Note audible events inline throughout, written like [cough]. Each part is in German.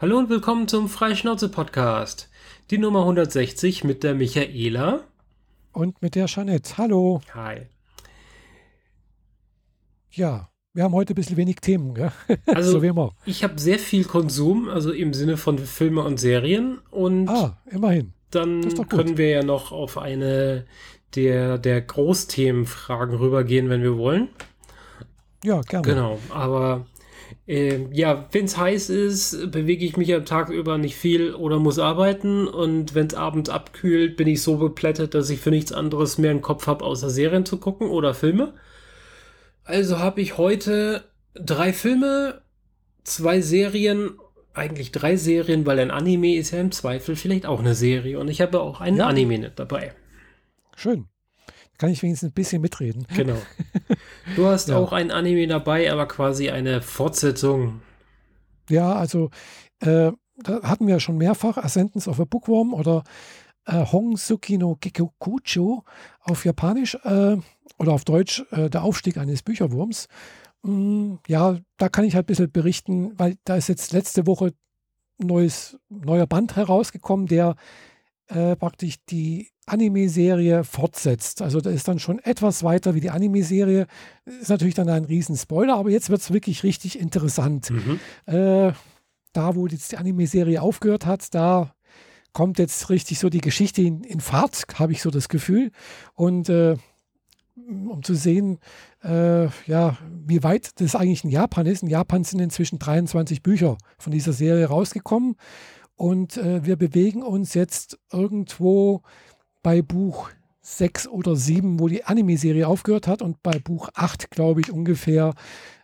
Hallo und willkommen zum Freischnauze-Podcast. Die Nummer 160 mit der Michaela. Und mit der Jeanette. Hallo. Hi. Ja, wir haben heute ein bisschen wenig Themen, gell? [laughs] Also, so wie immer. ich habe sehr viel Konsum, also im Sinne von Filme und Serien. Und Ah, immerhin. dann können wir ja noch auf eine der, der Großthemenfragen rübergehen, wenn wir wollen. Ja, gerne. Genau, aber ähm, ja, wenn es heiß ist, bewege ich mich am Tag über nicht viel oder muss arbeiten. Und wenn es abends abkühlt, bin ich so beplättet, dass ich für nichts anderes mehr im Kopf habe, außer Serien zu gucken oder Filme. Also habe ich heute drei Filme, zwei Serien, eigentlich drei Serien, weil ein Anime ist ja im Zweifel vielleicht auch eine Serie. Und ich habe auch einen Ja. Anime nicht dabei. Schön. Kann ich wenigstens ein bisschen mitreden. Genau. [laughs] Du hast Ja. auch ein Anime dabei, aber quasi eine Fortsetzung. Ja, also äh, da hatten wir schon mehrfach Ascendance of a Bookworm oder äh, Hongsuki no Gekukucho auf Japanisch äh, oder auf Deutsch äh, der Aufstieg eines Bücherwurms. Mm, ja, da kann ich halt ein bisschen berichten, weil da ist jetzt letzte Woche ein neues, neuer Band herausgekommen, der äh, praktisch die Anime-Serie fortsetzt. Also da ist dann schon etwas weiter wie die Anime-Serie. Ist natürlich dann ein riesen Spoiler, aber jetzt wird es wirklich richtig interessant. Mhm. Äh, da, wo jetzt die Anime-Serie aufgehört hat, da kommt jetzt richtig so die Geschichte in, in Fahrt, habe ich so das Gefühl. Und äh, um zu sehen, äh, ja, wie weit das eigentlich in Japan ist. In Japan sind inzwischen 23 Bücher von dieser Serie rausgekommen. Und äh, wir bewegen uns jetzt irgendwo bei Buch 6 oder 7, wo die Anime-Serie aufgehört hat, und bei Buch 8, glaube ich, ungefähr,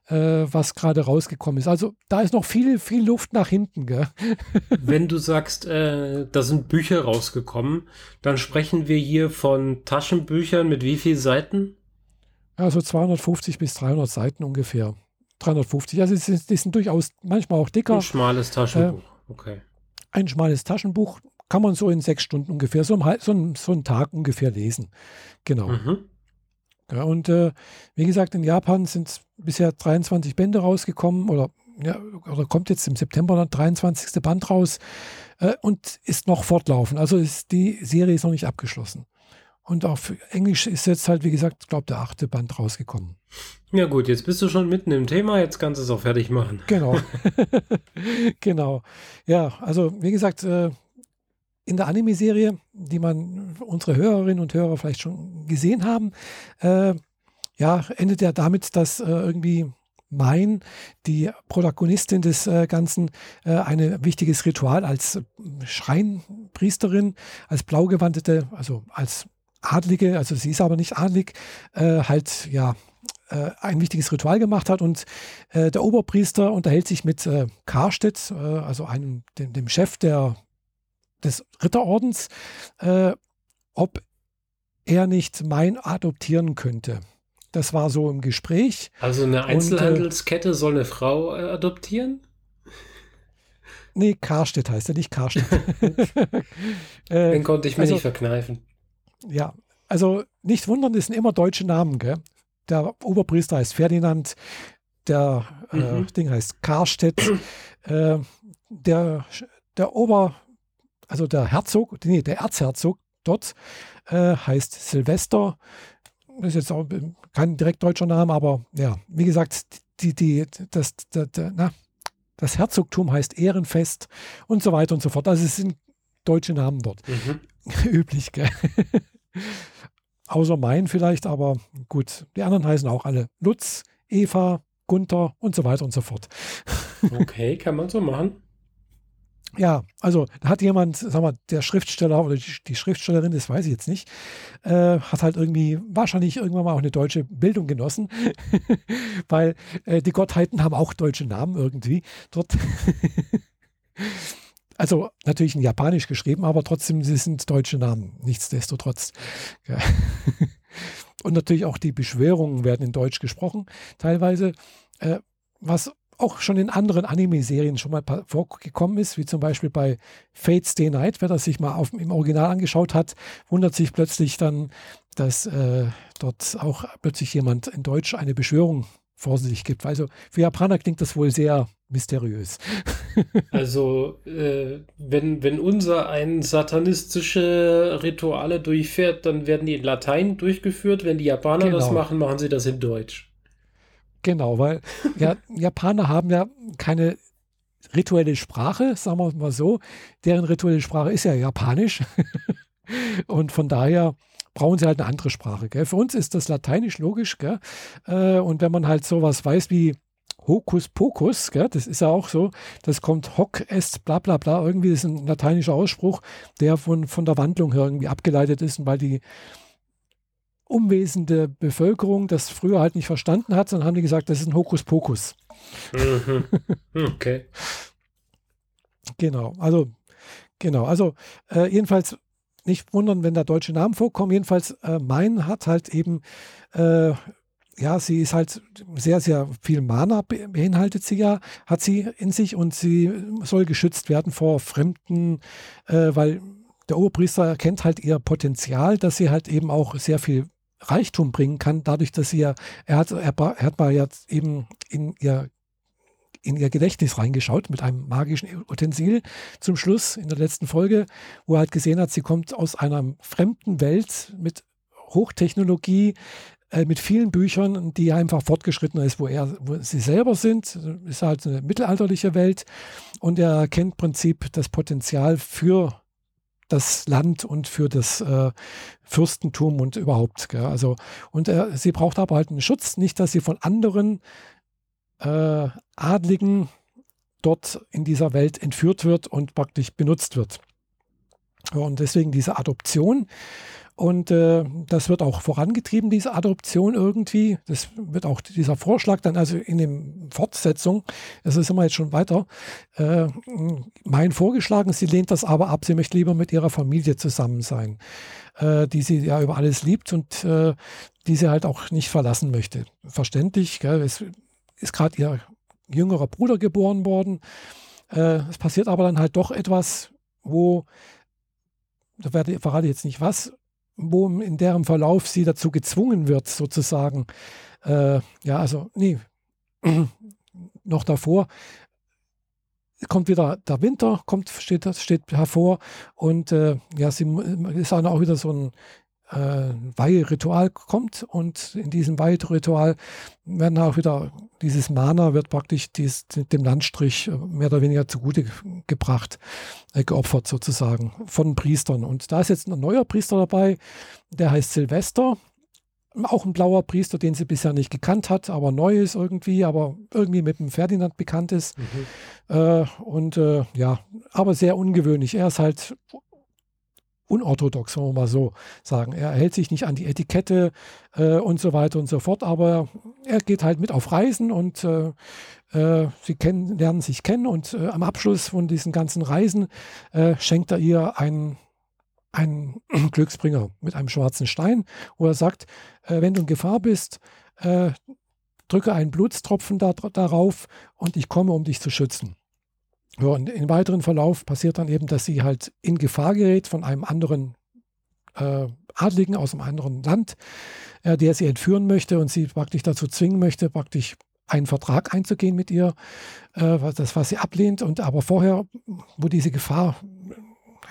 äh, was gerade rausgekommen ist. Also da ist noch viel, viel Luft nach hinten. Gell? [laughs] Wenn du sagst, äh, da sind Bücher rausgekommen, dann sprechen wir hier von Taschenbüchern mit wie viel Seiten? Also 250 bis 300 Seiten ungefähr. 350. Also die sind durchaus manchmal auch dicker. Ein schmales Taschenbuch. Okay. Ein schmales Taschenbuch kann man so in sechs Stunden ungefähr, so, Hal- so, ein, so einen Tag ungefähr lesen. Genau. Mhm. Ja, und äh, wie gesagt, in Japan sind bisher 23 Bände rausgekommen oder, ja, oder kommt jetzt im September dann 23. Band raus äh, und ist noch fortlaufend. Also ist die Serie ist noch nicht abgeschlossen. Und auf Englisch ist jetzt halt, wie gesagt, glaube der achte Band rausgekommen. Ja gut, jetzt bist du schon mitten im Thema, jetzt kannst du es auch fertig machen. Genau. [laughs] [laughs] genau. Ja, also wie gesagt, äh, in der Anime-Serie, die man unsere Hörerinnen und Hörer vielleicht schon gesehen haben, äh, ja, endet ja damit, dass äh, irgendwie Mein, die Protagonistin des äh, Ganzen, äh, ein wichtiges Ritual als Schreinpriesterin, als blaugewandete, also als Adlige, also sie ist aber nicht adlig, äh, halt ja äh, ein wichtiges Ritual gemacht hat. Und äh, der Oberpriester unterhält sich mit äh, Karstedt, äh, also einem, dem, dem Chef der, des Ritterordens, äh, ob er nicht mein adoptieren könnte. Das war so im Gespräch. Also eine Und, äh, Einzelhandelskette soll eine Frau äh, adoptieren? Nee, Karstedt heißt er, nicht Karstedt. [laughs] [laughs] äh, Den konnte ich mir also- nicht verkneifen. Ja, also nicht wundern, das sind immer deutsche Namen, gell? Der Oberpriester heißt Ferdinand, der äh, Mhm. Ding heißt Karstedt, äh, der, der Ober, also der Herzog, nee, der Erzherzog dort äh, heißt Silvester. Das ist jetzt auch kein direkt deutscher Name, aber ja, wie gesagt, die, die, das, das, das, na, das Herzogtum heißt Ehrenfest und so weiter und so fort. Also es sind deutsche Namen dort Mhm. [laughs] üblich, gell? [laughs] Außer mein vielleicht, aber gut. Die anderen heißen auch alle Lutz, Eva, Gunther und so weiter und so fort. [laughs] Okay, kann man so machen. Ja, also hat jemand, sag mal, der Schriftsteller oder die, die Schriftstellerin, das weiß ich jetzt nicht, äh, hat halt irgendwie wahrscheinlich irgendwann mal auch eine deutsche Bildung genossen, [laughs] weil äh, die Gottheiten haben auch deutsche Namen irgendwie dort. [laughs] also natürlich in Japanisch geschrieben, aber trotzdem, sie sind deutsche Namen, nichtsdestotrotz. Ja. [laughs] Und natürlich auch die Beschwörungen werden in Deutsch gesprochen, teilweise, äh, was auch schon in anderen Anime-Serien schon mal vorgekommen ist, wie zum Beispiel bei Fate Stay Night, wer das sich mal auf, im Original angeschaut hat, wundert sich plötzlich dann, dass äh, dort auch plötzlich jemand in Deutsch eine Beschwörung vor sich gibt. Also für Japaner klingt das wohl sehr mysteriös. [laughs] also, äh, wenn, wenn unser ein satanistische Rituale durchfährt, dann werden die in Latein durchgeführt. Wenn die Japaner genau. das machen, machen sie das in Deutsch. Genau, weil ja, Japaner haben ja keine rituelle Sprache, sagen wir mal so. Deren rituelle Sprache ist ja Japanisch. [laughs] Und von daher brauchen sie halt eine andere Sprache. Gell? Für uns ist das Lateinisch logisch. Gell? Äh, und wenn man halt sowas weiß wie Hokus Pokus, gell? das ist ja auch so, das kommt Hoc est bla bla bla, irgendwie ist ein lateinischer Ausspruch, der von, von der Wandlung her irgendwie abgeleitet ist, weil die umwesende Bevölkerung das früher halt nicht verstanden hat, dann haben die gesagt, das ist ein Hokuspokus. Mhm. Okay. [laughs] genau, also genau, also äh, jedenfalls nicht wundern, wenn da deutsche Namen vorkommen. Jedenfalls äh, mein hat halt eben äh, ja, sie ist halt sehr, sehr viel Mana beinhaltet sie ja, hat sie in sich und sie soll geschützt werden vor Fremden, äh, weil der Oberpriester erkennt halt ihr Potenzial, dass sie halt eben auch sehr viel Reichtum bringen kann, dadurch, dass sie ja, er hat, er, er hat mal jetzt eben in ihr in ihr Gedächtnis reingeschaut mit einem magischen Utensil zum Schluss in der letzten Folge, wo er halt gesehen hat, sie kommt aus einer fremden Welt mit Hochtechnologie, äh, mit vielen Büchern, die einfach fortgeschritten ist, wo er, wo sie selber sind. Ist halt eine mittelalterliche Welt und er erkennt im Prinzip das Potenzial für das Land und für das äh, Fürstentum und überhaupt. Gell? Also, und äh, sie braucht aber halt einen Schutz, nicht, dass sie von anderen äh, Adligen dort in dieser Welt entführt wird und praktisch benutzt wird. Und deswegen diese Adoption. Und äh, das wird auch vorangetrieben, diese Adoption irgendwie. Das wird auch dieser Vorschlag dann also in der Fortsetzung, das ist immer jetzt schon weiter, äh, mein vorgeschlagen, sie lehnt das aber ab, sie möchte lieber mit ihrer Familie zusammen sein, äh, die sie ja über alles liebt und äh, die sie halt auch nicht verlassen möchte. Verständlich, gell? es ist gerade ihr jüngerer Bruder geboren worden. Äh, es passiert aber dann halt doch etwas, wo, da werde, verrate ich jetzt nicht was, wo in deren Verlauf sie dazu gezwungen wird, sozusagen, äh, ja, also, nee, [clears throat] noch davor, kommt wieder der Winter, kommt, steht, steht hervor und äh, ja, sie ist dann auch wieder so ein äh, Weiheritual kommt und in diesem Weiheritual werden auch wieder dieses Mana wird praktisch dies, dem Landstrich äh, mehr oder weniger zugute gebracht, äh, geopfert sozusagen von Priestern. Und da ist jetzt ein neuer Priester dabei, der heißt Silvester. Auch ein blauer Priester, den sie bisher nicht gekannt hat, aber neu ist irgendwie, aber irgendwie mit dem Ferdinand bekannt ist. Mhm. Äh, und äh, ja, aber sehr ungewöhnlich. Er ist halt unorthodox, wollen wir mal so sagen. Er hält sich nicht an die Etikette äh, und so weiter und so fort, aber er geht halt mit auf Reisen und äh, äh, sie kennen, lernen sich kennen und äh, am Abschluss von diesen ganzen Reisen äh, schenkt er ihr einen, einen [clears throat] Glücksbringer mit einem schwarzen Stein, wo er sagt, äh, wenn du in Gefahr bist, drücke einen Blutstropfen da, darauf und ich komme, um dich zu schützen. Ja, und im weiteren Verlauf passiert dann eben, dass sie halt in Gefahr gerät von einem anderen äh, Adligen aus einem anderen Land, äh, der sie entführen möchte und sie praktisch dazu zwingen möchte, praktisch einen Vertrag einzugehen mit ihr, äh, das, was sie ablehnt. Und aber vorher, wo diese Gefahr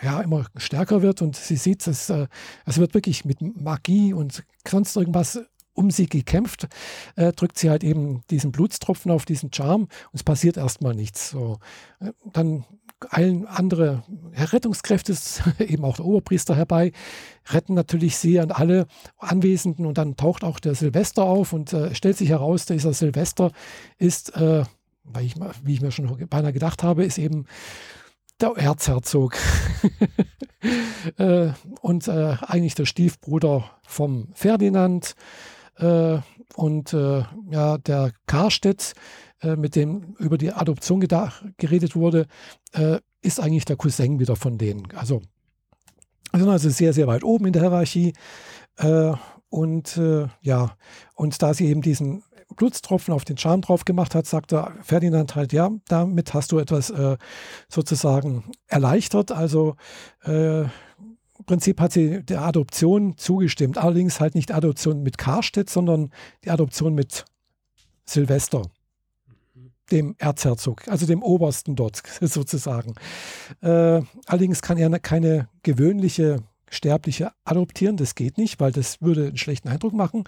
ja immer stärker wird und sie sieht, dass äh, es wird wirklich mit Magie und sonst irgendwas um sie gekämpft, äh, drückt sie halt eben diesen Blutstropfen auf diesen Charm und es passiert erstmal nichts. So. Äh, dann eilen andere Rettungskräfte, [laughs] eben auch der Oberpriester herbei, retten natürlich sie und alle Anwesenden und dann taucht auch der Silvester auf und äh, stellt sich heraus, dieser Silvester ist, äh, weil ich, wie ich mir schon beinahe gedacht habe, ist eben der Erzherzog [laughs] äh, und äh, eigentlich der Stiefbruder vom Ferdinand. Äh, und äh, ja, der Karstedt, äh, mit dem über die Adoption geredet wurde, ist eigentlich der Cousin wieder von denen. Also, sind also sehr, sehr weit oben in der Hierarchie. und ja, und da sie eben diesen Blutstropfen auf den Charme drauf gemacht hat, sagte Ferdinand halt, ja, damit hast du etwas äh, sozusagen erleichtert. Also äh, Prinzip hat sie der Adoption zugestimmt. Allerdings halt nicht Adoption mit Karstedt, sondern die Adoption mit Silvester. dem Erzherzog, also dem Obersten dort [laughs] sozusagen. Äh, allerdings kann er keine gewöhnliche Sterbliche adoptieren, das geht nicht, weil das würde einen schlechten Eindruck machen.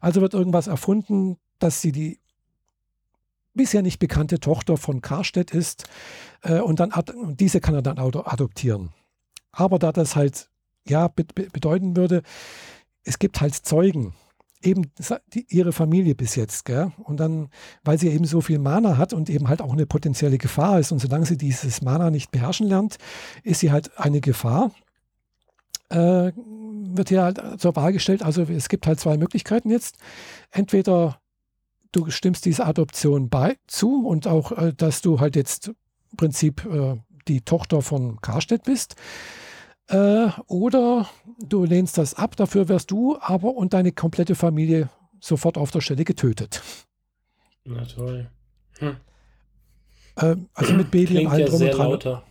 Also wird irgendwas erfunden, dass sie die bisher nicht bekannte Tochter von Karstedt ist äh, und dann diese kann er dann adoptieren. Aber da das halt ja be bedeuten würde, es gibt halt Zeugen, eben die, ihre Familie bis jetzt, gell? Und dann, weil sie eben so viel Mana hat und eben halt auch eine potenzielle Gefahr ist und solange sie dieses Mana nicht beherrschen lernt, ist sie halt eine Gefahr. Äh, wird hier halt zur Wahl gestellt. Also es gibt halt zwei Möglichkeiten jetzt. Entweder du stimmst dieser Adoption bei zu und auch, äh, dass du halt jetzt im Prinzip äh, die Tochter von Karstedt bist. Äh, oder du lehnst das ab, dafür wirst du aber und deine komplette Familie sofort auf der Stelle getötet. Na toll. Hm. Äh, also mit Baby und allem drum und dran. Lauter.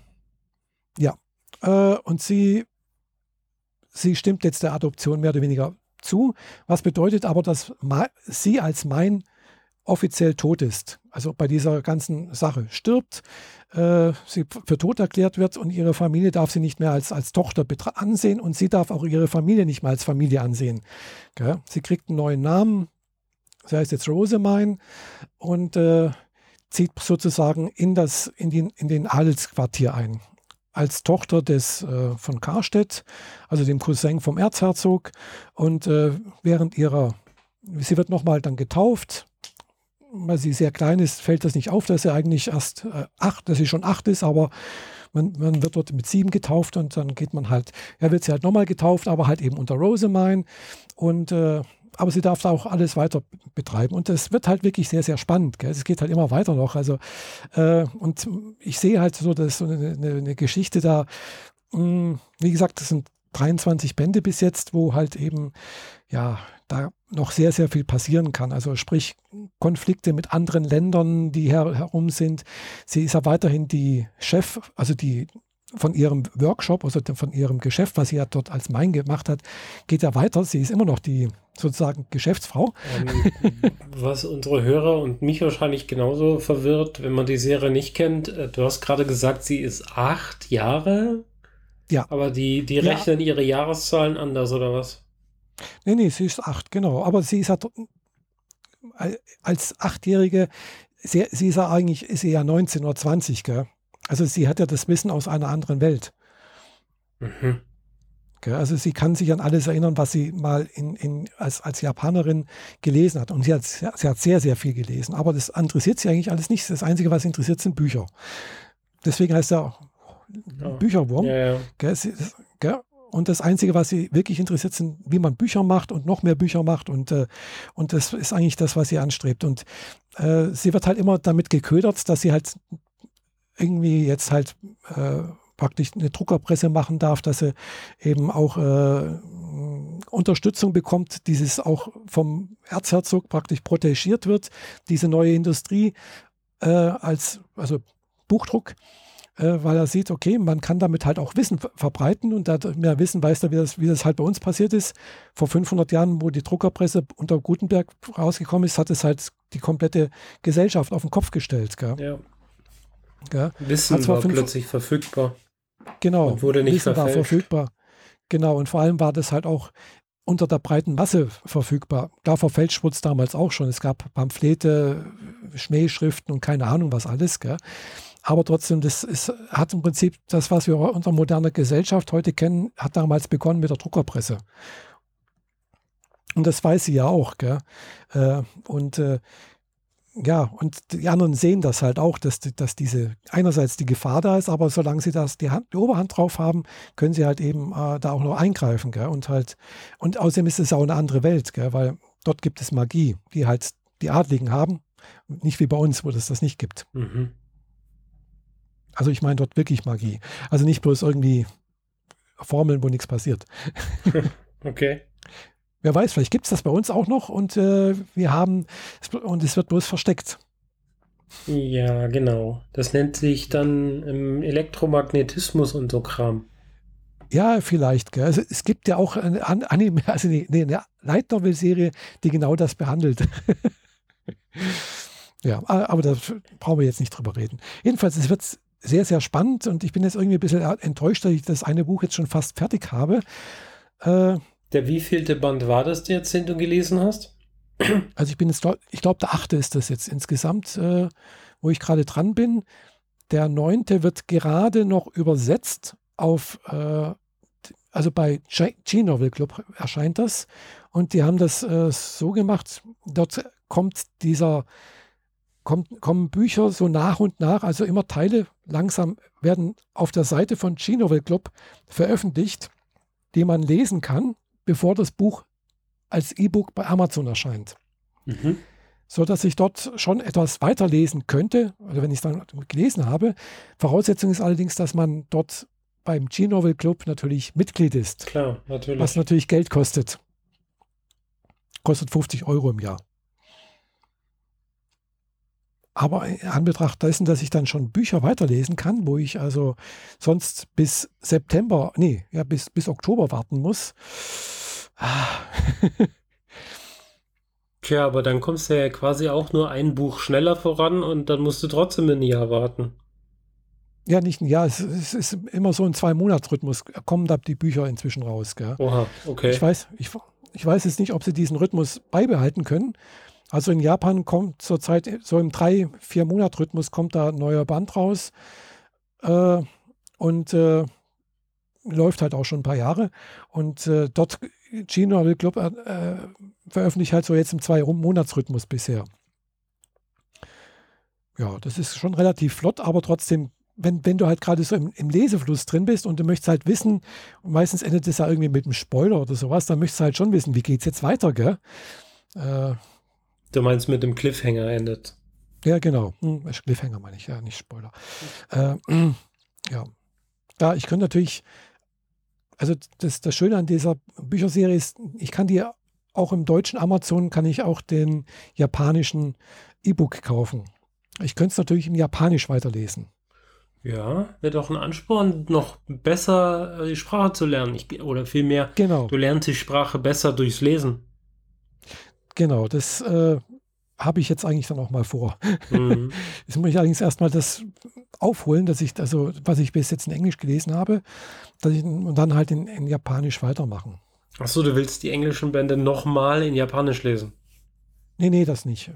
Ja. Äh, und sie, sie stimmt jetzt der Adoption mehr oder weniger zu, was bedeutet aber, dass sie als mein offiziell tot ist, also bei dieser ganzen Sache stirbt, äh, sie für tot erklärt wird und ihre Familie darf sie nicht mehr als, als Tochter ansehen und sie darf auch ihre Familie nicht mehr als Familie ansehen. Gell? Sie kriegt einen neuen Namen, sie heißt jetzt Rosamine und äh, zieht sozusagen in, das, in, den, in den Adelsquartier ein. Als Tochter des äh, von Karstedt, also dem Cousin vom Erzherzog. Und äh, während ihrer, sie wird nochmal dann getauft, weil sie sehr klein ist, fällt das nicht auf, dass sie eigentlich erst äh, acht, dass sie schon acht ist, aber man, man, wird dort mit sieben getauft und dann geht man halt, er wird sie halt nochmal getauft, aber halt eben unter Rosamine und äh, aber sie darf da auch alles weiter betreiben. Und das wird halt wirklich sehr, sehr spannend. Es geht halt immer weiter noch. Also, äh, und ich sehe halt so, dass so eine, eine, eine Geschichte da, mh, hm, wie gesagt, das sind 23 Bände bis jetzt, wo halt eben, ja, da noch sehr, sehr viel passieren kann. Also sprich Konflikte mit anderen Ländern, die her herum sind. Sie ist ja weiterhin die Chef, also die von ihrem Workshop, also von ihrem Geschäft, was sie ja dort als Main gemacht hat, geht ja weiter. Sie ist immer noch die sozusagen Geschäftsfrau. Ähm, was unsere Hörer und mich wahrscheinlich genauso verwirrt, wenn man die Serie nicht kennt. Äh, du hast gerade gesagt, sie ist acht Jahre. Ja. Aber die, die rechnen ja. ihre Jahreszahlen anders, oder was? Nee, nee, sie ist acht, genau. Aber sie ist halt als Achtjährige, sie, sie ist ja eigentlich, ist sie ja 19 oder 20, gell? Also sie hat ja das Wissen aus einer anderen Welt. Mhm. Also sie kann sich an alles erinnern, was sie mal in, in, als, als Japanerin gelesen hat. Und sie hat, sie hat sehr, sehr viel gelesen. Aber das interessiert sie eigentlich alles nicht. Das Einzige, was sie interessiert, sind Bücher. Deswegen heißt er ja. Bücherwurm. Ja, ja. Sie, und das Einzige, was sie wirklich interessiert, sind, wie man Bücher macht und noch mehr Bücher macht. Und, äh, und das ist eigentlich das, was sie anstrebt. Und äh, sie wird halt immer damit geködert, dass sie halt irgendwie jetzt halt äh, praktisch eine Druckerpresse machen darf, dass sie eben auch äh, Unterstützung bekommt, dieses auch vom Erzherzog praktisch protegiert wird, diese neue Industrie äh, als also Buchdruck weil er sieht, okay, man kann damit halt auch Wissen verbreiten und da mehr Wissen weiß er, wie das, wie das halt bei uns passiert ist. Vor 500 Jahren, wo die Druckerpresse unter Gutenberg rausgekommen ist, hat es halt die komplette Gesellschaft auf den Kopf gestellt. Gell? Ja. Gell? Wissen war plötzlich verfügbar. Genau. Und wurde nicht Wissen verfälscht. war verfügbar. Genau, und vor allem war das halt auch unter der breiten Masse verfügbar. Da verfälscht wurde es damals auch schon. Es gab Pamphlete, Schmähschriften und keine Ahnung was alles. Gell? Aber trotzdem, das ist, hat im Prinzip das, was wir unter moderner Gesellschaft heute kennen, hat damals begonnen mit der Druckerpresse. Und das weiß sie ja auch. Äh, und äh, ja, und die anderen sehen das halt auch, dass, dass diese einerseits die Gefahr da ist, aber solange sie das die, Hand, die Oberhand drauf haben, können sie halt eben äh, da auch noch eingreifen. Gell? Und halt, und außerdem ist es auch eine andere Welt, gell? weil dort gibt es Magie, die halt die Adligen haben, nicht wie bei uns, wo es das nicht gibt. Mhm. Also ich meine dort wirklich Magie. Also nicht bloß irgendwie Formeln, wo nichts passiert. [laughs] okay. Wer weiß, vielleicht gibt es das bei uns auch noch und äh, wir haben, und es wird bloß versteckt. Ja, genau. Das nennt sich dann ähm, Elektromagnetismus und so Kram. Ja, vielleicht. Gell. Also, es gibt ja auch eine Anime, also eine, eine Light Novel Serie, die genau das behandelt. [laughs] Ja, aber da brauchen wir jetzt nicht drüber reden. Jedenfalls, es wird sehr, sehr spannend und ich bin jetzt irgendwie ein bisschen enttäuscht, dass ich das eine Buch jetzt schon fast fertig habe. Äh, der wievielte Band war das jetzt, den du gelesen hast? Also ich bin jetzt, ich glaube, der achte ist das jetzt insgesamt, äh, wo ich gerade dran bin. Der neunte wird gerade noch übersetzt auf, äh, also bei G-Novel Club erscheint das. Und die haben das äh, so gemacht, dort kommt dieser, kommt, kommen Bücher so nach und nach, also immer Teile langsam werden auf der Seite von G-Novel Club veröffentlicht, die man lesen kann, bevor das Buch als E-Book bei Amazon erscheint. Mhm. So dass ich dort schon etwas weiterlesen könnte, also wenn ich es dann gelesen habe. Voraussetzung ist allerdings, dass man dort beim G-Novel Club natürlich Mitglied ist. Klar, natürlich. Was natürlich Geld kostet. Kostet 50 Euro im Jahr. Aber in Anbetracht dessen, dass ich dann schon Bücher weiterlesen kann, wo ich also sonst bis September, nee, ja, bis, bis Oktober warten muss. Tja, aber dann kommst du ja quasi auch nur ein Buch schneller voran und dann musst du trotzdem ein Jahr warten. Ja, nicht ein Jahr, es, es ist immer so ein Zwei-Monats-Rhythmus, kommen da die Bücher inzwischen raus. Gell? Oha, okay. Ich weiß, ich, ich weiß jetzt nicht, ob sie diesen Rhythmus beibehalten können. Also in Japan kommt zurzeit so im drei, vier Monat Rhythmus kommt da ein neuer Band raus äh, und äh, läuft halt auch schon ein paar Jahre. Und äh, dort G-Novel Club äh, veröffentlicht halt so jetzt im Zwei-Monats-Rhythmus bisher. Ja, das ist schon relativ flott, aber trotzdem, wenn, wenn du halt gerade so im, im, Lesefluss drin bist und du möchtest halt wissen, meistens endet es ja irgendwie mit einem Spoiler oder sowas, dann möchtest du halt schon wissen, wie geht es jetzt weiter, gell? Äh, du meinst mit dem Cliffhanger endet. Ja, genau. Hm, Cliffhanger meine ich, ja, nicht Spoiler. Äh, [clears throat] ja. Ja, ich könnte natürlich also das, das Schöne an dieser Bücherserie ist, ich kann dir auch im deutschen Amazon kann ich auch den japanischen E-Book kaufen. Ich könnte es natürlich im Japanisch weiterlesen. Ja, wäre doch ein Ansporn, noch besser äh, die Sprache zu lernen. Ich, oder vielmehr, genau. du lernst die Sprache besser durchs Lesen. Genau, das äh, habe ich jetzt eigentlich dann auch mal vor. Mhm. [laughs] Jetzt muss ich allerdings erstmal das aufholen, dass ich, also was ich bis jetzt in Englisch gelesen habe, dass ich, und dann halt in, in Japanisch weitermachen. Achso, du willst die englischen Bände nochmal in Japanisch lesen? Nee, nee, das nicht.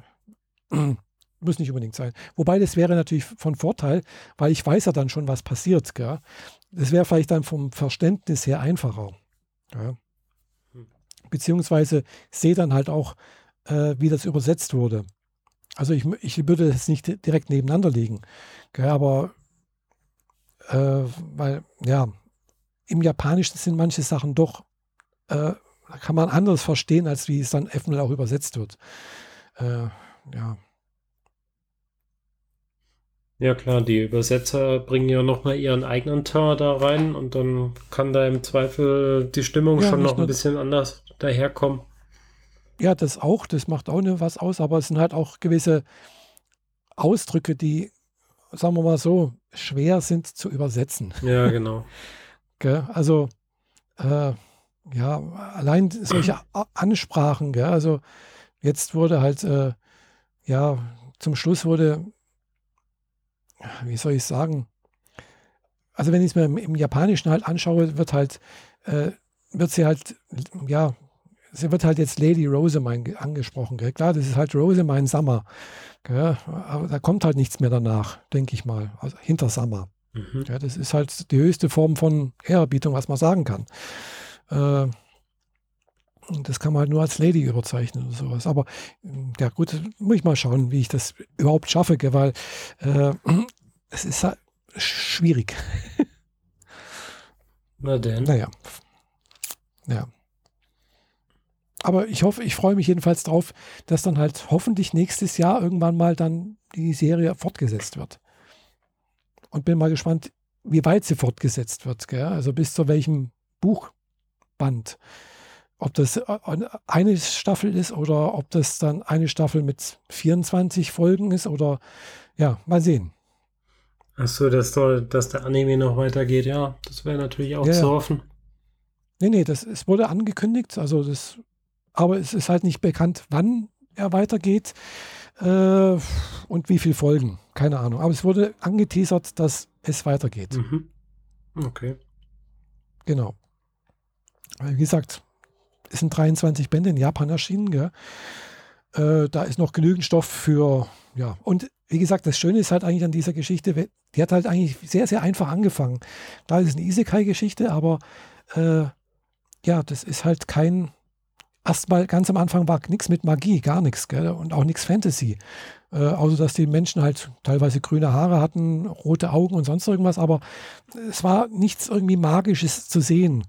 [clears throat] Muss nicht unbedingt sein. Wobei das wäre natürlich von Vorteil, weil ich weiß ja dann schon, was passiert. Gell? Das wäre vielleicht dann vom Verständnis her einfacher. Gell? Beziehungsweise sehe dann halt auch, äh, wie das übersetzt wurde. Also ich, ich würde es nicht direkt nebeneinander legen. Aber äh, weil, ja, im Japanischen sind manche Sachen doch, äh, kann man anders verstehen, als wie es dann eventuell auch übersetzt wird. Äh, ja. Ja klar, die Übersetzer bringen ja nochmal ihren eigenen Tar da rein und dann kann da im Zweifel die Stimmung ja, schon noch ein bisschen anders daherkommen. Ja, das auch, das macht auch ne, was aus, aber es sind halt auch gewisse Ausdrücke, die, sagen wir mal so, schwer sind zu übersetzen. Ja, genau. [laughs] gell? Also, äh, ja, allein solche Ansprachen, gell? also jetzt wurde halt, äh, ja, zum Schluss wurde, wie soll ich sagen, also wenn ich es mir im, im, Japanischen halt anschaue, wird halt, äh, wird sie halt, ja, sie wird halt jetzt Lady Rosamine angesprochen. Gell? Klar, das ist halt Rosamine Summer. Gell? Aber da kommt halt nichts mehr danach, denke ich mal. Also hinter Summer. Mhm. Ja, das ist halt die höchste Form von Ehrerbietung, was man sagen kann. Äh, das kann man halt nur als Lady überzeichnen oder sowas. Aber ja gut, muss ich mal schauen, wie ich das überhaupt schaffe, gell? weil äh, es ist halt schwierig. Na denn. Naja. Ja. Aber ich hoffe, ich freue mich jedenfalls drauf, dass dann halt hoffentlich nächstes Jahr irgendwann mal dann die Serie fortgesetzt wird. Und bin mal gespannt, wie weit sie fortgesetzt wird. Gell? Also bis zu welchem Buchband. Ob das äh, eine Staffel ist oder ob das dann eine Staffel mit 24 Folgen ist oder ja, mal sehen. Achso, dass, dass der Anime noch weitergeht, ja. Das wäre natürlich auch ja, zu hoffen. Nee, nee, das, es wurde angekündigt, also das aber es ist halt nicht bekannt, wann er weitergeht. Äh, und wie viel Folgen? Keine Ahnung. Aber es wurde angeteasert, dass es weitergeht. Mhm. Okay. Genau. Wie gesagt, es sind 23 Bände in Japan erschienen. Gell? Äh, da ist noch genügend Stoff für, ja. Und wie gesagt, das Schöne ist halt eigentlich an dieser Geschichte, die hat halt eigentlich sehr, sehr einfach angefangen. Da ist es eine Isekai-Geschichte, aber äh, ja, das ist halt kein, erstmal ganz am Anfang war nichts mit Magie, gar nichts, und auch nichts Fantasy. Äh, außer dass die Menschen halt teilweise grüne Haare hatten, rote Augen und sonst irgendwas, aber es war nichts irgendwie Magisches zu sehen.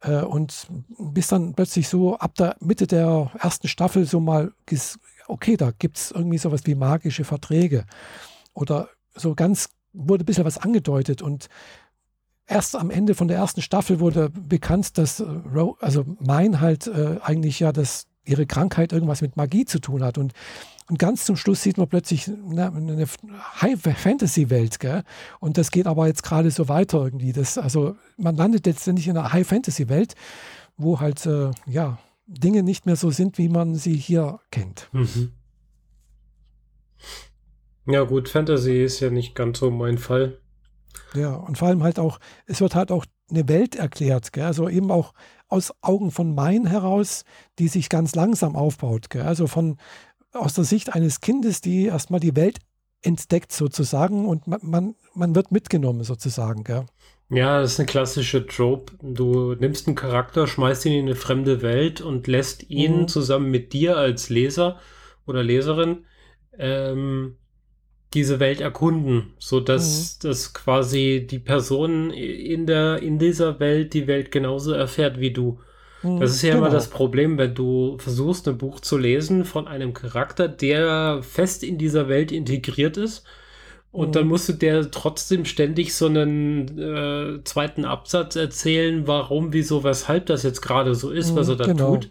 Äh, und bis dann plötzlich so ab der Mitte der ersten Staffel so mal, okay, da gibt es irgendwie sowas wie magische Verträge. Oder so ganz wurde ein bisschen was angedeutet und erst am Ende von der ersten Staffel wurde bekannt, dass äh, also Mein halt äh, eigentlich ja das ihre Krankheit irgendwas mit Magie zu tun hat und und ganz zum Schluss sieht man plötzlich eine, High-Fantasy-Welt, Und das geht aber jetzt gerade so weiter irgendwie. Das, also man landet letztendlich in einer High-Fantasy-Welt, wo halt, äh, ja, Dinge nicht mehr so sind, wie man sie hier kennt. Mhm. Ja, gut, Fantasy ist ja nicht ganz so mein Fall. Ja, und vor allem halt auch, es wird halt auch eine Welt erklärt, gell? also eben auch aus Augen von Main heraus, die sich ganz langsam aufbaut. Gell? Also von aus der Sicht eines Kindes, die erstmal die Welt entdeckt sozusagen und man, man, man wird mitgenommen sozusagen. Gell? Ja, das ist eine klassische Trope. Du nimmst einen Charakter, schmeißt ihn in eine fremde Welt und lässt ihn mhm. zusammen mit dir als Leser oder Leserin ähm, diese Welt erkunden, sodass mhm. dass quasi die Person in der in dieser Welt die Welt genauso erfährt wie du. Mhm, das ist ja genau. immer das Problem, wenn du versuchst, ein Buch zu lesen von einem Charakter, der fest in dieser Welt integriert ist und dann mhm. musst du der trotzdem ständig so einen äh, zweiten Absatz erzählen, warum, wieso, weshalb das jetzt gerade so ist, was er da genau. tut.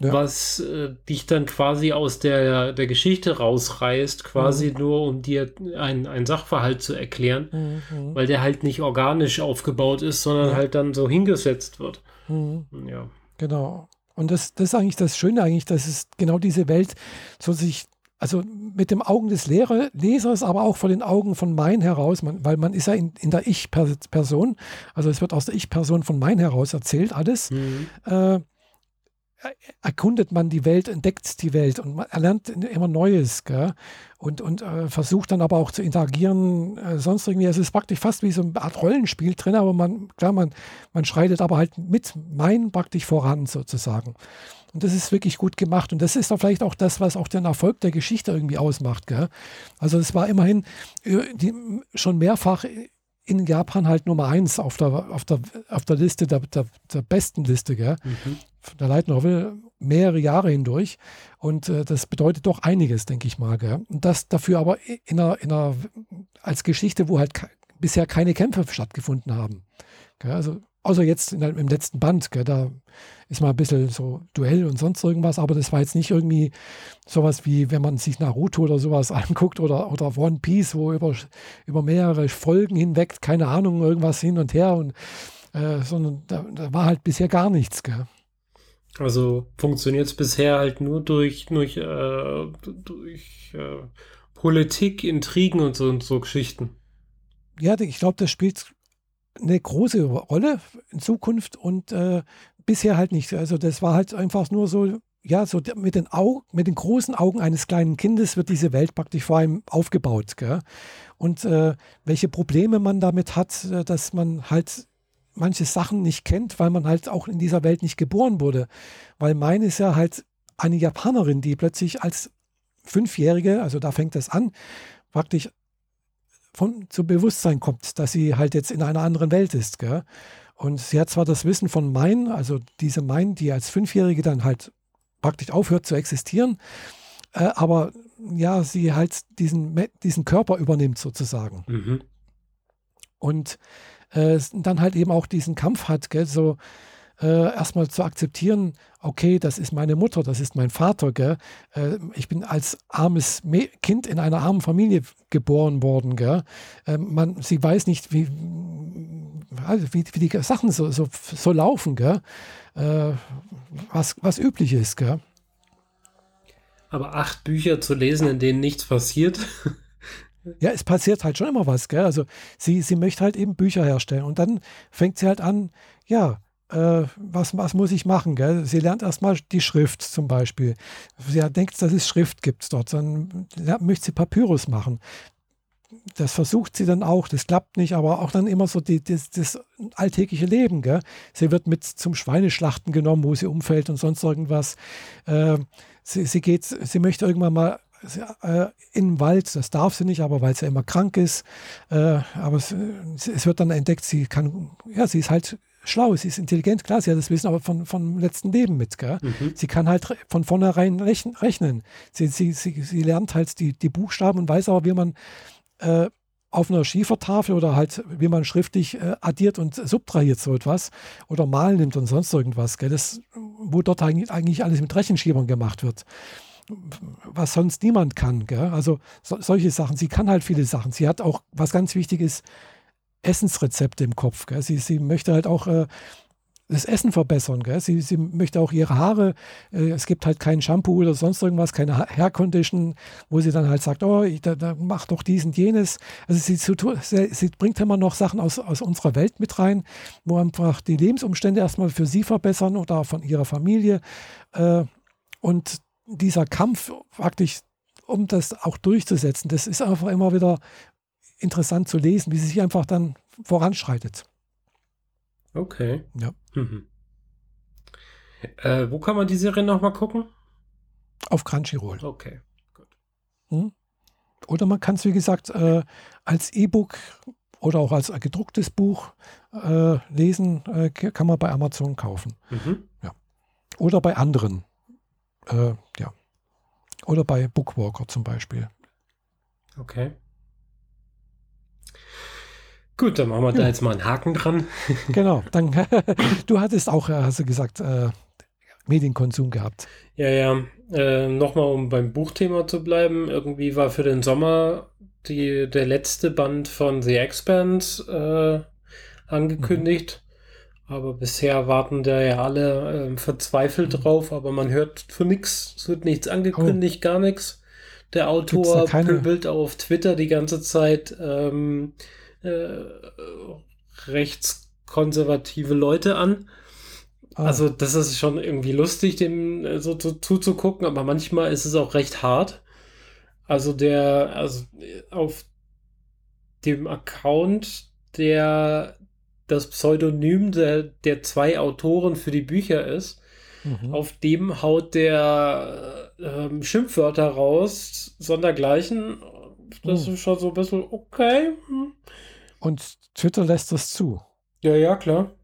Ja. Was äh, dich dann quasi aus der, der Geschichte rausreißt, quasi mhm. nur um dir einen Sachverhalt zu erklären, mhm. weil der halt nicht organisch aufgebaut ist, sondern ja. halt dann so hingesetzt wird. Mhm. Ja. Genau. Und das, das ist eigentlich das Schöne, eigentlich, dass es genau diese Welt so sich also mit dem Augen des Lehrer, Lesers, aber auch von den Augen von Mein heraus, man, weil man ist ja in, in der Ich-Person, also es wird aus der Ich-Person von Mein heraus erzählt, alles. Mhm. Äh, erkundet man die Welt, entdeckt die Welt und man erlernt immer Neues gell? und, und äh, versucht dann aber auch zu interagieren. Äh, sonst irgendwie, es ist praktisch fast wie so eine Art Rollenspiel drin, aber man, klar, man, man schreitet aber halt mit Mein praktisch voran sozusagen. Und das ist wirklich gut gemacht. Und das ist doch vielleicht auch das, was auch den Erfolg der Geschichte irgendwie ausmacht. Gell? Also es war immerhin äh, die, schon mehrfach in Japan halt Nummer eins auf der, auf der, auf der Liste, der, der, der besten Liste, gell? Mhm. Der Light Novel mehrere Jahre hindurch. Und äh, das bedeutet doch einiges, denke ich mal. Gell? Und das dafür aber in einer, in einer, als Geschichte, wo halt bisher keine Kämpfe stattgefunden haben. Gell? Also Außer jetzt in, im letzten Band, gell, da ist mal ein bisschen so Duell und sonst irgendwas, aber das war jetzt nicht irgendwie sowas wie, wenn man sich Naruto oder sowas [laughs] anguckt oder, oder One Piece, wo über, über mehrere Folgen hinweg, keine Ahnung, irgendwas hin und her und äh, sondern da, da, war halt bisher gar nichts. Gell. Also funktioniert es bisher halt nur durch, durch, äh, durch äh, Politik, Intrigen und so, und so Geschichten. Ja, ich glaube, das spielt eine große Rolle in Zukunft und äh, bisher halt nicht. Also das war halt einfach nur so, ja, so mit den, Augen, mit den großen Augen eines kleinen Kindes wird diese Welt praktisch vor allem aufgebaut. Gell? Und äh, welche Probleme man damit hat, äh, dass man halt manche Sachen nicht kennt, weil man halt auch in dieser Welt nicht geboren wurde. Weil meine ist ja halt eine Japanerin, die plötzlich als Fünfjährige, also da fängt das an, praktisch von, zu Bewusstsein kommt, dass sie halt jetzt in einer anderen Welt ist. Gell? Und sie hat zwar das Wissen von Mein, also diese Mein, die als Fünfjährige dann halt praktisch aufhört zu existieren, äh, aber ja, sie halt diesen, diesen Körper übernimmt sozusagen. Mhm. Und äh, dann halt eben auch diesen Kampf hat, gell? so äh, erstmal zu akzeptieren, okay, das ist meine Mutter, das ist mein Vater. Gell? Äh, ich bin als armes Me Kind in einer armen Familie geboren worden. Gell? Äh, man, sie weiß nicht, wie, also wie, wie die Sachen so, so, so laufen, gell? Äh, was, was üblich ist. Gell? Aber acht Bücher zu lesen, in denen nichts passiert. Ja, es passiert halt schon immer was, gell? Also sie, sie möchte halt eben Bücher herstellen und dann fängt sie halt an, ja, äh, was, was muss ich machen? Gell? Sie lernt erstmal die Schrift zum Beispiel. Sie denkt, dass es Schrift gibt dort. Dann möchte sie Papyrus machen. Das versucht sie dann auch, das klappt nicht, aber auch dann immer so die, das, das alltägliche Leben. Gell? Sie wird mit zum Schweineschlachten genommen, wo sie umfällt und sonst irgendwas. Äh, sie, sie, geht, sie möchte irgendwann mal äh, in den Wald, das darf sie nicht, aber weil sie immer krank ist. Äh, aber es, es, wird dann entdeckt, sie kann, ja, sie ist halt schlau, sie ist intelligent, klar, sie hat das Wissen aber von, vom letzten Leben mit. Mhm. Sie kann halt von vornherein rechnen. Sie, sie, sie, sie lernt halt die, die Buchstaben und weiß aber, wie man äh, auf einer Schiefertafel oder halt, wie man schriftlich äh, addiert und subtrahiert so etwas oder mal nimmt und sonst irgendwas. Gell? Das, wo dort eigentlich, eigentlich alles mit Rechenschiebern gemacht wird was sonst niemand kann. Gell? Also so, solche Sachen. Sie kann halt viele Sachen. Sie hat auch, was ganz wichtig ist, Essensrezepte im Kopf. Gell? Sie, sie möchte halt auch äh, das Essen verbessern. Gell? Sie, sie möchte auch ihre Haare, äh, es gibt halt kein Shampoo oder sonst irgendwas, keine Hair Condition, wo sie dann halt sagt, oh, ich, da, da mach doch dies und jenes. Also sie, sie, sie, bringt immer noch Sachen aus, aus unserer Welt mit rein, wo einfach die Lebensumstände erstmal für sie verbessern oder von ihrer Familie. Äh, und dieser Kampf praktisch um das auch durchzusetzen, das ist einfach immer wieder interessant zu lesen, wie sie sich einfach dann voranschreitet. Okay. Ja. Mhm. Äh, wo kann man die Serie nochmal gucken? Auf Crunchyroll. Okay, gut. Hm? Oder man kann es, wie gesagt, äh, als E-Book oder auch als gedrucktes Buch äh, lesen, äh, kann man bei Amazon kaufen. Mhm. Ja. Oder bei anderen. Äh, ja. Oder bei Bookwalker zum Beispiel. Okay. Gut, dann machen wir ja. da jetzt mal einen Haken dran. [laughs] Genau, dann, [laughs] du hattest auch, äh, hast du gesagt, äh, Medienkonsum gehabt. Ja, ja. Äh, Nochmal, um beim Buchthema zu bleiben. Irgendwie war für den Sommer die, der letzte Band von The Expanse äh, angekündigt. Mhm. Aber bisher warten da ja alle äh, verzweifelt mhm. drauf, aber man hört für nichts. Es wird nichts angekündigt, oh. gar nichts. Der Autor pöbelt auf Twitter die ganze Zeit. Ähm, äh, rechtskonservative Leute an. Ah. Also das ist schon irgendwie lustig, dem äh, so zu, zuzugucken, aber manchmal ist es auch recht hart. Also der, also auf dem Account, der das Pseudonym der, der zwei Autoren für die Bücher ist, mhm. auf dem haut der äh, Schimpfwörter raus, sondergleichen. Das mhm. ist schon so ein bisschen okay. Hm. Und Twitter lässt das zu. Ja, ja, klar.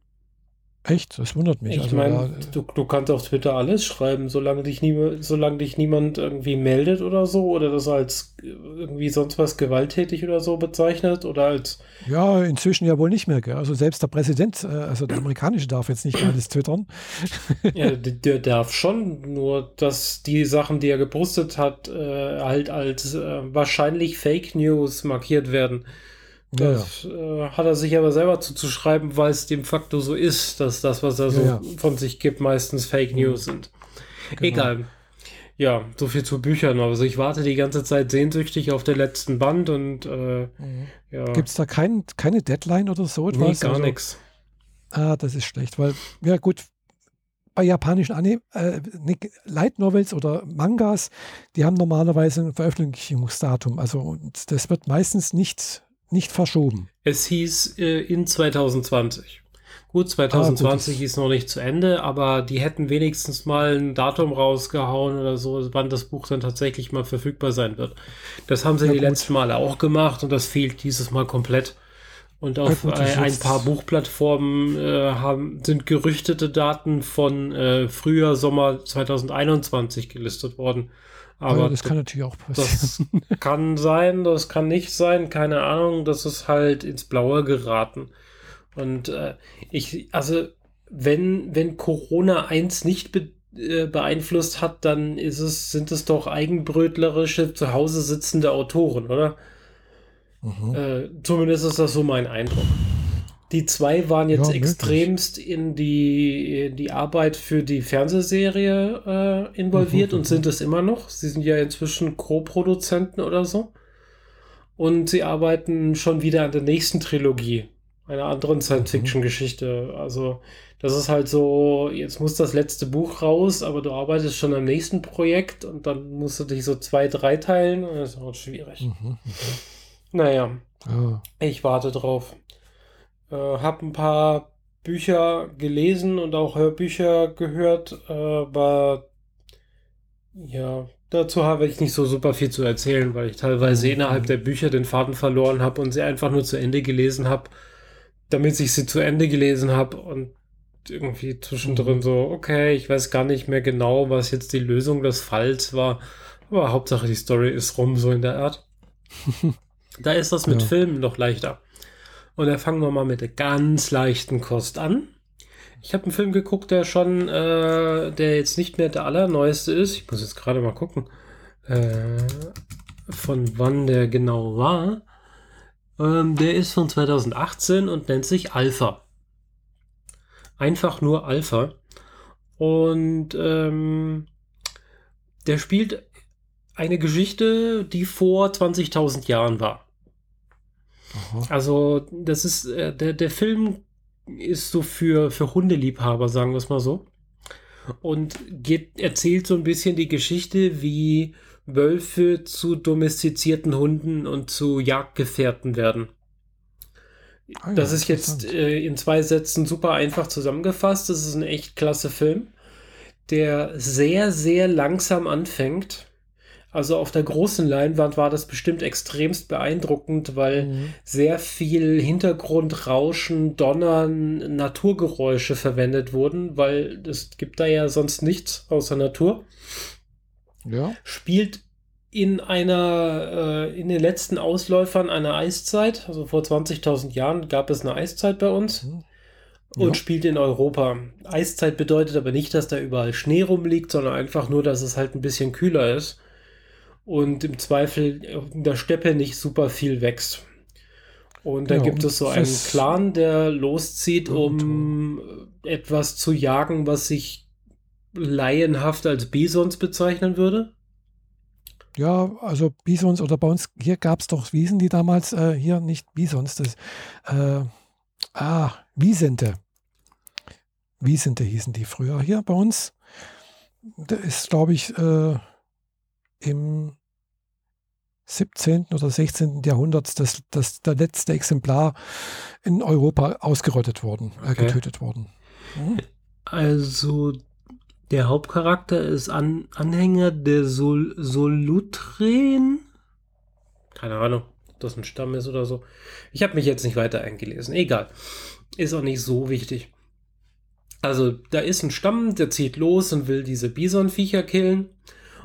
Echt? Das wundert mich. Ich also, meine, ja, du, du kannst auf Twitter alles schreiben, solange dich, nie, solange dich niemand irgendwie meldet oder so oder das als irgendwie sonst was gewalttätig oder so bezeichnet oder als. Ja, inzwischen ja wohl nicht mehr. Gell? Also selbst der Präsident, äh, also der amerikanische, darf jetzt nicht alles twittern. ja, [laughs] der, der, darf schon, nur dass die Sachen, die er gepostet hat, äh, halt als äh, wahrscheinlich Fake News markiert werden. Das ja, ja. Äh, hat er sich aber selber zuzuschreiben, weil es dem Faktor so ist, dass das, was er so ja, von sich gibt, meistens Fake mhm. News sind. Genau. Egal. Ja, so viel zu Büchern. Also ich warte die ganze Zeit sehnsüchtig auf den letzten Band und äh, mhm. ja. Gibt es da kein, keine Deadline oder so etwas? Nee, gar also, nichts. Ah, das ist schlecht, weil, ja gut, bei japanischen Anime, äh, Light Novels oder Mangas, die haben normalerweise ein Veröffentlichungsdatum. Also das wird meistens nicht nicht verschoben. Es hieß äh, in 2020. Gut, 2020 ah, gut, ist noch nicht zu Ende, aber die hätten wenigstens mal ein Datum rausgehauen oder so, wann das Buch dann tatsächlich mal verfügbar sein wird. Das haben sie ja, die gut. letzten Male auch gemacht und das fehlt dieses Mal komplett. Und auf ja, gut, ein, ein paar Buchplattformen äh, haben, sind gerüchtete Daten von äh, Frühjahr, Sommer 2021 gelistet worden. Aber das kann natürlich auch passieren. Das kann sein, das kann nicht sein, keine Ahnung. Das ist halt ins Blaue geraten. Und äh, ich, also, wenn, wenn Corona eins nicht be äh, beeinflusst hat, dann ist es, sind es doch eigenbrötlerische, zu Hause sitzende Autoren, oder? Mhm. Äh, zumindest ist das so mein Eindruck. Die zwei waren jetzt ja, extremst in die, in die Arbeit für die Fernsehserie äh, involviert mhm, und sind es immer noch. Sie sind ja inzwischen Co-Produzenten oder so. Und sie arbeiten schon wieder an der nächsten Trilogie, einer anderen Science-Fiction-Geschichte. Also, das ist halt so, jetzt muss das letzte Buch raus, aber du arbeitest schon am nächsten Projekt und dann musst du dich so zwei, drei teilen. Das ist auch schwierig. Mhm, mhm. naja, oh. ich warte drauf. Äh, habe ein paar Bücher gelesen und auch Hörbücher gehört, äh, aber ja, dazu habe ich nicht so super viel zu erzählen, weil ich teilweise innerhalb der Bücher den Faden verloren habe und sie einfach nur zu Ende gelesen habe, damit ich sie zu Ende gelesen habe und irgendwie zwischendrin so, okay, ich weiß gar nicht mehr genau, was jetzt die Lösung des Falls war, aber Hauptsache die Story ist rum, so in der Art. [laughs] da ist das mit ja. Filmen noch leichter. Und da fangen wir mal mit der ganz leichten Kost an. Ich habe einen Film geguckt, der schon, äh, der jetzt nicht mehr der allerneueste ist. Ich muss jetzt gerade mal gucken, äh, von wann der genau war. Ähm, der ist von 2018 und nennt sich Alpha. Einfach nur Alpha. Und ähm, der spielt eine Geschichte, die vor 20.000 Jahren war. Aha. Also, das ist, äh, der, der Film ist so für, für Hundeliebhaber, sagen wir es mal so. Und geht, erzählt so ein bisschen die Geschichte, wie Wölfe zu domestizierten Hunden und zu Jagdgefährten werden. Ah ja, das ist jetzt äh, in zwei Sätzen super einfach zusammengefasst. Das ist ein echt klasse Film, der sehr, sehr langsam anfängt also auf der großen Leinwand war das bestimmt extremst beeindruckend, weil mhm. sehr viel Hintergrundrauschen, Donnern, Naturgeräusche verwendet wurden, weil es gibt da ja sonst nichts außer Natur. Ja. Spielt in einer, äh, in den letzten Ausläufern einer Eiszeit, also vor 20.000 Jahren gab es eine Eiszeit bei uns. Mhm. Und ja. spielt in Europa. Eiszeit bedeutet aber nicht, dass da überall Schnee rumliegt, sondern einfach nur, dass es halt ein bisschen kühler ist und im Zweifel in der Steppe nicht super viel wächst. Und da ja, gibt es so einen Clan, der loszieht, um etwas zu jagen, was sich laienhaft als Bisons bezeichnen würde. Ja, also Bisons oder bei uns, hier gab es doch, wie hießen die damals? Äh, hier nicht Bisons, das, äh, ah, Wiesente. Wiesente hießen die früher hier bei uns. Da ist, glaube ich, äh, im 17. oder 16. Jahrhundert das, das, der letzte Exemplar in Europa ausgerottet worden, äh, okay. getötet worden. Mhm. Also der Hauptcharakter ist An Anhänger der Sol Solutren. Keine Ahnung, ob das ein Stamm ist oder so. Ich habe mich jetzt nicht weiter eingelesen. Egal. Ist auch nicht so wichtig. Also, da ist ein Stamm, der zieht los und will diese Bisonviecher killen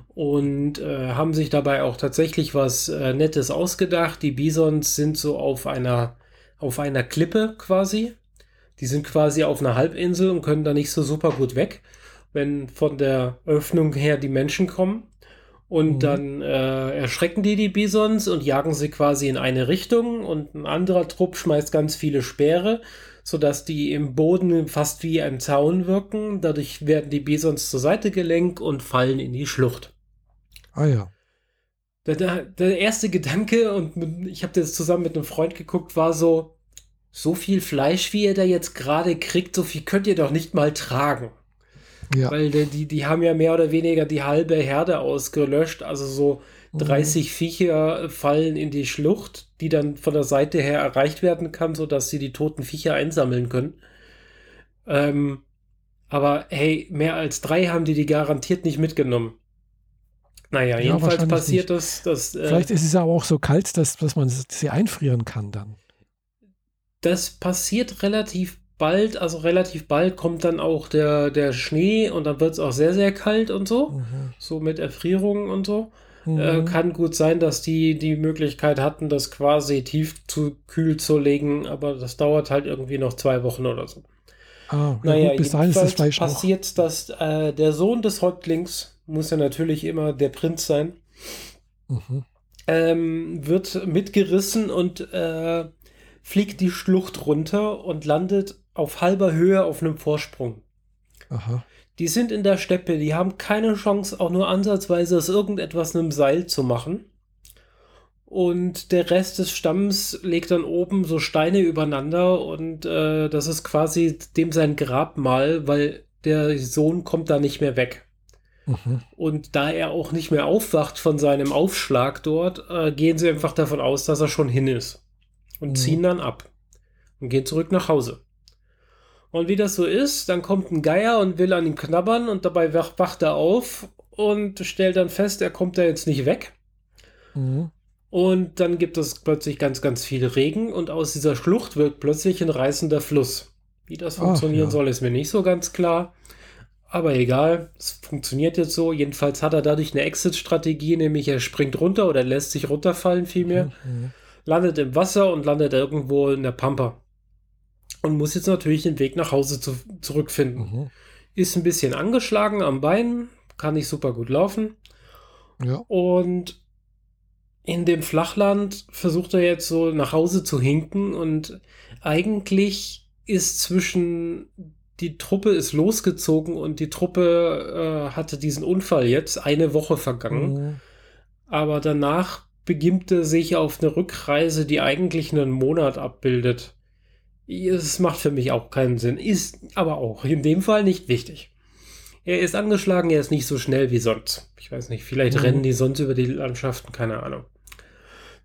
und äh, haben sich dabei auch tatsächlich was äh, Nettes ausgedacht. Die Bisons sind so auf einer, auf einer Klippe quasi. Die sind quasi auf einer Halbinsel und können da nicht so super gut weg, wenn von der Öffnung her die Menschen kommen. Und mhm. dann äh, erschrecken die die Bisons und jagen sie quasi in eine Richtung und ein anderer Trupp schmeißt ganz viele Speere, sodass die im Boden fast wie ein Zaun wirken. Dadurch werden die Bisons zur Seite gelenkt und fallen in die Schlucht. Ah ja. Der, der, der erste Gedanke, und mit, ich habe das zusammen mit einem Freund geguckt, war so, so viel Fleisch, wie ihr da jetzt gerade kriegt, so viel könnt ihr doch nicht mal tragen. Ja. Weil die, die, die haben ja mehr oder weniger die halbe Herde ausgelöscht. Also so 30 mhm. Viecher fallen in die Schlucht, die dann von der Seite her erreicht werden kann, sodass sie die toten Viecher einsammeln können. Ähm, aber hey, mehr als drei haben die die garantiert nicht mitgenommen. Naja, ja, jedenfalls passiert das. Dass, äh, Vielleicht ist es aber auch so kalt, dass, dass man sie einfrieren kann dann. Das passiert relativ bald, also relativ bald kommt dann auch der, der Schnee und dann wird es auch sehr, sehr kalt und so. Mhm. So mit Erfrierungen und so. Mhm. Äh, kann gut sein, dass die die Möglichkeit hatten, das quasi tief zu kühl zu legen, aber das dauert halt irgendwie noch zwei Wochen oder so. Ah, ja naja, gut, bis dahin ist das Fleisch passiert, auch. dass äh, der Sohn des Häuptlings muss ja natürlich immer der Prinz sein, mhm. ähm, wird mitgerissen und äh, fliegt die Schlucht runter und landet auf halber Höhe auf einem Vorsprung. Aha. Die sind in der Steppe, die haben keine Chance, auch nur ansatzweise aus irgendetwas einem Seil zu machen. Und der Rest des Stamms legt dann oben so Steine übereinander und äh, das ist quasi dem sein Grabmal, weil der Sohn kommt da nicht mehr weg. Mhm. Und da er auch nicht mehr aufwacht von seinem Aufschlag dort, äh, gehen sie einfach davon aus, dass er schon hin ist. Und Mhm. ziehen dann ab. Und gehen zurück nach Hause. Und wie das so ist, dann kommt ein Geier und will an ihm knabbern und dabei wach, wacht er auf und stellt dann fest, er kommt da jetzt nicht weg. Mhm. Und dann gibt es plötzlich ganz, ganz viel Regen und aus dieser Schlucht wird plötzlich ein reißender Fluss. Wie das Ach, funktionieren ja. soll, ist mir nicht so ganz klar. Aber egal, es funktioniert jetzt so. Jedenfalls hat er dadurch eine Exit-Strategie, nämlich er springt runter oder lässt sich runterfallen vielmehr, Mhm. landet im Wasser und landet irgendwo in der Pampa. Und muss jetzt natürlich den Weg nach Hause zu, zurückfinden. Mhm. Ist ein bisschen angeschlagen am Bein, kann nicht super gut laufen. Ja. Und in dem Flachland versucht er jetzt so nach Hause zu hinken und eigentlich ist zwischen die Truppe ist losgezogen und die Truppe äh, hatte diesen Unfall jetzt eine Woche vergangen, Mhm. aber danach begibt er sich auf eine Rückreise, die eigentlich einen Monat abbildet. Es macht für mich auch keinen Sinn, ist aber auch in dem Fall nicht wichtig. Er ist angeschlagen, er ist nicht so schnell wie sonst. Ich weiß nicht, vielleicht Mhm. rennen die sonst über die Landschaften, keine Ahnung.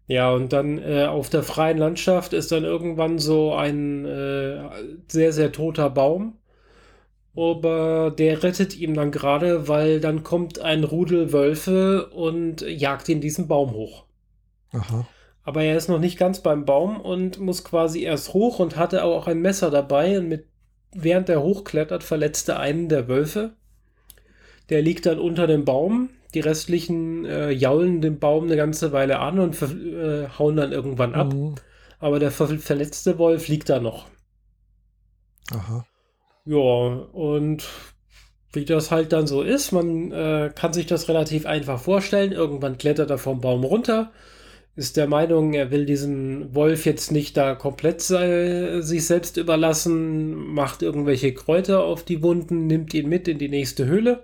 Ja, und dann äh, auf der freien Landschaft ist dann irgendwann so ein äh, sehr, sehr toter Baum. Aber der rettet ihm dann gerade, weil dann kommt ein Rudel Wölfe und jagt ihn diesen Baum hoch. Aha. Aber er ist noch nicht ganz beim Baum und muss quasi erst hoch und hatte auch ein Messer dabei. Und mit, während er hochklettert, verletzt er einen der Wölfe. Der liegt dann unter dem Baum. Die restlichen äh, jaulen den Baum eine ganze Weile an und äh, hauen dann irgendwann ab. Mhm. Aber der ver verletzte Wolf liegt da noch. Aha. Ja, und wie das halt dann so ist, man äh, kann sich das relativ einfach vorstellen. Irgendwann klettert er vom Baum runter, ist der Meinung, er will diesen Wolf jetzt nicht da komplett sei, sich selbst überlassen, macht irgendwelche Kräuter auf die Wunden, nimmt ihn mit in die nächste Höhle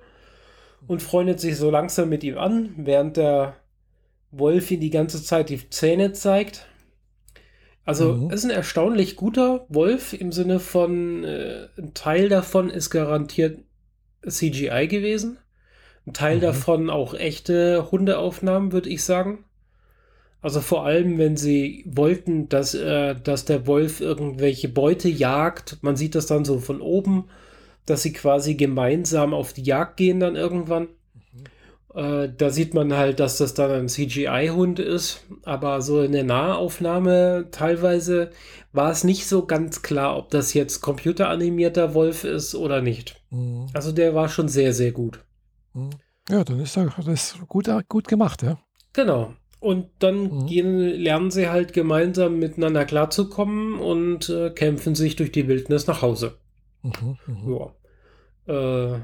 und freundet sich so langsam mit ihm an, während der Wolf ihm die ganze Zeit die Zähne zeigt. Also Mhm. ist ein erstaunlich guter Wolf im Sinne von, äh, ein Teil davon ist garantiert CGI gewesen. Ein Teil Mhm. davon auch echte Hundeaufnahmen, würde ich sagen. Also vor allem, wenn sie wollten, dass, äh, dass der Wolf irgendwelche Beute jagt. Man sieht das dann so von oben, dass sie quasi gemeinsam auf die Jagd gehen dann irgendwann. Äh, da sieht man halt, dass das dann ein CGI-Hund ist, aber so in der Nahaufnahme teilweise war es nicht so ganz klar, ob das jetzt computeranimierter Wolf ist oder nicht. Mhm. Also der war schon sehr, sehr gut. Mhm. Ja, dann ist das gut, gut gemacht, ja. Genau. Und dann Mhm. gehen, lernen sie halt gemeinsam miteinander klarzukommen und äh, kämpfen sich durch die Wildnis nach Hause. Mhm. Mhm. Ja. Äh,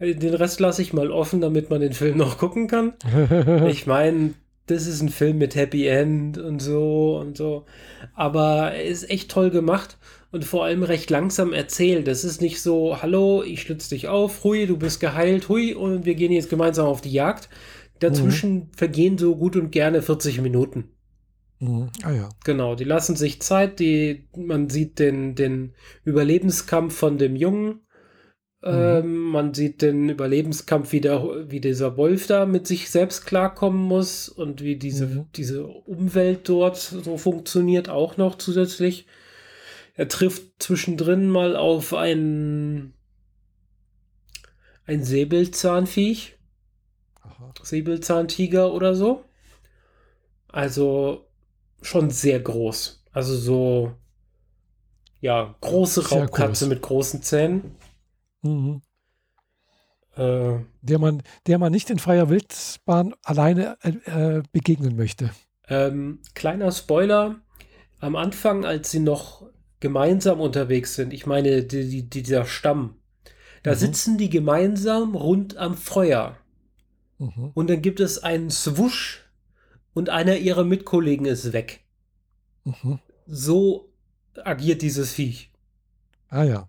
den Rest lasse ich mal offen, damit man den Film noch gucken kann. [laughs] Ich meine, das ist ein Film mit Happy End und so und so. Aber er ist echt toll gemacht und vor allem recht langsam erzählt. Das ist nicht so, hallo, ich schlitz dich auf, hui, du bist geheilt, hui, und wir gehen jetzt gemeinsam auf die Jagd. Dazwischen vergehen so gut und gerne 40 Minuten. Mhm. Ah ja. Genau, die lassen sich Zeit, die, man sieht den, den Überlebenskampf von dem Jungen. Ähm, man sieht den Überlebenskampf, wie, der, wie dieser Wolf da mit sich selbst klarkommen muss und wie diese, Mhm. diese Umwelt dort so funktioniert, auch noch zusätzlich. Er trifft zwischendrin mal auf ein, ein Säbelzahnviech, Aha. Säbelzahntiger oder so. Also schon sehr groß. Also so, ja, große Raubkatze groß. mit großen Zähnen. Mhm. Äh, Der, man, der man nicht in freier Wildbahn alleine äh, äh, begegnen möchte. ähm, kleiner Spoiler, am Anfang, als sie noch gemeinsam unterwegs sind, ich meine, die, die, dieser Stamm, da Mhm. sitzen die gemeinsam rund am Feuer. Mhm. Und dann gibt es einen Swusch und einer ihrer Mitkollegen ist weg. Mhm. so agiert dieses Viech. Ah ja.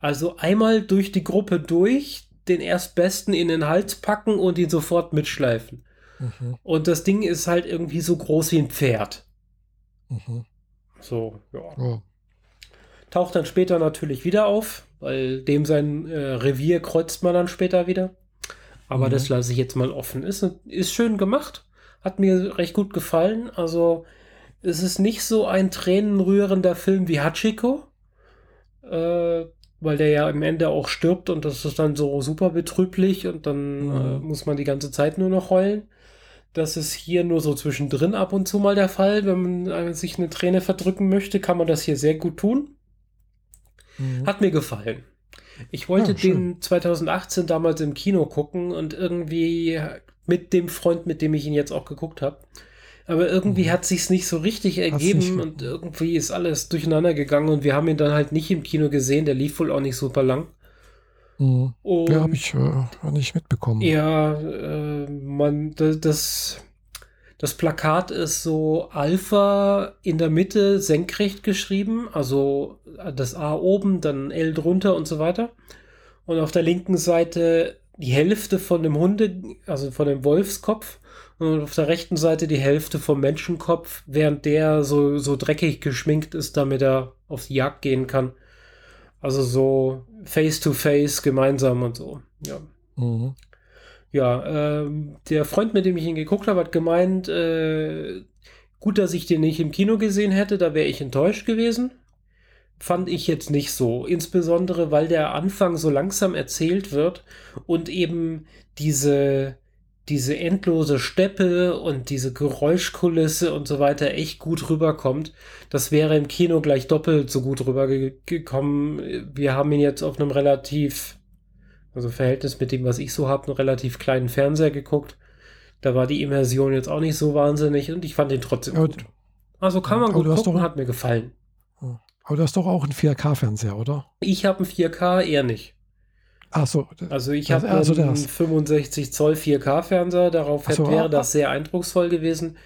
Also einmal durch die Gruppe durch, den Erstbesten in den Hals packen und ihn sofort mitschleifen. Mhm. Und das Ding ist halt irgendwie so groß wie ein Pferd. Mhm. So, ja. Oh. Taucht dann später natürlich wieder auf, weil dem sein äh, Revier kreuzt man dann später wieder. Aber mhm. das lasse ich jetzt mal offen. Ist, ist schön gemacht. Hat mir recht gut gefallen. Also, es ist nicht so ein tränenrührender Film wie Hachiko. Äh, weil der ja am Ende auch stirbt und das ist dann so super betrüblich und dann mhm. äh, muss man die ganze Zeit nur noch heulen. Das ist hier nur so zwischendrin ab und zu mal der Fall. Wenn man äh, sich eine Träne verdrücken möchte, kann man das hier sehr gut tun. Mhm. Hat mir gefallen. Ich wollte ja, den 2018 damals im Kino gucken und irgendwie mit dem Freund, mit dem ich ihn jetzt auch geguckt habe. Aber irgendwie mhm. hat sich's nicht so richtig ergeben und irgendwie ist alles durcheinander gegangen und wir haben ihn dann halt nicht im Kino gesehen. Der lief wohl auch nicht super lang. Mhm. ja, habe ich äh, nicht mitbekommen. Ja, äh, man, das, das Plakat ist so Alpha in der Mitte senkrecht geschrieben, also das A oben, dann L drunter und so weiter. Und auf der linken Seite die Hälfte von dem Hunde, also von dem Wolfskopf und auf der rechten Seite die Hälfte vom Menschenkopf, während der so, so dreckig geschminkt ist, damit er auf die Jagd gehen kann. Also so face to face gemeinsam und so. Ja. Mhm. Ja, ähm, der Freund, mit dem ich ihn geguckt habe, hat gemeint, äh, gut, dass ich den nicht im Kino gesehen hätte, da wäre ich enttäuscht gewesen. Fand ich jetzt nicht so. Insbesondere, weil der Anfang so langsam erzählt wird und eben diese, diese endlose Steppe und diese Geräuschkulisse und so weiter echt gut rüberkommt. Das wäre im Kino gleich doppelt so gut rübergekommen. Wir haben ihn jetzt auf einem relativ, also Verhältnis mit dem, was ich so habe, einen relativ kleinen Fernseher geguckt. Da war die Immersion jetzt auch nicht so wahnsinnig und ich fand ihn trotzdem ja, gut. Also kann man gut gucken, doch, hat mir gefallen. Aber du hast doch auch einen 4K-Fernseher, oder? Ich habe einen 4K, eher nicht. Ach so. Also ich habe also einen 65 Zoll 4K-Fernseher, darauf so, wäre ah, das ah. sehr eindrucksvoll gewesen.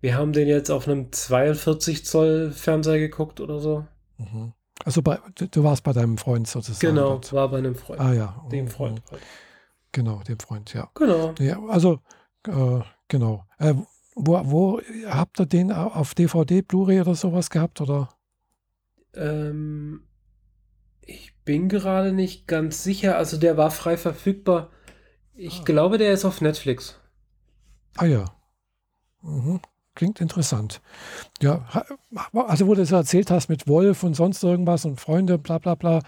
Wir haben den jetzt auf einem 42 Zoll Fernseher geguckt oder so. Mhm. Also bei, du warst bei deinem Freund sozusagen. Genau, dort. war bei einem Freund. Ah ja. Dem Freund. Mhm. Genau, dem Freund, ja. Genau. Ja, also, äh, genau. Äh, wo, wo habt ihr den auf DVD, Blu-ray oder sowas gehabt, oder? Ähm, bin gerade nicht ganz sicher. Also der war frei verfügbar. Ich ah. glaube, der ist auf Netflix. Ah ja. Mhm. Klingt interessant. Ja, also wo du das erzählt hast mit Wolf und sonst irgendwas und Freunde, bla bla bla,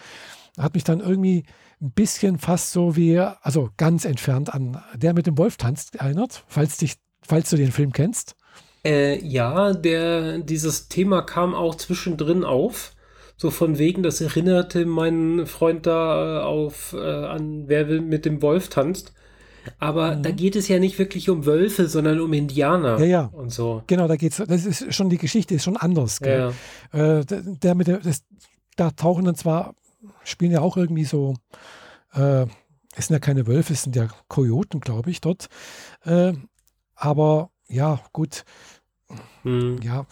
hat mich dann irgendwie ein bisschen fast so wie, also ganz entfernt an der mit dem Wolf tanzt erinnert, falls, dich, falls du den Film kennst. Äh, ja, der, dieses Thema kam auch zwischendrin auf. So von wegen, das erinnerte meinen Freund da äh, auf, äh, an Wer will mit dem Wolf tanzt. Aber mhm. da geht es ja nicht wirklich um Wölfe, sondern um Indianer ja, ja. und so. Genau, da geht's. Das ist schon die Geschichte ist schon anders. Ja. Äh, der, der, mit der, das, da tauchen dann zwar spielen ja auch irgendwie so. Äh, es sind ja keine Wölfe, es sind ja Kojoten, glaube ich, dort. Äh, aber ja, gut. Hm. Ja,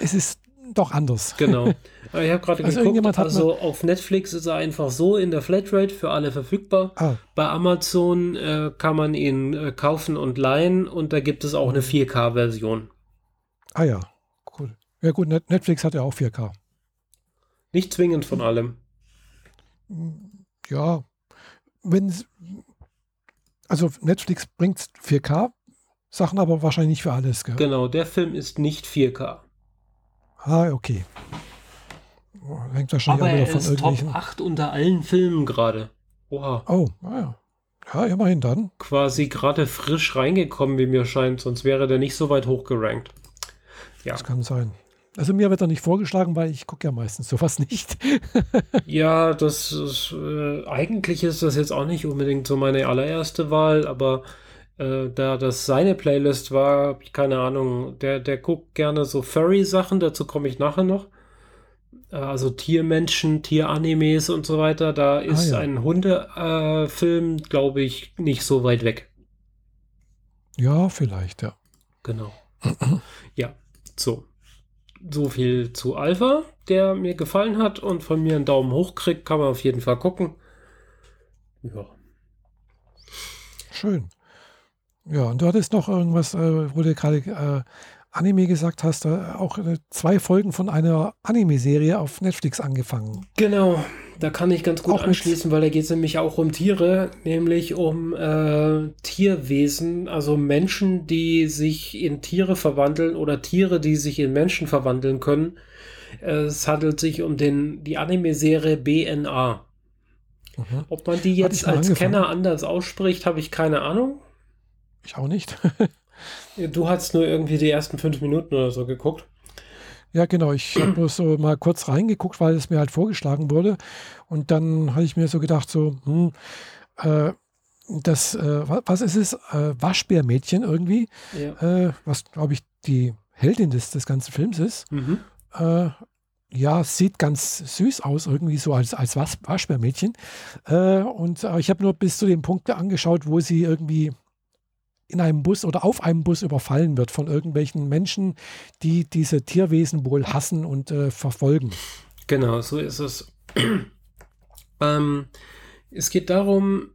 es ist doch anders. Genau. [laughs] Ich habe gerade also geguckt, also auf Netflix ist er einfach so in der Flatrate für alle verfügbar. Ah. Bei Amazon äh, kann man ihn äh, kaufen und leihen und da gibt es auch eine 4K-Version. Ah ja, cool. Ja gut, Netflix hat ja auch 4K. Nicht zwingend von allem. Ja, wenn also Netflix bringt 4K Sachen, aber wahrscheinlich nicht für alles. Gell? Genau, der Film ist nicht 4K. Ah, okay. Hängt wahrscheinlich Aber auch wieder von ist irgendwelchen. Top 8 unter allen Filmen gerade. Oha. Oh, naja. Ja, immerhin dann. Quasi gerade frisch reingekommen, wie mir scheint, sonst wäre der nicht so weit hochgerankt. Ja. Das kann sein. Also mir wird er nicht vorgeschlagen, weil ich gucke ja meistens sowas nicht. [laughs] ja, das ist, äh, eigentlich ist das jetzt auch nicht unbedingt so meine allererste Wahl, aber äh, da das seine Playlist war, keine Ahnung, der, der guckt gerne so Furry-Sachen, dazu komme ich nachher noch. Äh, also Tiermenschen, Tieranimes und so weiter. Da ah, ist ah, ja. ein Hundefilm, äh, glaube ich, nicht so weit weg. Ja, vielleicht, ja. Genau. [clears throat] ja, so. so viel zu Alpha, der mir gefallen hat und von mir einen Daumen hoch kriegt, kann man auf jeden Fall gucken. Ja. Schön. Ja, und du hattest noch irgendwas, äh, wo du gerade äh, Anime gesagt hast, äh, auch äh, zwei Folgen von einer Anime-Serie auf Netflix angefangen. Genau, da kann ich ganz gut auch anschließen, weil da geht es nämlich auch um Tiere, nämlich um äh, Tierwesen, also Menschen, die sich in Tiere verwandeln oder Tiere, die sich in Menschen verwandeln können. Es handelt sich um den, die Anime-Serie BNA. Mhm. Ob man die jetzt als angefangen. Kenner anders ausspricht, habe ich keine Ahnung. Ich auch nicht. du hast nur irgendwie die ersten fünf Minuten oder so geguckt. Ja, genau. Ich habe nur so mal kurz reingeguckt, weil es mir halt vorgeschlagen wurde. Und dann habe ich mir so gedacht, so, hm, äh, das, äh, was ist es? Äh, Waschbärmädchen irgendwie, ja. Äh, was, glaube ich, die Heldin des, des ganzen Films ist. Mhm. Äh, ja, sieht ganz süß aus, irgendwie so als, als Waschbärmädchen. Äh, und ich habe nur bis zu dem Punkt angeschaut, wo sie irgendwie in einem Bus oder auf einem Bus überfallen wird von irgendwelchen Menschen, die diese Tierwesen wohl hassen und äh, verfolgen. Genau, so ist es. [clears throat] ähm, es geht darum,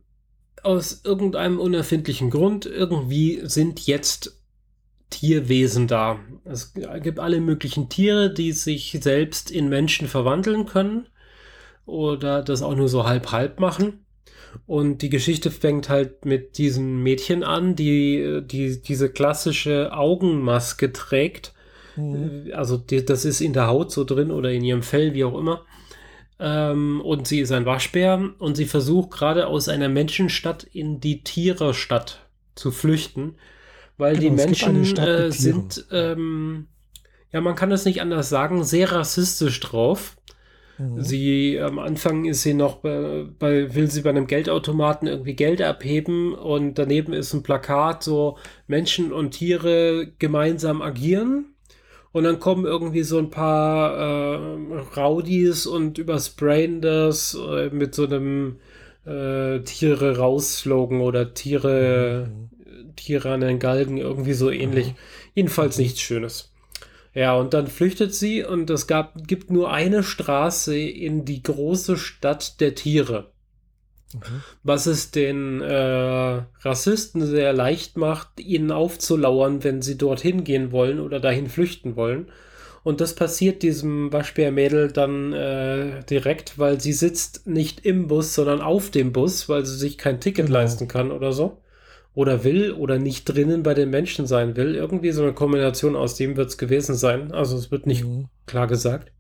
aus irgendeinem unerfindlichen Grund, irgendwie sind jetzt Tierwesen da. Es gibt alle möglichen Tiere, die sich selbst in Menschen verwandeln können oder das auch nur so halb-halb machen. Und die Geschichte fängt halt mit diesem Mädchen an, die, die diese klassische Augenmaske trägt. Mhm. Also die, das ist in der Haut so drin oder in ihrem Fell, wie auch immer. Ähm, und sie ist ein Waschbär und sie versucht gerade aus einer Menschenstadt in die Tiererstadt zu flüchten, weil genau, die Menschen äh, sind, ähm, ja, man kann es nicht anders sagen, sehr rassistisch drauf. Mhm. Sie am Anfang ist sie noch bei, bei, will sie bei einem Geldautomaten irgendwie Geld abheben und daneben ist ein Plakat, so Menschen und Tiere gemeinsam agieren. Und dann kommen irgendwie so ein paar äh, Rowdies und übersprayen das äh, mit so einem äh, Tiere raus-Slogan oder Tiere, mhm. Tiere an den Galgen, irgendwie so ähnlich. Mhm. Jedenfalls nichts Schönes. Ja, und dann flüchtet sie und es gab, gibt nur eine Straße in die große Stadt der Tiere. Mhm. Was es den äh, Rassisten sehr leicht macht, ihnen aufzulauern, wenn sie dorthin gehen wollen oder dahin flüchten wollen. Und das passiert diesem Waschbärmädel dann äh, direkt, weil sie sitzt nicht im Bus, sondern auf dem Bus, weil sie sich kein Ticket genau. leisten kann oder so oder will oder nicht drinnen bei den Menschen sein will. Irgendwie so eine Kombination aus dem wird es gewesen sein. Also es wird nicht mhm. klar gesagt.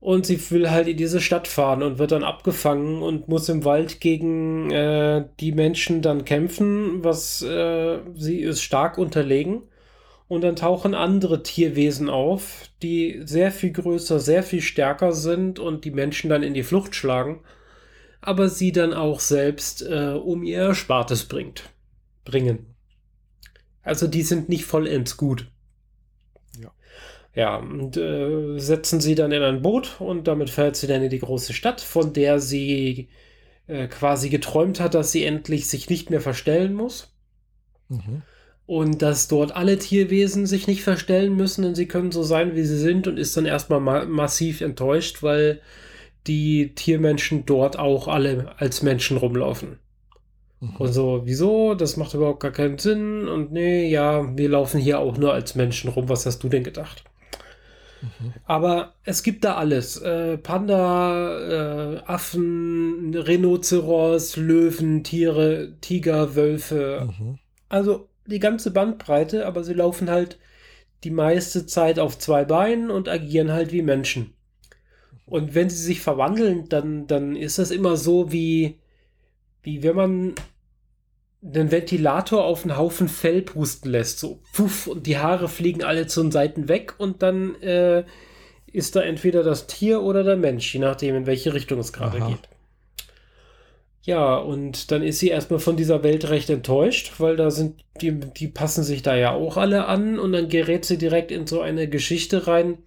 Und sie will halt in diese Stadt fahren und wird dann abgefangen und muss im Wald gegen äh, die Menschen dann kämpfen, was äh, sie ist stark unterlegen. Und dann tauchen andere Tierwesen auf, die sehr viel größer, sehr viel stärker sind und die Menschen dann in die Flucht schlagen, aber sie dann auch selbst äh, um ihr Erspartes bringt bringen. Also die sind nicht vollends gut. Ja. Ja, und äh, setzen sie dann in ein Boot und damit fährt sie dann in die große Stadt, von der sie äh, quasi geträumt hat, dass sie endlich sich nicht mehr verstellen muss. Mhm. Und dass dort alle Tierwesen sich nicht verstellen müssen und sie können so sein, wie sie sind und ist dann erstmal ma massiv enttäuscht, weil die Tiermenschen dort auch alle als Menschen rumlaufen. Mhm. Und so, wieso? Das macht überhaupt gar keinen Sinn. Und nee, ja, wir laufen hier auch nur als Menschen rum. Was hast du denn gedacht? Mhm. Aber es gibt da alles. Äh, Panda, äh, Affen, Rhinoceros, Löwen, Tiere, Tiger, Wölfe. Mhm. Also die ganze Bandbreite, aber sie laufen halt die meiste Zeit auf zwei Beinen und agieren halt wie Menschen. Und wenn sie sich verwandeln, dann, dann ist das immer so wie, wie wenn man einen Ventilator auf einen Haufen Fell pusten lässt, so puff, und die Haare fliegen alle zu den Seiten weg und dann äh, ist da entweder das Tier oder der Mensch, je nachdem, in welche Richtung es gerade geht. Ja, und dann ist sie erstmal von dieser Welt recht enttäuscht, weil da sind, die, die passen sich da ja auch alle an und dann gerät sie direkt in so eine Geschichte rein,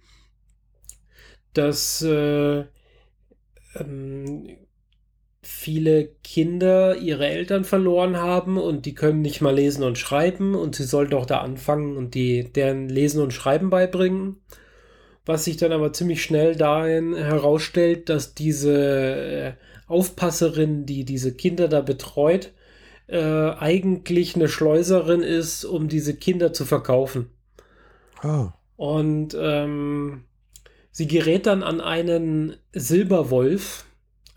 dass äh, ähm, viele Kinder ihre Eltern verloren haben und die können nicht mal lesen und schreiben und sie soll doch da anfangen und die deren Lesen und Schreiben beibringen. was sich dann aber ziemlich schnell dahin herausstellt, dass diese äh, Aufpasserin, die diese Kinder da betreut, äh, eigentlich eine Schleuserin ist, um diese Kinder zu verkaufen. Ah. Und ähm, sie gerät dann an einen Silberwolf,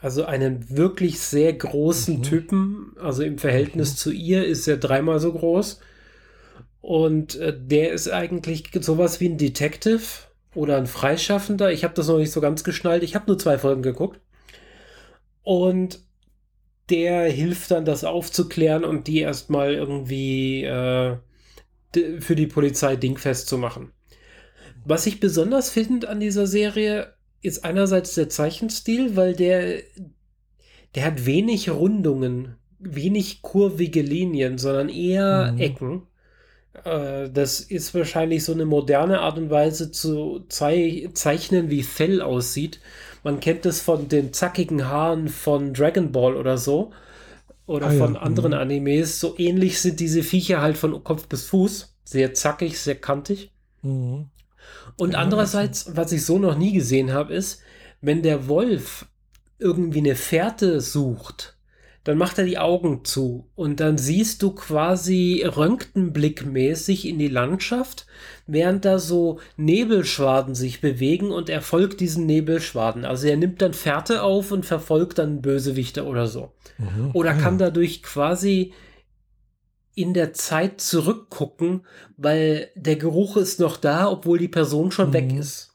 also einen wirklich sehr großen mhm. Typen. Also im Verhältnis mhm. zu ihr ist er dreimal so groß. Und äh, der ist eigentlich sowas wie ein Detective oder ein Freischaffender. Ich habe das noch nicht so ganz geschnallt. Ich habe nur zwei Folgen geguckt. Und der hilft dann, das aufzuklären und die erstmal irgendwie äh, für die Polizei dingfest zu machen. Was ich besonders finde an dieser Serie, ist einerseits der Zeichenstil, weil der, der hat wenig Rundungen, wenig kurvige Linien, sondern eher mhm. Ecken. Äh, das ist wahrscheinlich so eine moderne Art und Weise zu zei zeichnen, wie Fell aussieht. Man kennt es von den zackigen Haaren von Dragon Ball oder so. Oder ah, von ja. anderen mhm. Animes. So ähnlich sind diese Viecher halt von Kopf bis Fuß. Sehr zackig, sehr kantig. Mhm. Und ja, andererseits, was ich so noch nie gesehen habe, ist, wenn der Wolf irgendwie eine Fährte sucht, dann macht er die Augen zu und dann siehst du quasi röntgenblickmäßig in die Landschaft, während da so Nebelschwaden sich bewegen und er folgt diesen Nebelschwaden. Also er nimmt dann Fährte auf und verfolgt dann Bösewichte oder so. Mhm. Oder kann dadurch quasi in der Zeit zurückgucken, weil der Geruch ist noch da, obwohl die Person schon mhm. weg ist.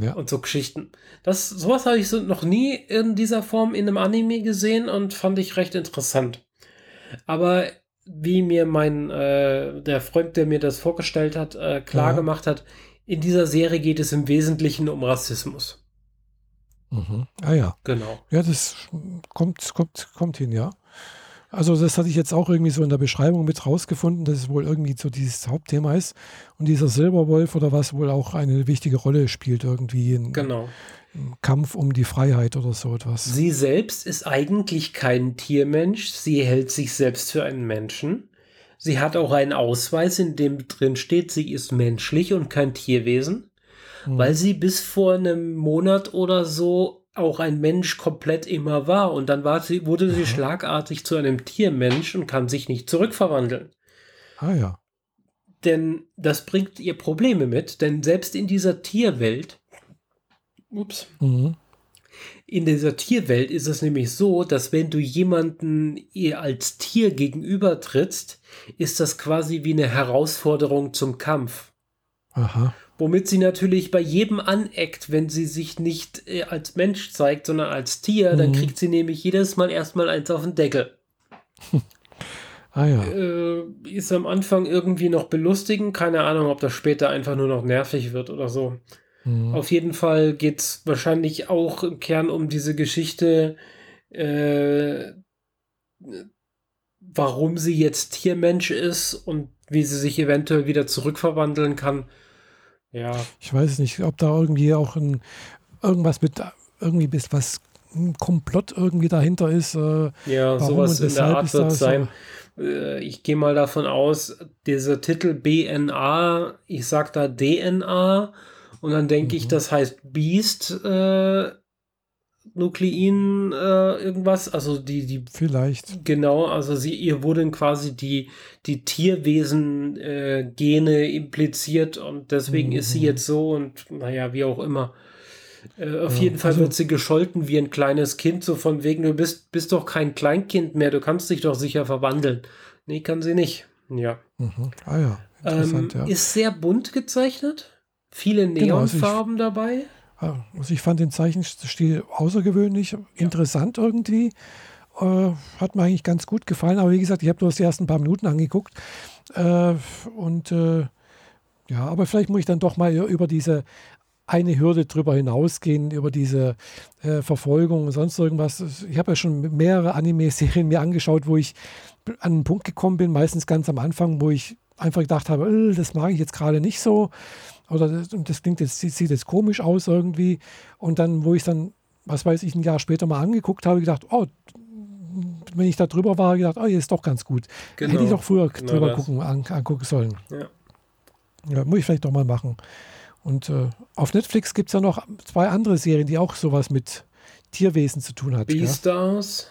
Ja. Und so Geschichten. Das, sowas habe ich so noch nie in dieser Form in einem Anime gesehen und fand ich recht interessant. Aber wie mir mein, äh, der Freund, der mir das vorgestellt hat, äh, klar ja. gemacht hat, in dieser Serie geht es im Wesentlichen um Rassismus. Mhm. Ah ja. Genau. Ja, das kommt, kommt, kommt hin, ja. Also das hatte ich jetzt auch irgendwie so in der Beschreibung mit rausgefunden, dass es wohl irgendwie so dieses Hauptthema ist und dieser Silberwolf oder was wohl auch eine wichtige Rolle spielt irgendwie in, genau. im Kampf um die Freiheit oder so etwas. Sie selbst ist eigentlich kein Tiermensch, sie hält sich selbst für einen Menschen. Sie hat auch einen Ausweis, in dem drin steht, sie ist menschlich und kein Tierwesen, hm. weil sie bis vor einem Monat oder so auch ein Mensch komplett immer war. Und dann war sie, wurde sie Aha. schlagartig zu einem Tiermensch und kann sich nicht zurückverwandeln. Ah ja. Denn das bringt ihr Probleme mit, denn selbst in dieser Tierwelt, ups, mhm. in dieser Tierwelt ist es nämlich so, dass wenn du jemanden ihr als Tier gegenüber trittst, ist das quasi wie eine Herausforderung zum Kampf. Aha. Womit sie natürlich bei jedem aneckt, wenn sie sich nicht äh, als Mensch zeigt, sondern als Tier, mhm. dann kriegt sie nämlich jedes Mal erstmal eins auf den Deckel. [laughs] ah ja. Äh, ist am Anfang irgendwie noch belustigend, keine Ahnung, ob das später einfach nur noch nervig wird oder so. Mhm. Auf jeden Fall geht es wahrscheinlich auch im Kern um diese Geschichte, äh, warum sie jetzt Tiermensch ist und wie sie sich eventuell wieder zurückverwandeln kann. Ja. Ich weiß nicht, ob da irgendwie auch ein, irgendwas mit, irgendwie bis was ein Komplott irgendwie dahinter ist. Äh, ja, sowas in der Art wird sein. So? Äh, ich gehe mal davon aus, dieser Titel BNA, ich sag da DNA und dann denke mhm. ich, das heißt Beast äh, Nuklein äh, irgendwas, also die, die. Vielleicht. Genau, also sie, ihr wurden quasi die, die Tierwesen-Gene äh, impliziert und deswegen mhm. ist sie mhm. jetzt so und naja, wie auch immer. Äh, auf ja, jeden Fall also, wird sie gescholten wie ein kleines Kind, so von wegen, du bist, bist doch kein Kleinkind mehr, du kannst dich doch sicher verwandeln. Nee, kann sie nicht. Ja. Mhm. Ah ja. Ähm, ja. Ist sehr bunt gezeichnet. Viele Neonfarben genau, also dabei. Also ich fand den Zeichenstil außergewöhnlich, ja. interessant irgendwie. Äh, hat mir eigentlich ganz gut gefallen. Aber wie gesagt, ich habe nur die ersten paar Minuten angeguckt. Äh, und äh, ja, aber vielleicht muss ich dann doch mal über diese eine Hürde drüber hinausgehen, über diese äh, Verfolgung und sonst irgendwas. Ich habe ja schon mehrere Anime-Serien mir angeschaut, wo ich an einen Punkt gekommen bin, meistens ganz am Anfang, wo ich einfach gedacht habe, äh, das mag ich jetzt gerade nicht so oder das, das klingt jetzt, sieht, sieht jetzt komisch aus irgendwie. Und dann, wo ich dann, was weiß ich, ein Jahr später mal angeguckt habe, gedacht, oh, wenn ich da drüber war, gedacht, oh, ist doch ganz gut. Genau, Hätte ich doch früher genau drüber gucken, an, angucken sollen. Ja. ja. Muss ich vielleicht doch mal machen. Und äh, auf Netflix gibt es ja noch zwei andere Serien, die auch sowas mit Tierwesen zu tun hat. Beastars.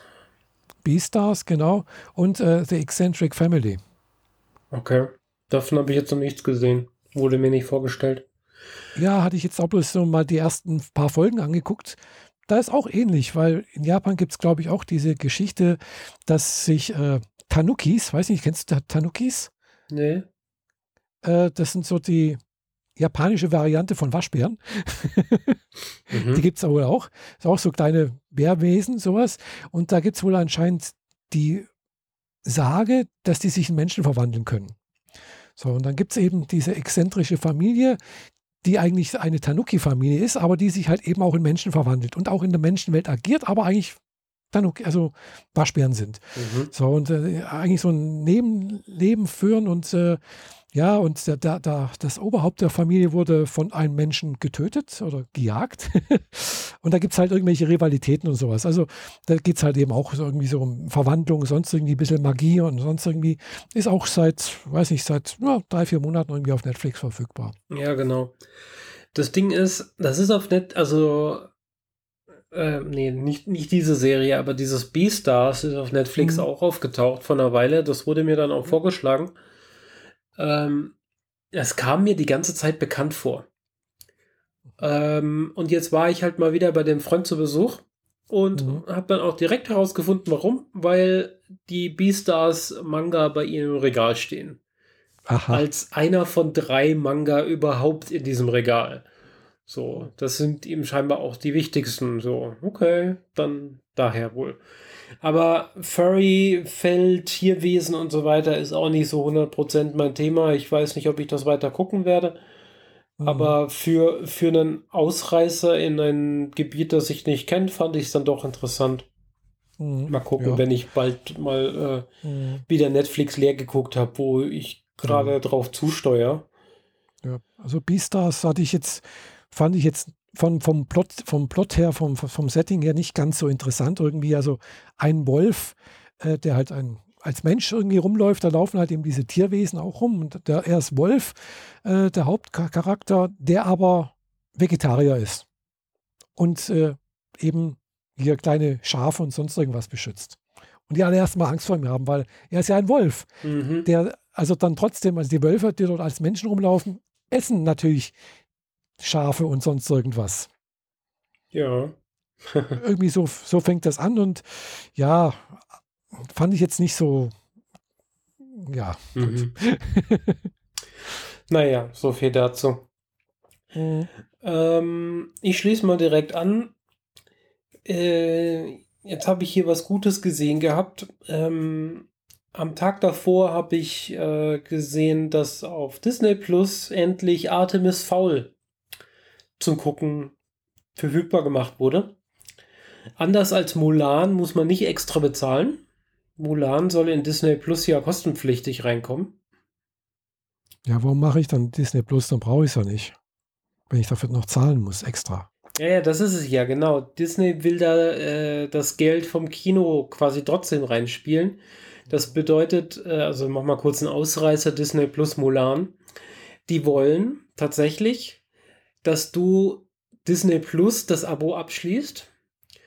Beastars, genau. Und äh, The Eccentric Family. Okay. Davon habe ich jetzt noch nichts gesehen. Wurde mir nicht vorgestellt. Ja, hatte ich jetzt auch bloß so mal die ersten paar Folgen angeguckt. Da ist auch ähnlich, weil in Japan gibt es, glaube ich, auch diese Geschichte, dass sich äh, Tanukis, weiß nicht, kennst du Tanukis? Nee. Äh, das sind so die japanische Variante von Waschbären. mhm. [laughs] Die gibt es wohl auch. Ist auch so kleine Bärwesen, sowas. Und da gibt es wohl anscheinend die Sage, dass die sich in Menschen verwandeln können. So, und dann gibt es eben diese exzentrische Familie, die eigentlich eine Tanuki-Familie ist, aber die sich halt eben auch in Menschen verwandelt und auch in der Menschenwelt agiert, aber eigentlich Tanuki, also Waschbären sind. Mhm. So, und äh, eigentlich so ein Nebenleben führen und äh, ja, und der, der, das Oberhaupt der Familie wurde von einem Menschen getötet oder gejagt. [laughs] und da gibt es halt irgendwelche Rivalitäten und sowas. Also da geht es halt eben auch so irgendwie so um Verwandlung, sonst irgendwie ein bisschen Magie und sonst irgendwie. Ist auch seit, weiß nicht, seit ja, drei, vier Monaten irgendwie auf Netflix verfügbar. Ja, genau. Das Ding ist, das ist auf Net, also äh, nee, nicht, nicht diese Serie, aber dieses Beastars ist auf Netflix mhm. auch aufgetaucht vor einer Weile. Das wurde mir dann auch mhm. vorgeschlagen. Ähm, das kam mir die ganze Zeit bekannt vor. Ähm, und jetzt war ich halt mal wieder bei dem Freund zu Besuch und mhm. habe dann auch direkt herausgefunden, warum. Weil die Beastars Manga bei ihnen im Regal stehen. Aha. Als einer von drei Manga überhaupt in diesem Regal. So, das sind ihm scheinbar auch die wichtigsten. So, okay, dann daher wohl. Aber Furry, Fell, Tierwesen und so weiter ist auch nicht so 100% mein Thema. Ich weiß nicht, ob ich das weiter gucken werde. Mhm. Aber für, für einen Ausreißer in ein Gebiet, das ich nicht kenne, fand ich es dann doch interessant. Mhm. Mal gucken, ja. wenn ich bald mal äh, mhm. wieder Netflix leer geguckt habe, wo ich gerade mhm. drauf zusteuere. Ja, also Beastars hatte ich jetzt, fand ich jetzt von, vom, Plot, vom Plot her, vom, vom Setting her nicht ganz so interessant irgendwie. Also ein Wolf, äh, der halt ein, als Mensch irgendwie rumläuft, da laufen halt eben diese Tierwesen auch rum. Und der, er ist Wolf, äh, der Hauptcharakter, der aber Vegetarier ist. Und äh, eben hier kleine Schafe und sonst irgendwas beschützt. Und die alle erstmal Angst vor ihm haben, weil er ist ja ein Wolf, mhm. der also dann trotzdem, also die Wölfe, die dort als Menschen rumlaufen, essen natürlich Schafe und sonst irgendwas. Ja. [laughs] Irgendwie so, so fängt das an und ja, fand ich jetzt nicht so. Ja. Mhm. [laughs] naja, so viel dazu. Mhm. Ähm, ich schließe mal direkt an. Äh, jetzt habe ich hier was Gutes gesehen gehabt. Ähm, am Tag davor habe ich äh, gesehen, dass auf Disney Plus endlich Artemis Fowl zum Gucken verfügbar gemacht wurde. Anders als Mulan muss man nicht extra bezahlen. Mulan soll in Disney Plus ja kostenpflichtig reinkommen. Ja, warum mache ich dann Disney Plus? Dann brauche ich es ja nicht. Wenn ich dafür noch zahlen muss, extra. Ja, ja, das ist es ja, genau. Disney will da äh, das Geld vom Kino quasi trotzdem reinspielen. Das bedeutet, äh, also mach mal kurz einen Ausreißer, Disney Plus Mulan. Die wollen tatsächlich dass du Disney Plus das Abo abschließt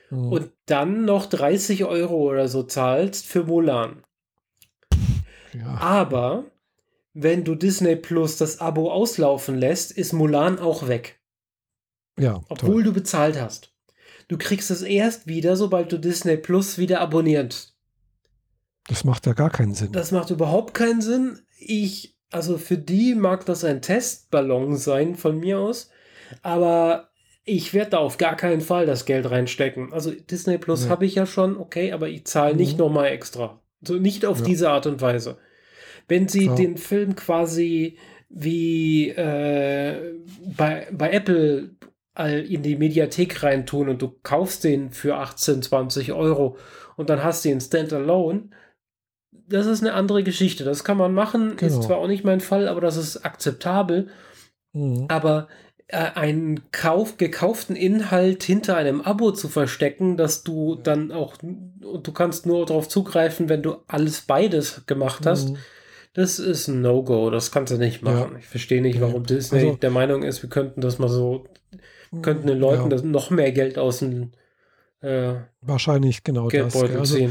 mhm. und dann noch 30 Euro oder so zahlst für Mulan. Ja. Aber wenn du Disney Plus das Abo auslaufen lässt, ist Mulan auch weg. Ja. Obwohl toll. du bezahlt hast. Du kriegst es erst wieder, sobald du Disney Plus wieder abonnierst. Das macht ja gar keinen Sinn. Das macht überhaupt keinen Sinn. Ich, also für die mag das ein Testballon sein von mir aus. Aber ich werde da auf gar keinen Fall das Geld reinstecken. Also Disney Plus ja. habe ich ja schon, okay, aber ich zahle nicht mhm. nochmal extra. So nicht auf ja. diese Art und Weise. Wenn sie ja. den Film quasi wie äh, bei, bei Apple in die Mediathek reintun und du kaufst den für 18, 20 Euro und dann hast du ihn Standalone, das ist eine andere Geschichte. Das kann man machen, genau. ist zwar auch nicht mein Fall, aber das ist akzeptabel. Mhm. Aber einen Kauf, gekauften Inhalt hinter einem Abo zu verstecken, dass du dann auch, du kannst nur darauf zugreifen, wenn du alles beides gemacht hast. Mhm. Das ist ein No-Go, das kannst du nicht machen. Ja. Ich verstehe nicht, warum Disney also, der Meinung ist, wir könnten das mal so, könnten den Leuten ja. das noch mehr Geld aus dem äh, Wahrscheinlich genau Geldbeutel das. Also,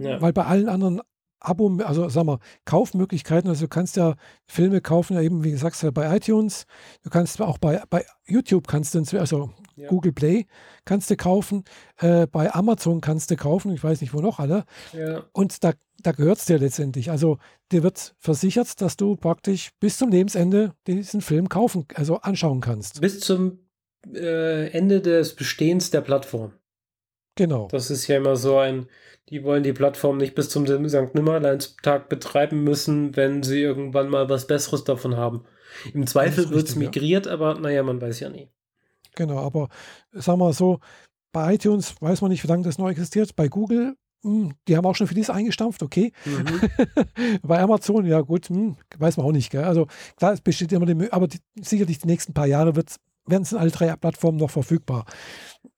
ja. Weil bei allen anderen Abo, also sag mal, Kaufmöglichkeiten, also du kannst ja Filme kaufen, ja eben, wie gesagt, bei iTunes, du kannst auch bei, bei YouTube kannst du, also ja. Google Play kannst du kaufen, äh, bei Amazon kannst du kaufen, ich weiß nicht, wo noch alle. Ja. Und da, da gehört es dir letztendlich. Also dir wird versichert, dass du praktisch bis zum Lebensende diesen Film kaufen, also anschauen kannst. Bis zum äh, Ende des Bestehens der Plattform. Genau. Das ist ja immer so ein, die wollen die Plattform nicht bis zum St. Nimmerleinstag betreiben müssen, wenn sie irgendwann mal was Besseres davon haben. Im Zweifel wird es migriert, ja. aber naja, man weiß ja nie. Genau, aber sagen wir so, bei iTunes weiß man nicht, wie lange das noch existiert. Bei Google, mh, hm, die haben auch schon vieles eingestampft, okay. Mhm. [laughs] bei Amazon, ja gut, mh, hm, weiß man auch nicht. Gell? Also klar, es besteht immer die aber die, sicherlich die nächsten paar Jahre wird werden es in alle drei Plattformen noch verfügbar.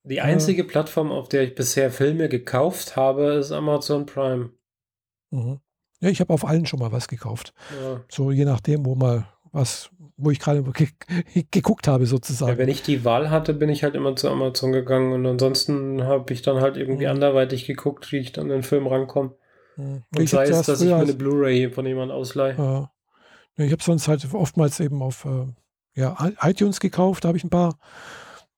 Die einzige äh, Plattform, auf der ich bisher Filme gekauft habe, ist Amazon Prime. Mhm. Ja, ich habe auf allen schon mal was gekauft. Ja. So je nachdem, wo mal was, wo ich gerade ge geguckt habe, sozusagen. Ja, wenn ich die Wahl hatte, bin ich halt immer zu Amazon gegangen und ansonsten habe ich dann halt irgendwie mhm. anderweitig geguckt, wie ich dann in den Film rankomme. Mhm. Und ich sei es, dass ich mir eine Blu-ray von jemandem ausleihe. Ja. Ich habe sonst halt oftmals eben auf äh, ja, iTunes gekauft, da habe ich ein paar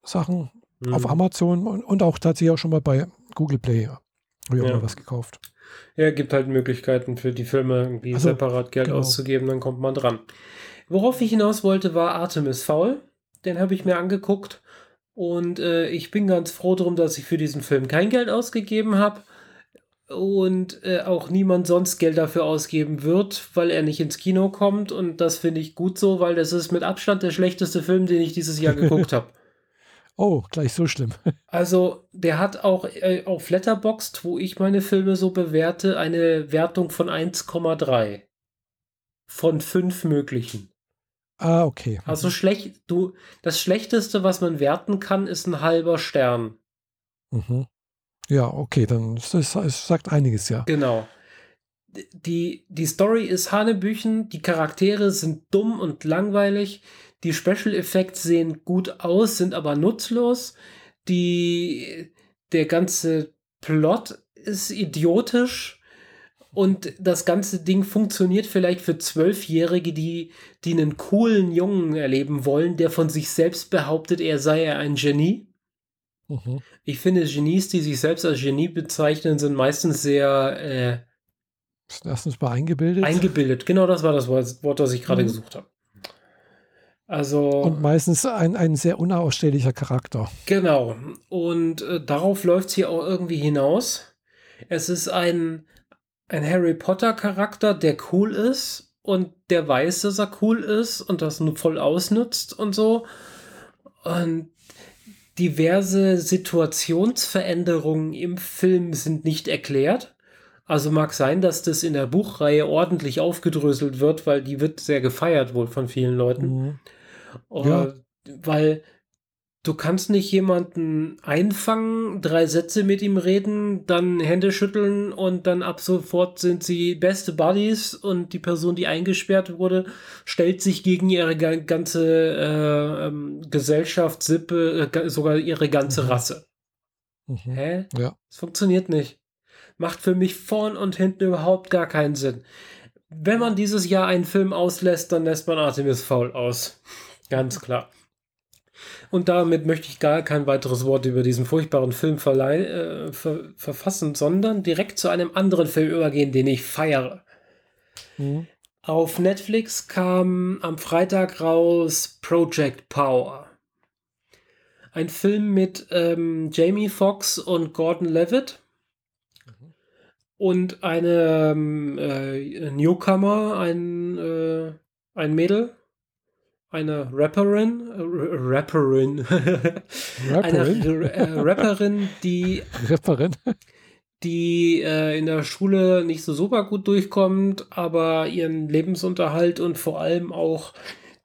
Sachen mhm. auf Amazon und, und, auch tatsächlich auch schon mal bei Google Play habe ich auch ja. mal was gekauft. Ja, gibt halt Möglichkeiten für die Filme irgendwie also, separat Geld genau. auszugeben, dann kommt man dran. Worauf ich hinaus wollte, war Artemis Foul. Den habe ich mir angeguckt und äh, ich bin ganz froh darum, dass ich für diesen Film kein Geld ausgegeben habe und äh, auch niemand sonst Geld dafür ausgeben wird, weil er nicht ins Kino kommt. Und das finde ich gut so, weil das ist mit Abstand der schlechteste Film, den ich dieses Jahr [laughs] geguckt habe. Oh, gleich so schlimm. [laughs] also, der hat auch äh, auf Letterboxd, wo ich meine Filme so bewerte, eine Wertung von 1,3 von fünf möglichen. Ah, okay. Also schlecht, du, das Schlechteste, was man werten kann, ist ein halber Stern. Mhm. Ja, okay, dann das, das sagt einiges, ja. Genau. Die, die Story ist Hanebüchen, die Charaktere sind dumm und langweilig, die Special Effects sehen gut aus, sind aber nutzlos. Die, der ganze Plot ist idiotisch und das ganze Ding funktioniert vielleicht für Zwölfjährige, die, die einen coolen Jungen erleben wollen, der von sich selbst behauptet, er sei ein Genie. Mhm. Ich finde, Genies, die sich selbst als Genie bezeichnen, sind meistens sehr. Äh, Erstens mal eingebildet. Eingebildet, genau das war das Wort, das ich gerade mhm. gesucht habe. Also, und meistens ein, ein sehr unausstehlicher Charakter. Genau. Und äh, darauf läuft es hier auch irgendwie hinaus. Es ist ein, ein Harry Potter-Charakter, der cool ist und der weiß, dass er cool ist und das nur voll ausnutzt und so. Und diverse Situationsveränderungen im Film sind nicht erklärt. Also mag sein, dass das in der Buchreihe ordentlich aufgedröselt wird, weil die wird sehr gefeiert wohl von vielen Leuten. Mhm. Ja. Weil Du kannst nicht jemanden einfangen, drei Sätze mit ihm reden, dann Hände schütteln und dann ab sofort sind sie beste Buddies und die Person, die eingesperrt wurde, stellt sich gegen ihre ganze äh, ähm, Gesellschaft, Sippe, äh, sogar ihre ganze mhm. Rasse. Mhm. Hä? Ja. Das funktioniert nicht. Macht für mich vorn und hinten überhaupt gar keinen Sinn. Wenn man dieses Jahr einen Film auslässt, dann lässt man Artemis faul aus. Ganz klar. Und damit möchte ich gar kein weiteres Wort über diesen furchtbaren Film äh, ver verfassen, sondern direkt zu einem anderen Film übergehen, den ich feiere. Mhm. Auf Netflix kam am Freitag raus Project Power. Ein Film mit ähm, Jamie Foxx und Gordon Levitt. Mhm. Und eine ähm, äh, Newcomer, ein, äh, ein Mädel, eine Rapperin, äh, Rapperin, [laughs] Rapperin? eine äh, Rapperin, die [laughs] Rapperin? die äh, in der Schule nicht so super gut durchkommt, aber ihren Lebensunterhalt und vor allem auch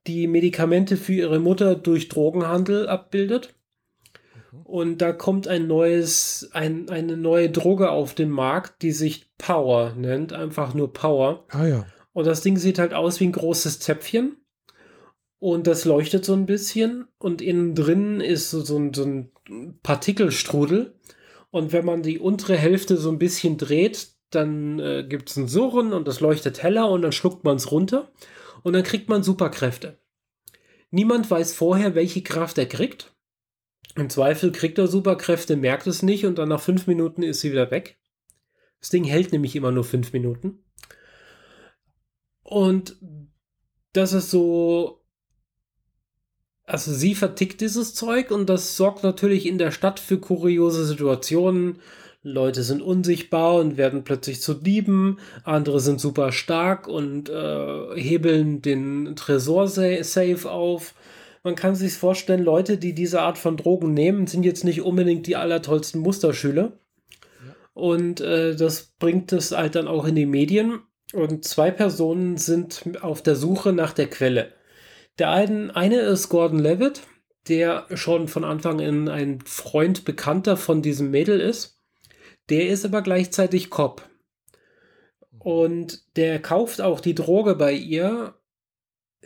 die Medikamente für ihre Mutter durch Drogenhandel abbildet. Und da kommt ein neues, ein, eine neue Droge auf den Markt, die sich Power nennt, einfach nur Power. Ah ja. Und das Ding sieht halt aus wie ein großes Zäpfchen. Und das leuchtet so ein bisschen. Und innen drin ist so, so, ein, so ein Partikelstrudel. Und wenn man die untere Hälfte so ein bisschen dreht, dann äh, gibt es ein Surren und das leuchtet heller und dann schluckt man es runter. Und dann kriegt man Superkräfte. Niemand weiß vorher, welche Kraft er kriegt. Im Zweifel kriegt er Superkräfte, merkt es nicht und dann nach fünf Minuten ist sie wieder weg. Das Ding hält nämlich immer nur fünf Minuten. Und das ist so. Also sie vertickt dieses Zeug und das sorgt natürlich in der Stadt für kuriose Situationen. Leute sind unsichtbar und werden plötzlich zu Dieben, andere sind super stark und äh, hebeln den Tresor-Safe auf. Man kann sich vorstellen, Leute, die diese Art von Drogen nehmen, sind jetzt nicht unbedingt die allertollsten Musterschüler. Ja. Und äh, das bringt es halt dann auch in die Medien. Und zwei Personen sind auf der Suche nach der Quelle. Der eine, eine ist Gordon Levitt, der schon von Anfang an ein Freund, Bekannter von diesem Mädel ist. Der ist aber gleichzeitig Cop. Und der kauft auch die Droge bei ihr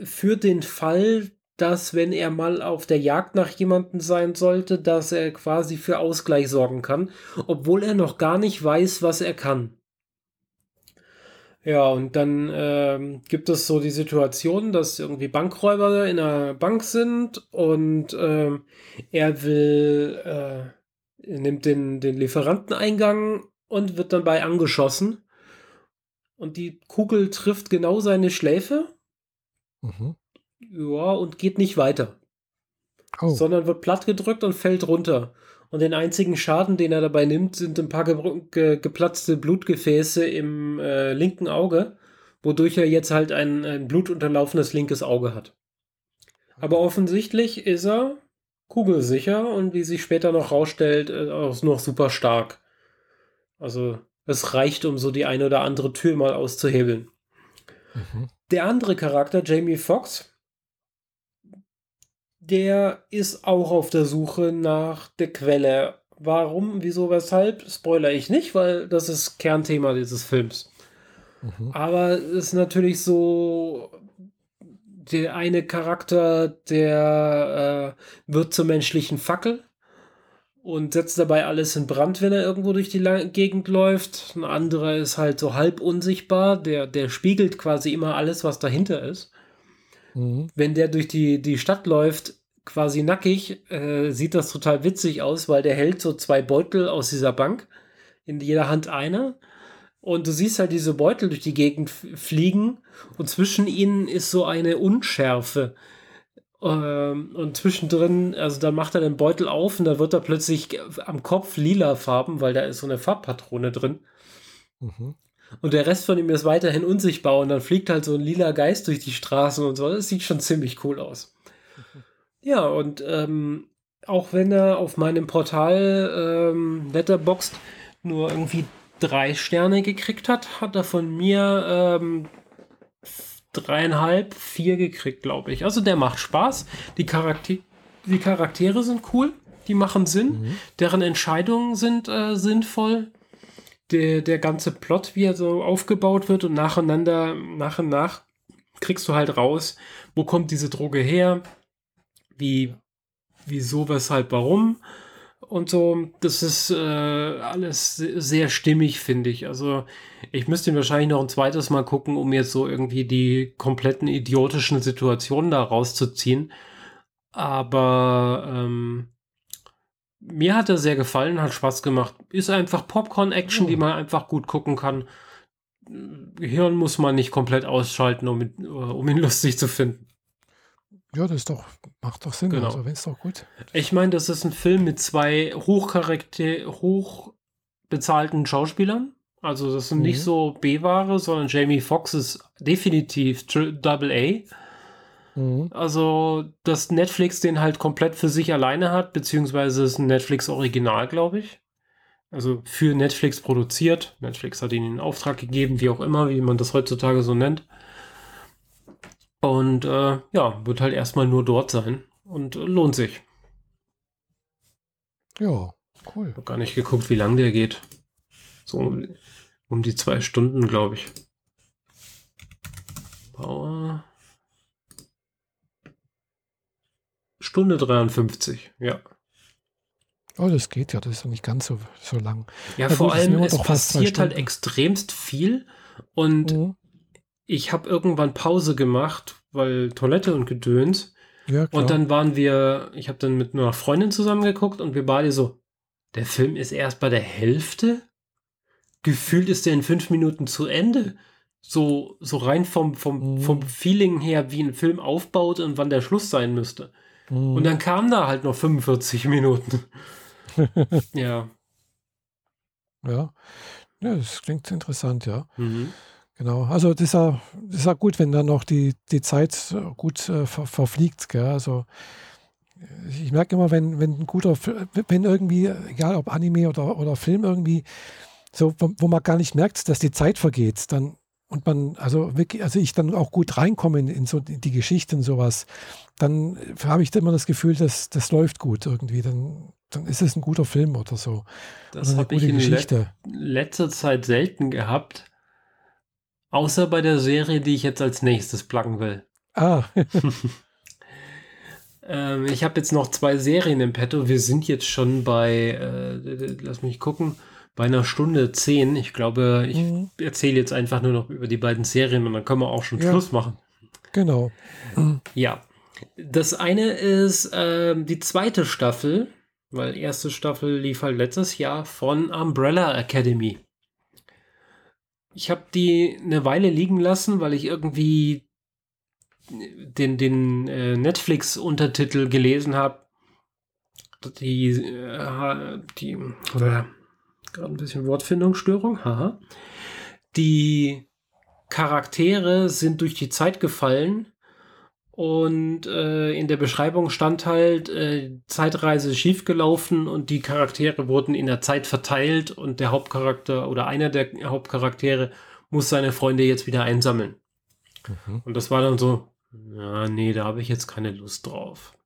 für den Fall, dass wenn er mal auf der Jagd nach jemandem sein sollte, dass er quasi für Ausgleich sorgen kann, obwohl er noch gar nicht weiß, was er kann. Ja, und dann ähm, gibt es so die Situation, dass irgendwie Bankräuber in einer Bank sind und ähm, er will, äh, nimmt den, den Lieferanteneingang und wird dabei angeschossen. Und die Kugel trifft genau seine Schläfe. Mhm. Ja, und geht nicht weiter. Oh. Sondern wird platt gedrückt und fällt runter. Und den einzigen Schaden, den er dabei nimmt, sind ein paar ge ge geplatzte Blutgefäße im äh, linken Auge, wodurch er jetzt halt ein, ein blutunterlaufenes linkes Auge hat. Aber offensichtlich ist er kugelsicher und wie sich später noch rausstellt, äh, auch noch super stark. Also es reicht, um so die eine oder andere Tür mal auszuhebeln. Mhm. Der andere Charakter, Jamie Foxx, der ist auch auf der Suche nach der Quelle. Warum, wieso, weshalb, spoiler ich nicht, weil das ist Kernthema dieses Films. Mhm. Aber es ist natürlich so, der eine Charakter, der äh, wird zur menschlichen Fackel und setzt dabei alles in Brand, wenn er irgendwo durch die Gegend läuft. Ein anderer ist halt so halb unsichtbar, der, der spiegelt quasi immer alles, was dahinter ist. Mhm. Wenn der durch die, die Stadt läuft, quasi nackig, äh, sieht das total witzig aus, weil der hält so zwei Beutel aus dieser Bank, in jeder Hand einer. Und du siehst halt diese Beutel durch die Gegend fliegen und zwischen ihnen ist so eine Unschärfe. Ähm, und zwischendrin, also dann macht er den Beutel auf und da wird er plötzlich am Kopf lila Farben, weil da ist so eine Farbpatrone drin. Mhm. Und der Rest von ihm ist weiterhin unsichtbar und dann fliegt halt so ein lila Geist durch die Straßen und so. Das sieht schon ziemlich cool aus. Ja, und ähm, auch wenn er auf meinem Portal ähm, Letterboxd nur irgendwie drei Sterne gekriegt hat, hat er von mir ähm, dreieinhalb, vier gekriegt, glaube ich. Also der macht Spaß. Die, Charakter die Charaktere sind cool, die machen Sinn, mhm. deren Entscheidungen sind äh, sinnvoll. Der, der ganze Plot, wie er so aufgebaut wird und nacheinander, nach und nach kriegst du halt raus, wo kommt diese Droge her, wie, wieso, weshalb, warum und so. Das ist äh, alles sehr stimmig, finde ich. Also ich müsste ihn wahrscheinlich noch ein zweites Mal gucken, um jetzt so irgendwie die kompletten idiotischen Situationen da rauszuziehen. Aber ähm, mir hat er sehr gefallen, hat Spaß gemacht. Ist einfach Popcorn-Action, die man einfach gut gucken kann. Hirn muss man nicht komplett ausschalten, um, um ihn [laughs] lustig zu finden. Ja, das ist doch, macht doch Sinn. Genau. Also, wenn es doch gut. Ich meine, das ist ein Film mit zwei hochcharakter hochbezahlten Schauspielern. Also, das sind mhm. nicht so B-Ware, sondern Jamie Foxx ist definitiv Double A. Mhm. Also, dass Netflix den halt komplett für sich alleine hat, beziehungsweise ist ein Netflix-Original, glaube ich. Also für Netflix produziert. Netflix hat ihn in Auftrag gegeben, wie auch immer, wie man das heutzutage so nennt. Und äh, ja, wird halt erstmal nur dort sein und äh, lohnt sich. Ja, cool. Ich habe gar nicht geguckt, wie lang der geht. So um, um die zwei Stunden, glaube ich. Power. Stunde 53, ja. Oh, das geht ja, das ist ja nicht ganz so, so lang. Ja, ja vor gut, allem, es passiert halt extremst viel und mhm. Ich habe irgendwann Pause gemacht, weil Toilette und Gedöns. Ja, klar. und dann waren wir, ich habe dann mit einer Freundin zusammengeguckt und wir beide so, der Film ist erst bei der Hälfte? Gefühlt ist der in fünf Minuten zu Ende. So, so rein vom, vom, mhm. vom Feeling her, wie ein Film aufbaut und wann der Schluss sein müsste. Mhm. Und dann kam da halt noch 45 Minuten. [laughs] ja. Ja. Ja, das klingt interessant, ja. Mhm. Genau. Also das ist, ja, das ist ja gut, wenn dann noch die, die Zeit gut äh, ver, verfliegt. Gell? Also ich merke immer, wenn, wenn ein guter, wenn irgendwie, egal ob Anime oder, oder Film irgendwie, so, wo, wo man gar nicht merkt, dass die Zeit vergeht, dann und man, also wirklich, also ich dann auch gut reinkomme in, in so in die Geschichte und sowas, dann habe ich immer das Gefühl, dass das läuft gut irgendwie. Dann, dann ist es ein guter Film oder so. Das habe ich in Geschichte. Le letzter Zeit selten gehabt. Außer bei der Serie, die ich jetzt als nächstes placken will. Ah. [laughs] [laughs] ähm, ich habe jetzt noch zwei Serien im Petto. Wir sind jetzt schon bei, äh, lass mich gucken, bei einer Stunde zehn. Ich glaube, ich mhm. erzähle jetzt einfach nur noch über die beiden Serien und dann können wir auch schon ja. Schluss machen. Genau. Ja. Das eine ist äh, die zweite Staffel, weil erste Staffel lief halt letztes Jahr von Umbrella Academy. Ich habe die eine Weile liegen lassen, weil ich irgendwie den, den äh, Netflix-Untertitel gelesen habe. Die, äh, die, oder Gerade ein bisschen Wortfindungsstörung, haha. Die Charaktere sind durch die Zeit gefallen und äh, in der Beschreibung stand halt äh, Zeitreise schiefgelaufen und die Charaktere wurden in der Zeit verteilt und der Hauptcharakter oder einer der Hauptcharaktere muss seine Freunde jetzt wieder einsammeln. Mhm. Und das war dann so, ja, nee, da habe ich jetzt keine Lust drauf.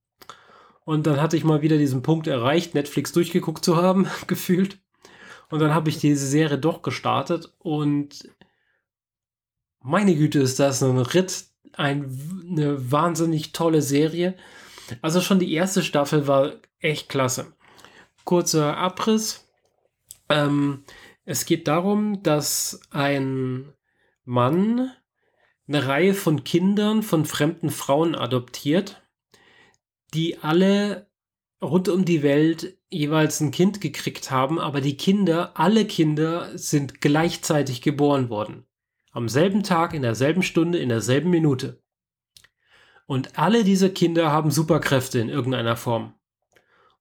Und dann hatte ich mal wieder diesen Punkt erreicht, Netflix durchgeguckt zu haben, [laughs] gefühlt. Und dann habe ich diese Serie doch gestartet und meine Güte, ist das ein Ritt, ein, eine wahnsinnig tolle Serie. Also schon die erste Staffel war echt klasse. Kurzer Abriss. Ähm, es geht darum, dass ein Mann eine Reihe von Kindern von fremden Frauen adoptiert, die alle rund um die Welt jeweils ein Kind gekriegt haben, aber die Kinder, alle Kinder sind gleichzeitig geboren worden. Am selben Tag, in derselben Stunde, in derselben Minute. Und alle diese Kinder haben Superkräfte in irgendeiner Form.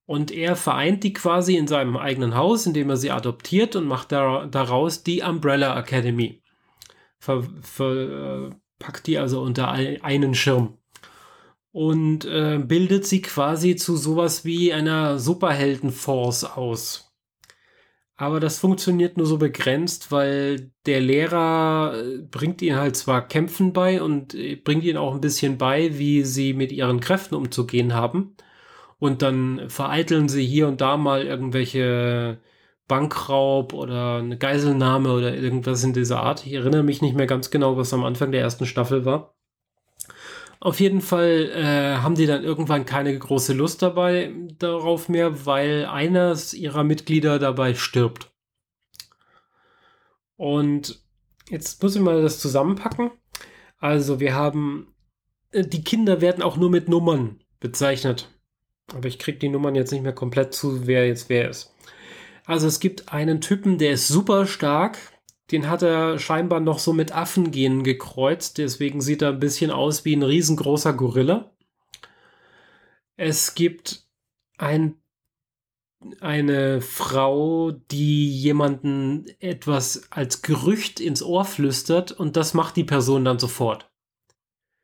Und er vereint die quasi in seinem eigenen Haus, indem er sie adoptiert und macht daraus die Umbrella Academy. Ver, ver, äh, packt die also unter einen Schirm und äh, bildet sie quasi zu sowas wie einer Superheldenforce aus. Aber das funktioniert nur so begrenzt, weil der Lehrer äh, bringt ihnen halt zwar Kämpfen bei und äh, bringt ihnen auch ein bisschen bei, wie sie mit ihren Kräften umzugehen haben. Und dann vereiteln sie hier und da mal irgendwelche Bankraub oder eine Geiselnahme oder irgendwas in dieser Art. Ich erinnere mich nicht mehr ganz genau, was am Anfang der ersten Staffel war. Auf jeden Fall äh, haben die dann irgendwann keine große Lust dabei darauf mehr, weil eines ihrer Mitglieder dabei stirbt. Und jetzt muss ich mal das zusammenpacken. Also wir haben, äh, die Kinder werden auch nur mit Nummern bezeichnet. Aber ich kriege die Nummern jetzt nicht mehr komplett zu, wer jetzt wer ist. Also es gibt einen Typen, der ist super stark, den hat er scheinbar noch so mit Affengenen gekreuzt. Deswegen sieht er ein bisschen aus wie ein riesengroßer Gorilla. Es gibt ein, eine Frau, die jemanden etwas als Gerücht ins Ohr flüstert und das macht die Person dann sofort.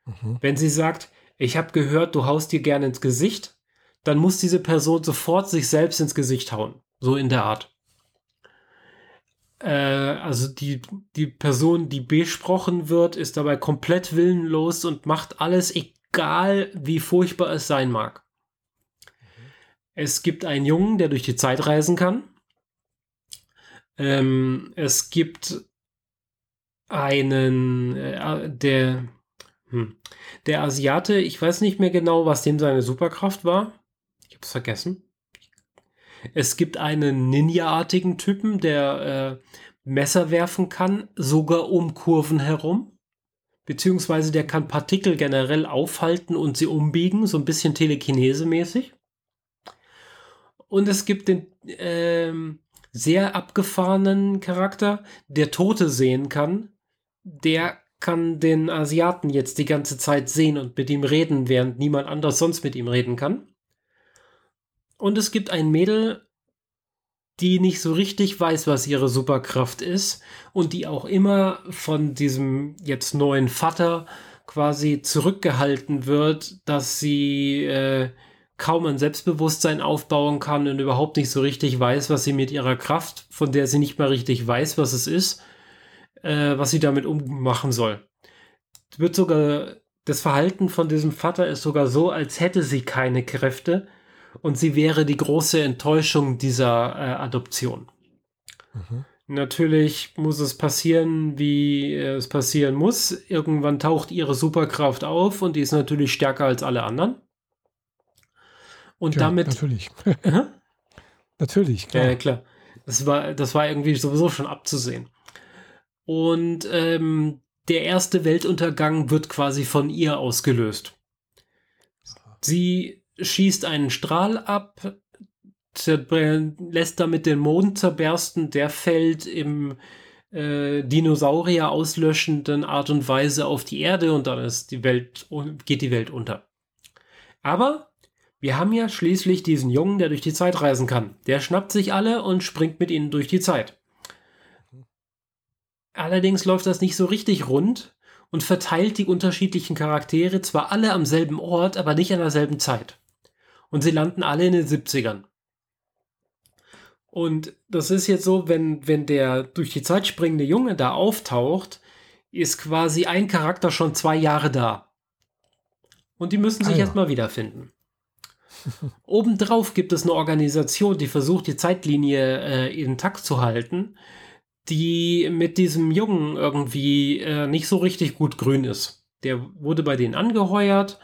Mhm. Wenn sie sagt, ich habe gehört, du haust dir gerne ins Gesicht, dann muss diese Person sofort sich selbst ins Gesicht hauen. So in der Art äh, also die, die Person, die besprochen wird, ist dabei komplett willenlos und macht alles, egal wie furchtbar es sein mag. Es gibt einen Jungen, der durch die Zeit reisen kann. Ähm, es gibt einen, äh, der, Hm. Der Asiate, ich weiß nicht mehr genau, was dem seine Superkraft war. Ich habe es vergessen. Es gibt einen Ninja-artigen Typen, der äh, Messer werfen kann, sogar um Kurven herum. Beziehungsweise der kann Partikel generell aufhalten und sie umbiegen, so ein bisschen telekinese-mäßig. Und es gibt den ähm, sehr abgefahrenen Charakter, der Tote sehen kann. Der kann den Asiaten jetzt die ganze Zeit sehen und mit ihm reden, während niemand anders sonst mit ihm reden kann. Und es gibt ein Mädel, die nicht so richtig weiß, was ihre Superkraft ist und die auch immer von diesem jetzt neuen Vater quasi zurückgehalten wird, dass sie äh, kaum ein Selbstbewusstsein aufbauen kann und überhaupt nicht so richtig weiß, was sie mit ihrer Kraft, von der sie nicht mal richtig weiß, was es ist, äh, was sie damit ummachen soll. Wird sogar das Verhalten von diesem Vater ist sogar so, als hätte sie keine Kräfte und sie wäre die große Enttäuschung dieser äh, Adoption. Mhm. Natürlich muss es passieren, wie es passieren muss. Irgendwann taucht ihre Superkraft auf und die ist natürlich stärker als alle anderen. Und ja, damit. Natürlich. [laughs] natürlich, klar. Ja, klar. Das war, das war irgendwie sowieso schon abzusehen. Und ähm, der erste Weltuntergang wird quasi von ihr ausgelöst. Sie schießt einen Strahl ab, lässt damit den Mond zerbersten, der fällt im äh, Dinosaurier auslöschenden Art und Weise auf die Erde und dann ist die Welt, geht die Welt unter. Aber wir haben ja schließlich diesen Jungen, der durch die Zeit reisen kann. Der schnappt sich alle und springt mit ihnen durch die Zeit. Allerdings läuft das nicht so richtig rund und verteilt die unterschiedlichen Charaktere zwar alle am selben Ort, aber nicht an derselben Zeit und sie landen alle in den 70ern. Und das ist jetzt so, wenn, wenn der durch die Zeit springende Junge da auftaucht, ist quasi ein Charakter schon zwei Jahre da. Und die müssen sich ah, ja. erstmal wiederfinden. [laughs] Obendrauf gibt es eine Organisation, die versucht, die Zeitlinie äh, intakt zu halten, die mit diesem Jungen irgendwie äh, nicht so richtig gut grün ist. Der wurde bei denen angeheuert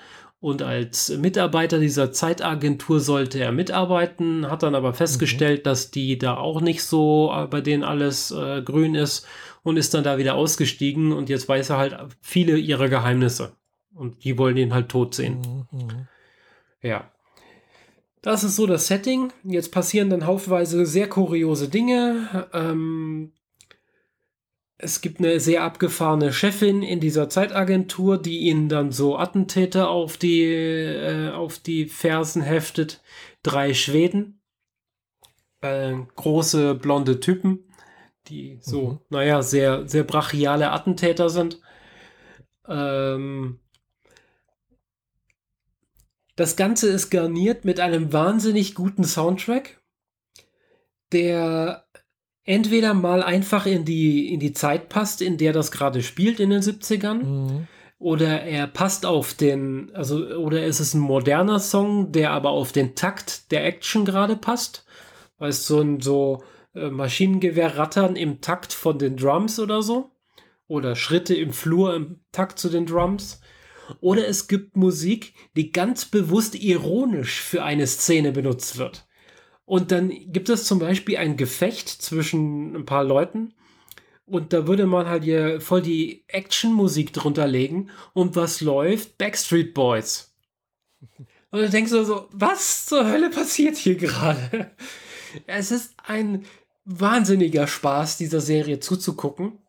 und als Mitarbeiter dieser Zeitagentur sollte er mitarbeiten, hat dann aber festgestellt, mhm. dass die da auch nicht so äh, bei denen alles äh, grün ist und ist dann da wieder ausgestiegen und jetzt weiß er halt viele ihrer Geheimnisse und die wollen ihn halt tot sehen. Mhm. Ja. Das ist so das Setting. Jetzt passieren dann haufenweise sehr kuriose Dinge. Ähm, es gibt eine sehr abgefahrene Chefin in dieser Zeitagentur, die ihnen dann so Attentäter auf die, äh, auf die Fersen heftet. Drei Schweden, äh, große blonde Typen, die so, mhm. naja, sehr, sehr brachiale Attentäter sind. Ähm, das Ganze ist garniert mit einem wahnsinnig guten Soundtrack, der entweder mal einfach in die, in die Zeit passt, in der das gerade spielt in den 70ern. Mhm. Oder er passt auf den, also, oder ist es ein moderner Song, der aber auf den Takt der Action gerade passt. Weißt so ein so äh, Maschinengewehr-Rattern im Takt von den Drums oder so. Oder Schritte im Flur im Takt zu den Drums. Oder es gibt Musik, die ganz bewusst ironisch für eine Szene benutzt wird. Und dann gibt es zum Beispiel ein Gefecht zwischen ein paar Leuten. Und da würde man halt hier voll die Action-Musik drunter legen. Und was läuft? Backstreet Boys. Und du denkst so, was zur Hölle passiert hier gerade? Es ist ein wahnsinniger Spaß, dieser Serie zuzugucken.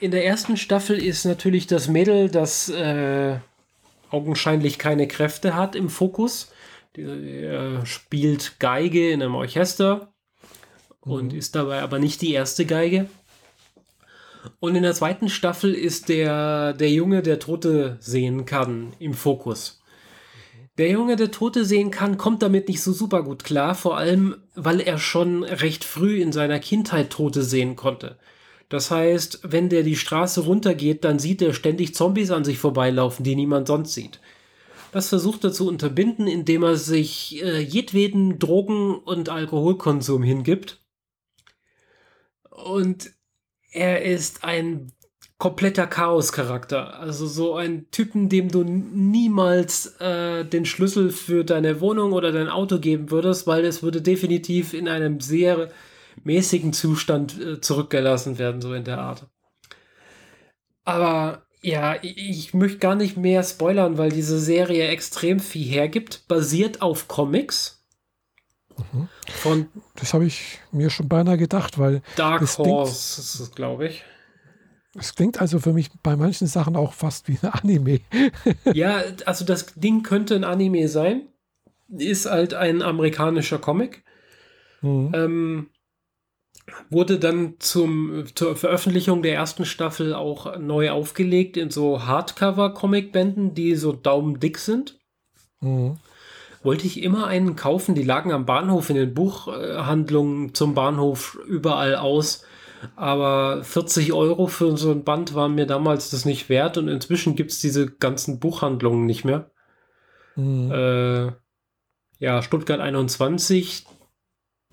In der ersten Staffel ist natürlich das Mädel, das äh, augenscheinlich keine Kräfte hat, im Fokus. Er spielt Geige in einem Orchester mhm. und ist dabei aber nicht die erste Geige. Und in der zweiten Staffel ist der, der Junge, der Tote sehen kann, im Fokus. Der Junge, der Tote sehen kann, kommt damit nicht so super gut klar, vor allem, weil er schon recht früh in seiner Kindheit Tote sehen konnte. Das heißt, wenn der die Straße runtergeht, dann sieht er ständig Zombies an sich vorbeilaufen, die niemand sonst sieht. Das versucht er zu unterbinden, indem er sich äh, jedweden Drogen- und Alkoholkonsum hingibt. Und er ist ein kompletter Chaos-Charakter. Also so ein Typen, dem du niemals äh, den Schlüssel für deine Wohnung oder dein Auto geben würdest, weil es würde definitiv in einem sehr mäßigen Zustand äh, zurückgelassen werden, so in der Art. Aber ja, ich, möchte gar nicht mehr spoilern, weil diese Serie extrem viel hergibt, basiert auf Comics. Mhm. Von das habe ich mir schon beinahe gedacht, weil Dark Horse ist es, glaube ich. Es klingt also für mich bei manchen Sachen auch fast wie ein Anime. [laughs] ja, also das Ding könnte ein Anime sein. Ist halt ein amerikanischer Comic. Mhm. Ähm, wurde dann zum, zur Veröffentlichung der ersten Staffel auch neu aufgelegt in so Hardcover-Comic-Bänden, die so daumendick sind. Mhm. Wollte ich immer einen kaufen, die lagen am Bahnhof in den Buchhandlungen zum Bahnhof überall aus. Aber 40 Euro für so ein Band waren mir damals das nicht wert und inzwischen gibt es diese ganzen Buchhandlungen nicht mehr. Mhm. Äh, ja, Stuttgart 21,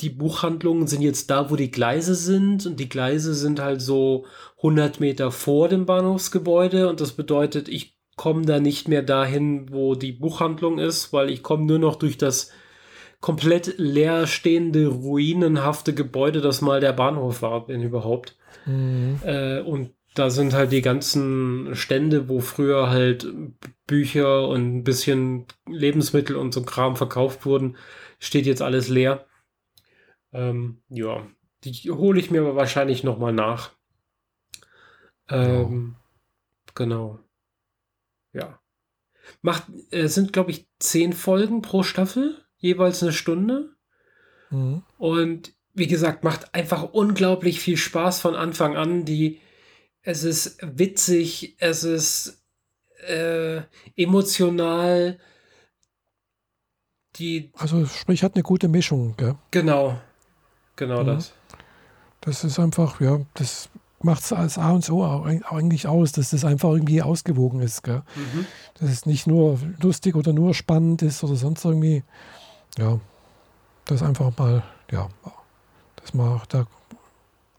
die Buchhandlungen sind jetzt da, wo die Gleise sind und die Gleise sind halt so 100 Meter vor dem Bahnhofsgebäude und das bedeutet, ich komme da nicht mehr dahin, wo die Buchhandlung ist, weil ich komme nur noch durch das komplett leerstehende, ruinenhafte Gebäude, das mal der Bahnhof war, wenn überhaupt. Mhm. Äh, und da sind halt die ganzen Stände, wo früher halt Bücher und ein bisschen Lebensmittel und so Kram verkauft wurden, steht jetzt alles leer. Ähm, ja, die hole ich mir aber wahrscheinlich nochmal nach. Ähm, genau. Ja. Macht, äh, sind, glaube ich, zehn Folgen pro Staffel jeweils eine Stunde. Mhm. Und wie gesagt, macht einfach unglaublich viel Spaß von Anfang an. Die, es ist witzig, es ist äh, emotional. Die, also sprich, hat eine gute Mischung, gell? Genau, genau mhm. das. Das ist einfach, ja, das macht es als A und O eigentlich aus, dass das einfach irgendwie ausgewogen ist. Gell? Mhm. Dass es nicht nur lustig oder nur spannend ist oder sonst irgendwie ja, das einfach mal, ja, dass man da,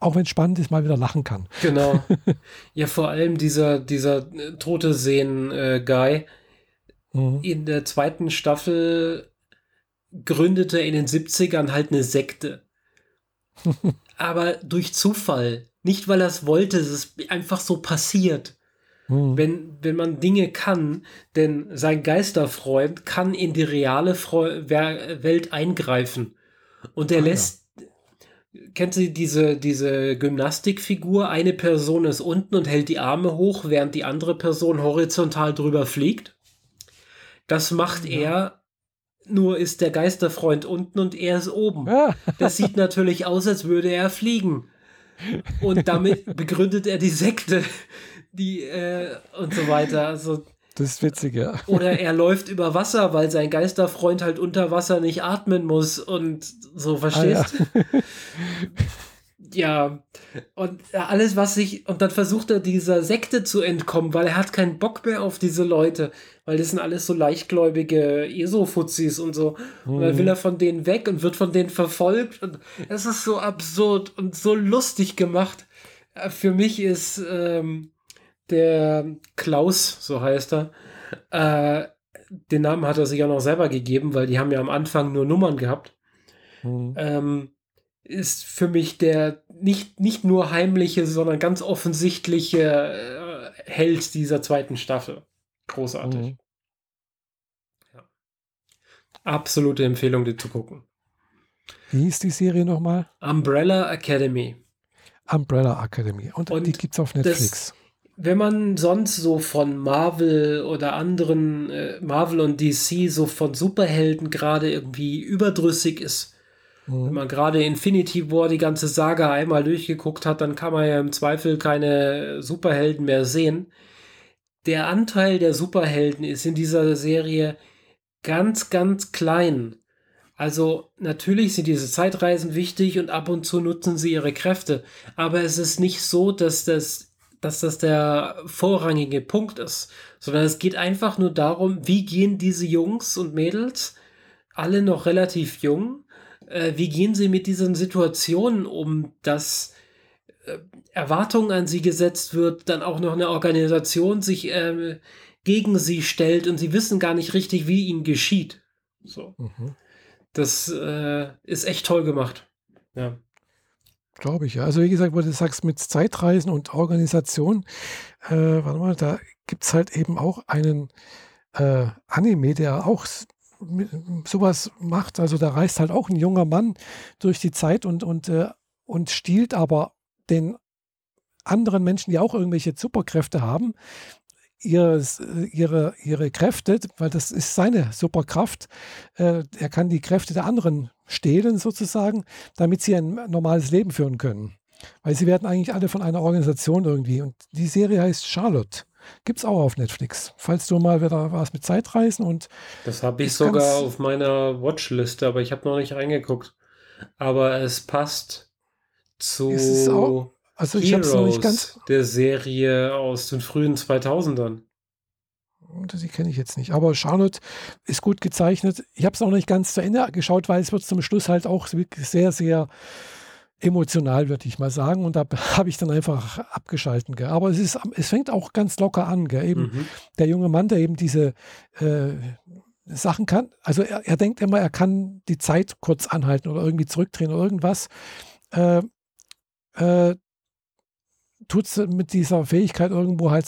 auch wenn es spannend ist, mal wieder lachen kann. Genau. [laughs] Ja, vor allem dieser, dieser äh, tote Seen-Guy äh, mhm. in der zweiten Staffel gründete in den 70ern halt eine Sekte. [laughs] Aber durch Zufall. Nicht, weil er es wollte, es ist einfach so passiert. Hm. Wenn, wenn man Dinge kann, denn sein Geisterfreund kann in die reale Freu Welt eingreifen. Und er ah, lässt, ja. kennt Sie diese, diese Gymnastikfigur? Eine Person ist unten und hält die Arme hoch, während die andere Person horizontal drüber fliegt. Das macht ja. er, nur ist der Geisterfreund unten und er ist oben. Ja. [laughs] Das sieht natürlich aus, als würde er fliegen. Und damit [laughs] begründet er die Sekte die äh, und so weiter. Also, das ist witzig, ja. Oder er [laughs] läuft über Wasser, weil sein Geisterfreund halt unter Wasser nicht atmen muss und so, verstehst ah, ja. Ja. Und alles, was sich, und dann versucht er dieser Sekte zu entkommen, weil er hat keinen Bock mehr auf diese Leute, weil das sind alles so leichtgläubige ESO-Fuzis und so. Und dann will mhm. er von denen weg und wird von denen verfolgt und es ist so absurd und so lustig gemacht. Äh, für mich ist, ähm, der Klaus, so heißt er, äh, den Namen hat er sich ja noch selber gegeben, weil die haben ja am Anfang nur Nummern gehabt. Mhm. Ähm, ist für mich der nicht, nicht nur heimliche, sondern ganz offensichtliche äh, Held dieser zweiten Staffel. Großartig. Mhm. Ja. Absolute Empfehlung, die zu gucken. Wie hieß die Serie nochmal? Umbrella Academy. Umbrella Academy. Und, Und die gibt es auf Netflix. Das, wenn man sonst so von Marvel oder anderen, äh, Marvel und DC, so von Superhelden gerade irgendwie überdrüssig ist, mhm. wenn man gerade Infinity War die ganze Saga einmal durchgeguckt hat, dann kann man ja im Zweifel keine Superhelden mehr sehen. Der Anteil der Superhelden ist in dieser Serie ganz, ganz klein. Also natürlich sind diese Zeitreisen wichtig und ab und zu nutzen sie ihre Kräfte, aber es ist nicht so, dass das dass das der vorrangige Punkt ist, sondern es geht einfach nur darum, wie gehen diese Jungs und Mädels, alle noch relativ jung, äh, wie gehen sie mit diesen Situationen um, dass äh, Erwartungen an sie gesetzt wird, dann auch noch eine Organisation sich äh, gegen sie stellt und sie wissen gar nicht richtig, wie ihnen geschieht. So. Mhm. Das äh, ist echt toll gemacht. Ja. Glaube ich, ja. Also wie gesagt, wo du sagst, mit Zeitreisen und Organisation, äh, warte mal, da gibt es halt eben auch einen äh, Anime, der auch sowas macht. Also da reist halt auch ein junger Mann durch die Zeit und, und, äh, und stiehlt aber den anderen Menschen, die auch irgendwelche Superkräfte haben, ihre, ihre, ihre Kräfte, weil das ist seine Superkraft. Äh, er kann die Kräfte der anderen stehlen sozusagen, damit sie ein normales Leben führen können. Weil sie werden eigentlich alle von einer Organisation irgendwie. Und die Serie heißt Charlotte. Gibt es auch auf Netflix. Falls du mal wieder was mit Zeitreisen und. Das habe ich sogar auf meiner Watchliste, aber ich habe noch nicht reingeguckt. Aber es passt zu auch, also ich Heroes, noch nicht ganz der Serie aus den frühen 2000ern. Die kenne ich jetzt nicht. Aber Charlotte ist gut gezeichnet. Ich habe es auch nicht ganz zu Ende geschaut, weil es wird zum Schluss halt auch sehr, sehr emotional, würde ich mal sagen. Und da [laughs] habe ich dann einfach abgeschalten. Gell. Aber es, ist, es fängt auch ganz locker an. Gell. Eben mhm. Der junge Mann, der eben diese äh, Sachen kann, also er, er, denkt immer, er kann die Zeit kurz anhalten oder irgendwie zurückdrehen oder irgendwas. Äh, äh, tut es mit dieser Fähigkeit irgendwo halt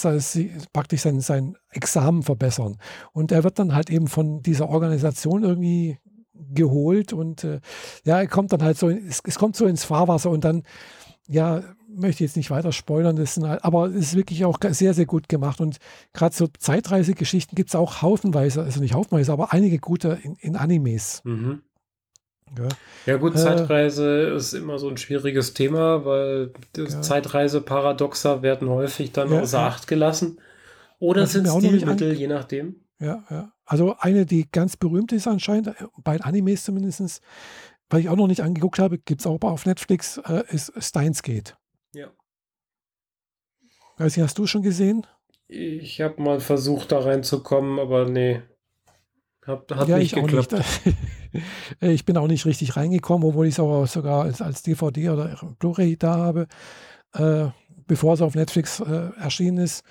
praktisch sein, sein Examen verbessern. Und er wird dann halt eben von dieser Organisation irgendwie geholt und äh, ja, er kommt dann halt so, es, es, kommt so ins Fahrwasser und dann, ja, möchte ich jetzt nicht weiter spoilern, das halt, aber es ist wirklich auch sehr, sehr gut gemacht und gerade so Zeitreisegeschichten gibt es auch haufenweise, also nicht haufenweise, aber einige gute in, in Animes. Mhm. Ja. ja, gut, äh, Zeitreise ist immer so ein schwieriges Thema, weil ja. Zeitreise-Paradoxer werden häufig dann ja, außer Acht gelassen. Oder sind Stilmittel, je nachdem. Ja, ja. Also eine, die ganz berühmt ist anscheinend, äh, bei Animes zumindest, weil ich auch noch nicht angeguckt habe, gibt es auch auf Netflix, äh, ist Steins Gate. Ja. Weiß nicht, hast du schon gesehen? Ich habe mal versucht, da reinzukommen, aber nee. Hat, hat ja, nicht geklappt. Nicht. [laughs] ich bin auch nicht richtig reingekommen, obwohl ich es auch sogar als, als DVD oder Blu-ray da habe, äh, bevor es auf Netflix äh, erschienen ist.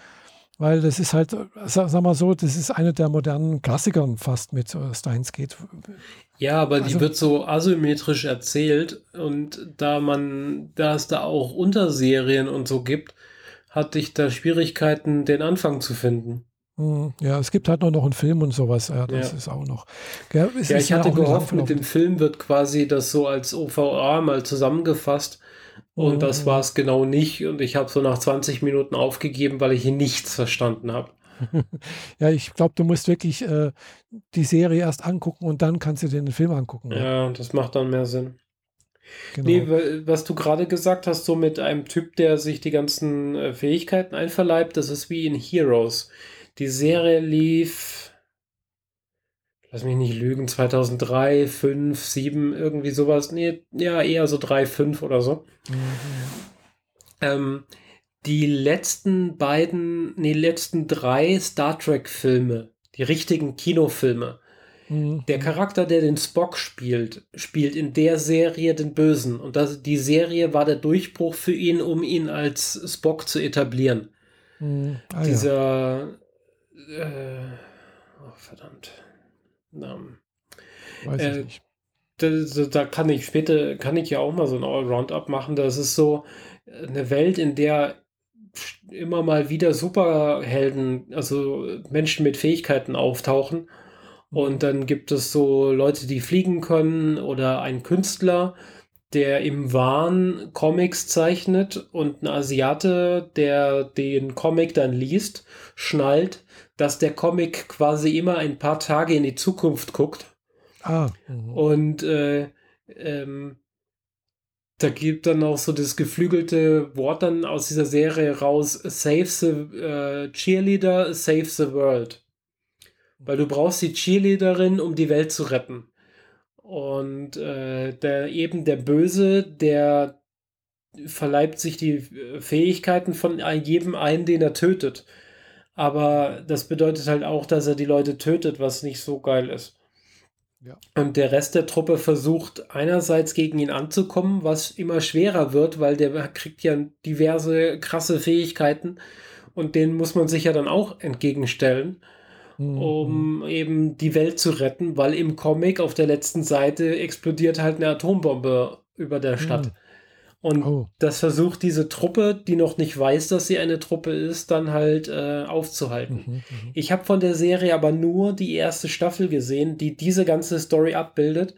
Weil das ist halt, sag, sag, mal so, das ist eine der modernen Klassikern fast mit äh, Steins Gate. Ja, aber also, die wird so asymmetrisch erzählt und da man, da es da auch Unterserien und so gibt, hatte ich da Schwierigkeiten, den Anfang zu finden. Hm, ja, es gibt halt nur noch einen Film und sowas. Ja, das ja. ist auch noch. Ja, ja ich hatte gehofft, mit dem Film wird quasi das so als OVA mal zusammengefasst. Und mhm. das war es genau nicht. Und ich habe so nach 20 Minuten aufgegeben, weil ich hier nichts verstanden habe. [laughs] ja, ich glaube, du musst wirklich äh, die Serie erst angucken und dann kannst du dir den Film angucken. Ja, das macht dann mehr Sinn. Genau. Nee, was du gerade gesagt hast, so mit einem Typ, der sich die ganzen äh, Fähigkeiten einverleibt, das ist wie in Heroes. Die Serie lief, lass mich nicht lügen, 2003, 5, 7, irgendwie sowas. Nee, ja, eher so 3, 5 oder so. Mhm. Ähm, die letzten beiden, nee, letzten drei Star Trek-Filme, die richtigen Kinofilme, mhm. der Charakter, der den Spock spielt, spielt in der Serie den Bösen. Und das, die Serie war der Durchbruch für ihn, um ihn als Spock zu etablieren. Mhm. Ah, Dieser äh, oh, verdammt. Namen. Weiß äh, ich nicht. Da, da, kann ich später, kann ich ja auch mal so ein Allround-Up machen. Das ist so eine Welt, in der immer mal wieder Superhelden, also Menschen mit Fähigkeiten auftauchen. Und mhm. dann gibt es so Leute, die fliegen können oder ein Künstler, der im Wahn Comics zeichnet und ein Asiate, der den Comic dann liest, schnallt, dass der Comic quasi immer ein paar Tage in die Zukunft guckt. Ah. Mhm. Und äh, ähm, da gibt dann auch so das geflügelte Wort dann aus dieser Serie raus: Save the äh, Cheerleader, save the world. Weil du brauchst die Cheerleaderin, um die Welt zu retten. Und äh, der, eben der Böse, der verleibt sich die Fähigkeiten von jedem einen, den er tötet. Aber das bedeutet halt auch, dass er die Leute tötet, was nicht so geil ist. Ja. Und der Rest der Truppe versucht einerseits gegen ihn anzukommen, was immer schwerer wird, weil der kriegt ja diverse krasse Fähigkeiten und denen muss man sich ja dann auch entgegenstellen, mhm. um eben die Welt zu retten, weil im Comic auf der letzten Seite explodiert halt eine Atombombe über der Stadt. Mhm. Und oh. das versucht diese Truppe, die noch nicht weiß, dass sie eine Truppe ist, dann halt äh, aufzuhalten. Mhm, mhm. ich habe von der Serie aber nur die erste Staffel gesehen, die diese ganze Story abbildet.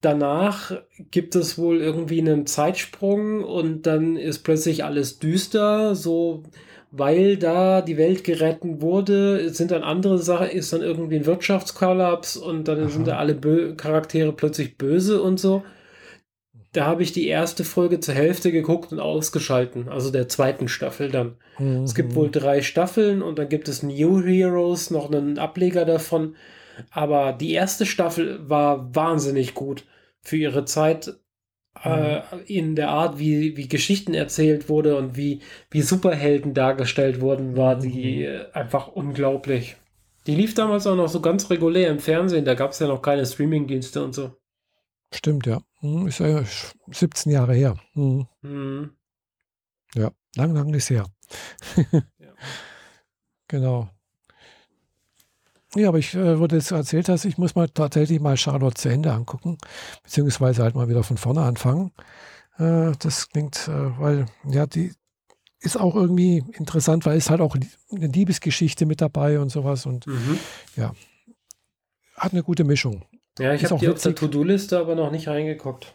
Danach gibt es wohl irgendwie einen Zeitsprung und dann ist plötzlich alles düster, so weil da die Welt gerettet wurde, sind dann andere Sachen, ist dann irgendwie ein Wirtschaftskollaps und dann Aha. sind da alle Bö Charaktere plötzlich böse und so da habe ich die erste Folge zur Hälfte geguckt und ausgeschalten, also der zweiten Staffel dann. Mhm. Es gibt wohl drei Staffeln und dann gibt es New Heroes, noch einen Ableger davon. Aber die erste Staffel war wahnsinnig gut für ihre Zeit. Äh, mhm. in der Art, wie, wie Geschichten erzählt wurde und wie, wie Superhelden dargestellt wurden, war mhm. die äh, einfach unglaublich. Die lief damals auch noch so ganz regulär im Fernsehen, da gab es ja noch keine Streamingdienste und so. Stimmt, ja. Hm, ist ja 17 Jahre her. Mhm. Mhm. Ja, lang, lang ist her. [laughs] ja. Genau. Ja, aber ich äh, wurde jetzt erzählt, dass ich muss mal tatsächlich mal Charlotte zu Ende angucken, beziehungsweise halt mal wieder von vorne anfangen. Äh, das klingt, äh, weil ja, die ist auch irgendwie interessant, weil es halt auch eine Liebesgeschichte mit dabei und sowas und mhm. ja, hat eine gute Mischung. Ja, ich habe die auf der To-Do-Liste aber noch nicht reingeguckt.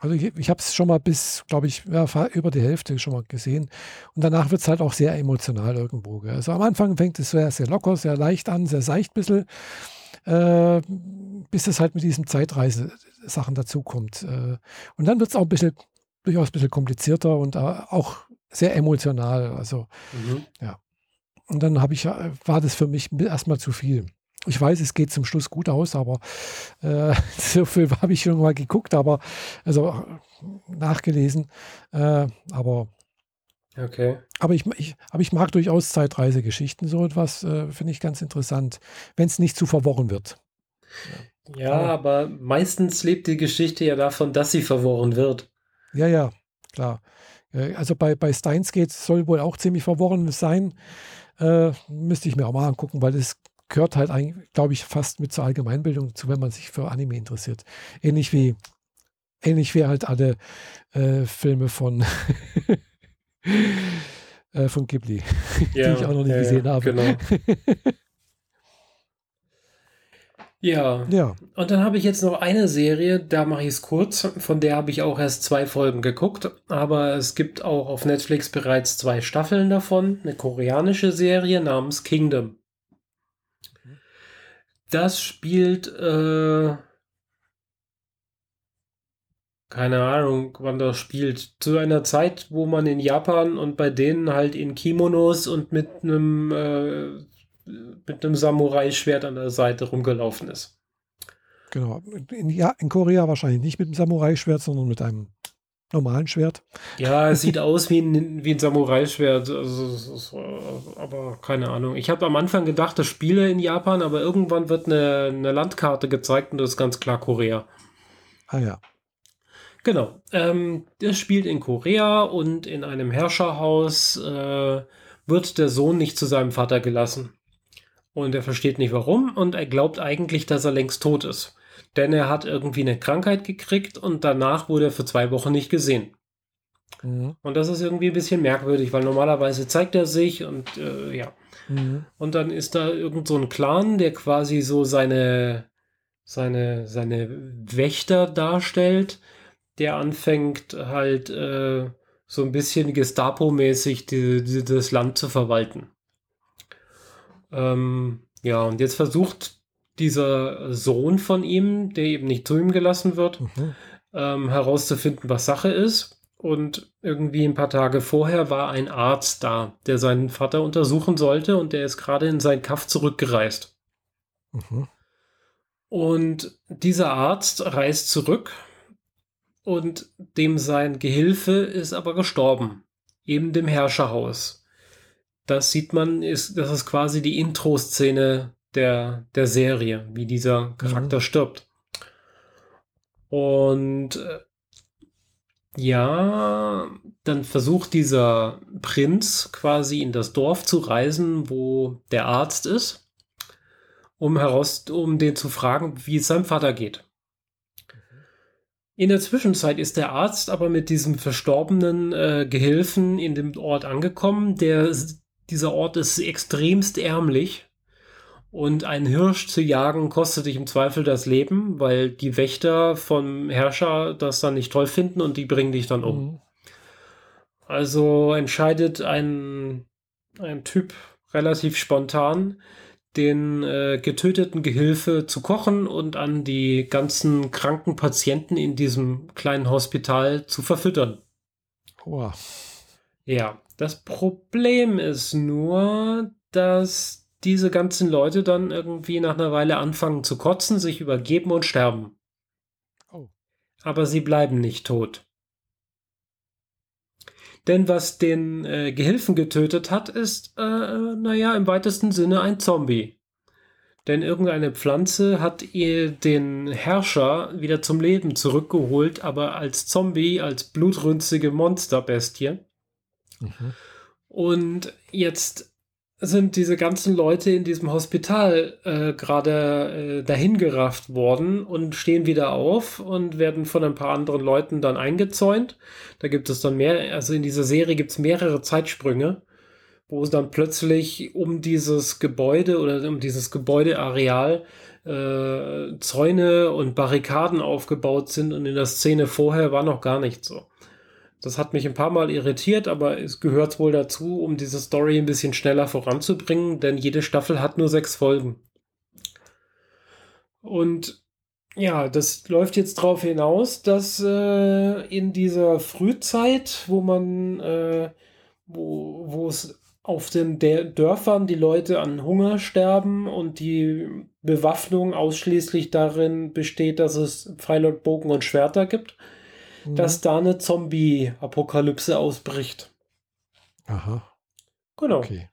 Also ich, ich habe es schon mal bis, glaube ich, ja, über die Hälfte schon mal gesehen. Und danach wird es halt auch sehr emotional irgendwo. Gell? Also am Anfang fängt es sehr, sehr locker, sehr leicht an, sehr seicht ein bisschen, äh, bis es halt mit diesen Zeitreise-Sachen dazukommt. Äh, und dann wird es auch ein bisschen, durchaus ein bisschen komplizierter und äh, auch sehr emotional. Also, mhm. ja. Und dann habe ich, äh, war das für mich erstmal zu viel. Ich weiß, es geht zum Schluss gut aus, aber äh, [laughs] so viel habe ich schon mal geguckt, aber also nachgelesen. Äh, aber okay. Aber ich, ich, aber ich mag durchaus Zeitreisegeschichten. So etwas äh, finde ich ganz interessant, wenn es nicht zu verworren wird. Ja, ja, aber meistens lebt die Geschichte ja davon, dass sie verworren wird. Ja, ja, klar. Äh, also bei, bei Steins Gate soll wohl auch ziemlich verworren sein. Äh, müsste ich mir auch mal angucken, weil es gehört halt eigentlich, glaube ich, fast mit zur Allgemeinbildung zu, wenn man sich für Anime interessiert. Ähnlich wie, ähnlich wie halt alle äh, Filme von, [laughs] äh, von Ghibli, [laughs] ja, die ich auch noch nicht ja, gesehen habe. Genau. [laughs] ja. ja. Und dann habe ich jetzt noch eine Serie, da mache ich es kurz, von der habe ich auch erst zwei Folgen geguckt, aber es gibt auch auf Netflix bereits zwei Staffeln davon, eine koreanische Serie namens Kingdom. Das spielt, äh, keine Ahnung, wann das spielt. Zu einer Zeit, wo man in Japan und bei denen halt in Kimonos und mit einem äh, mit einem Samurai-Schwert an der Seite rumgelaufen ist. Genau. In, ja, in Korea wahrscheinlich nicht mit einem Samurai-Schwert, sondern mit einem normalen Schwert. Ja, es sieht aus wie ein, wie ein Samurai-Schwert, also, aber keine Ahnung. Ich habe am Anfang gedacht, das spiele in Japan, aber irgendwann wird eine, eine Landkarte gezeigt und das ist ganz klar Korea. Ah ja. Genau. Ähm, das spielt in Korea und in einem Herrscherhaus äh, wird der Sohn nicht zu seinem Vater gelassen. Und er versteht nicht warum und er glaubt eigentlich, dass er längst tot ist denn er hat irgendwie eine Krankheit gekriegt und danach wurde er für zwei Wochen nicht gesehen. Mhm. Und das ist irgendwie ein bisschen merkwürdig, weil normalerweise zeigt er sich und äh, ja. Mhm. Und dann ist da irgend so ein Clan, der quasi so seine, seine, seine Wächter darstellt, der anfängt halt äh, so ein bisschen Gestapo-mäßig die, die, das Land zu verwalten. Ähm, ja, und jetzt versucht dieser Sohn von ihm, der eben nicht zu ihm gelassen wird, mhm. ähm, herauszufinden, was Sache ist. Und irgendwie ein paar Tage vorher war ein Arzt da, der seinen Vater untersuchen sollte und der ist gerade in sein Kaff zurückgereist. Mhm. Und dieser Arzt reist zurück und dem sein Gehilfe ist aber gestorben. Eben dem Herrscherhaus. Das sieht man, ist, das ist quasi die Intro-Szene der, der Serie, wie dieser Charakter mhm. stirbt. Und äh, ja, dann versucht dieser Prinz quasi in das Dorf zu reisen, wo der Arzt ist, um heraus, um den zu fragen, wie es seinem Vater geht. In der Zwischenzeit ist der Arzt aber mit diesem verstorbenen äh, Gehilfen in dem Ort angekommen. Der, dieser Ort ist extremst ärmlich und einen Hirsch zu jagen kostet dich im Zweifel das Leben, weil die Wächter vom Herrscher das dann nicht toll finden und die bringen dich dann um. Mhm. Also entscheidet ein, ein Typ relativ spontan, den äh, getöteten Gehilfe zu kochen und an die ganzen kranken Patienten in diesem kleinen Hospital zu verfüttern. Wow. Ja, das Problem ist nur, dass diese ganzen Leute dann irgendwie nach einer Weile anfangen zu kotzen, sich übergeben und sterben. Oh. Aber sie bleiben nicht tot. Denn was den äh, Gehilfen getötet hat, ist, äh, naja, im weitesten Sinne ein Zombie. Denn irgendeine Pflanze hat ihr den Herrscher wieder zum Leben zurückgeholt, aber als Zombie, als blutrünstige Monsterbestie. Mhm. Und jetzt sind diese ganzen Leute in diesem Hospital äh, gerade äh, dahingerafft worden und stehen wieder auf und werden von ein paar anderen Leuten dann eingezäunt. Da gibt es dann mehr, also in dieser Serie gibt es mehrere Zeitsprünge, wo es dann plötzlich um dieses Gebäude oder um dieses Gebäudeareal äh, Zäune und Barrikaden aufgebaut sind und in der Szene vorher war noch gar nicht so. Das hat mich ein paar Mal irritiert, aber es gehört wohl dazu, um diese Story ein bisschen schneller voranzubringen, denn jede Staffel hat nur sechs Folgen. Und ja, das läuft jetzt darauf hinaus, dass äh, in dieser Frühzeit, wo man, äh, wo, es auf den Dörfern die Leute an Hunger sterben und die Bewaffnung ausschließlich darin besteht, dass es Pfeil und Bogen und Schwerter gibt, mhm. dass da eine Zombie-Apokalypse ausbricht. Aha. Genau. Okay.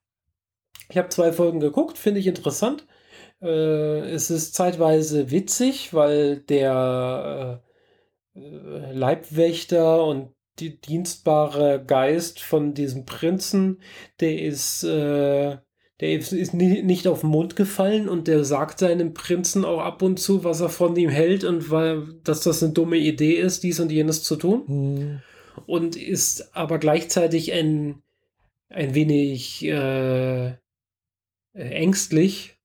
Ich habe zwei Folgen geguckt, finde ich interessant. Äh, es ist zeitweise witzig, weil der äh, äh Leibwächter und die dienstbare Geist von diesem Prinzen, der ist, äh, der ist, nicht auf den Mund gefallen und der sagt seinem Prinzen auch ab und zu, was er von ihm hält und weil, dass das eine dumme Idee ist, dies und jenes zu tun. Mhm. Und ist aber gleichzeitig ein, ein wenig äh, ängstlich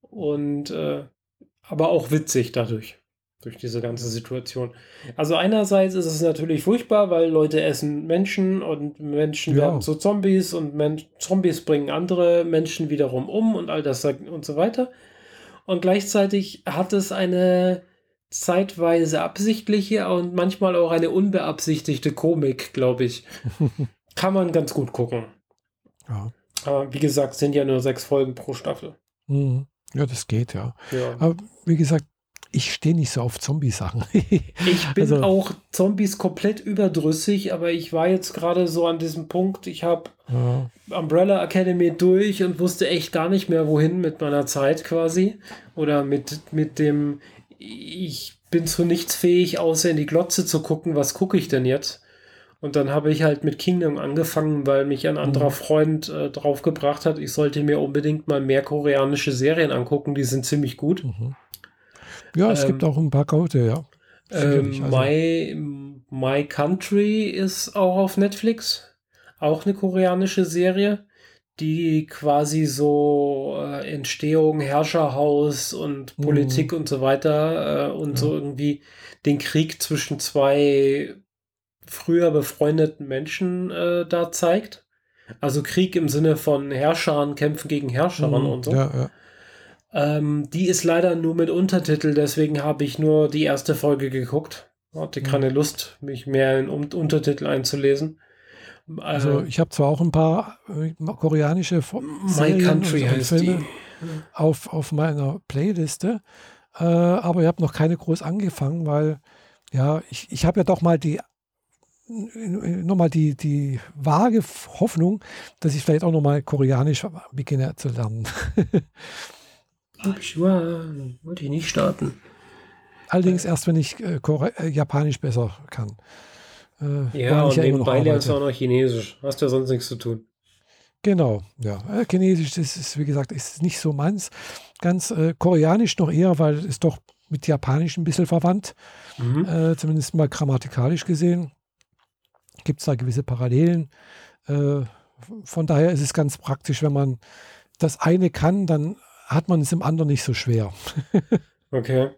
und äh, aber auch witzig dadurch durch diese ganze Situation. Also einerseits ist es natürlich furchtbar, weil Leute essen Menschen und Menschen ja. werden zu Zombies und Men Zombies bringen andere Menschen wiederum um und all das und so weiter. Und gleichzeitig hat es eine zeitweise absichtliche und manchmal auch eine unbeabsichtigte Komik, glaube ich. [laughs] Kann man ganz gut gucken. Ja. Aber wie gesagt, sind ja nur sechs Folgen pro Staffel. Mhm. Ja, das geht, ja. ja. Aber wie gesagt, ich stehe nicht so auf Zombie-Sachen. [laughs] ich bin also, auch Zombies komplett überdrüssig, aber ich war jetzt gerade so an diesem Punkt, ich habe ja. Umbrella Academy durch und wusste echt gar nicht mehr, wohin mit meiner Zeit quasi. Oder mit, mit dem, ich bin zu nichts fähig, außer in die Glotze zu gucken, was gucke ich denn jetzt? Und dann habe ich halt mit Kingdom angefangen, weil mich ein anderer mhm. Freund äh, draufgebracht hat, ich sollte mir unbedingt mal mehr koreanische Serien angucken, die sind ziemlich gut. Mhm. Ja, es ähm, gibt auch ein paar gute, ja. Ähm, also. My, My Country ist auch auf Netflix. Auch eine koreanische Serie, die quasi so äh, Entstehung, Herrscherhaus und mhm. Politik mhm. und so weiter äh, und ja. so irgendwie den Krieg zwischen zwei früher befreundeten Menschen äh, da zeigt. Also Krieg im Sinne von Herrschern kämpfen gegen Herrschern mhm. und so. Ja, ja. Ähm, die ist leider nur mit Untertitel, deswegen habe ich nur die erste Folge geguckt. Hatte mhm. keine Lust, mich mehr in um Untertitel einzulesen. Also äh, ich habe zwar auch ein paar äh, koreanische My Country und, heißt Filme die. Auf, auf meiner Playliste, äh, aber ich habe noch keine groß angefangen, weil ja, ich, ich habe ja doch mal die nochmal die, die vage Hoffnung, dass ich vielleicht auch nochmal Koreanisch beginne zu lernen. [laughs] Ja, wollte ich nicht starten. Allerdings erst, wenn ich äh, äh, Japanisch besser kann. Äh, ja, und ja nebenbei lernst du auch noch Chinesisch. Hast ja sonst nichts zu tun. Genau, ja. Chinesisch das ist, wie gesagt, ist nicht so meins. Ganz Koreanisch noch eher, weil es doch mit Japanisch ein bisschen verwandt. Mhm. Zumindest mal grammatikalisch gesehen. Gibt es da gewisse Parallelen. Von daher ist es ganz praktisch, wenn man das eine kann, dann hat man es im anderen nicht so schwer. [laughs] okay.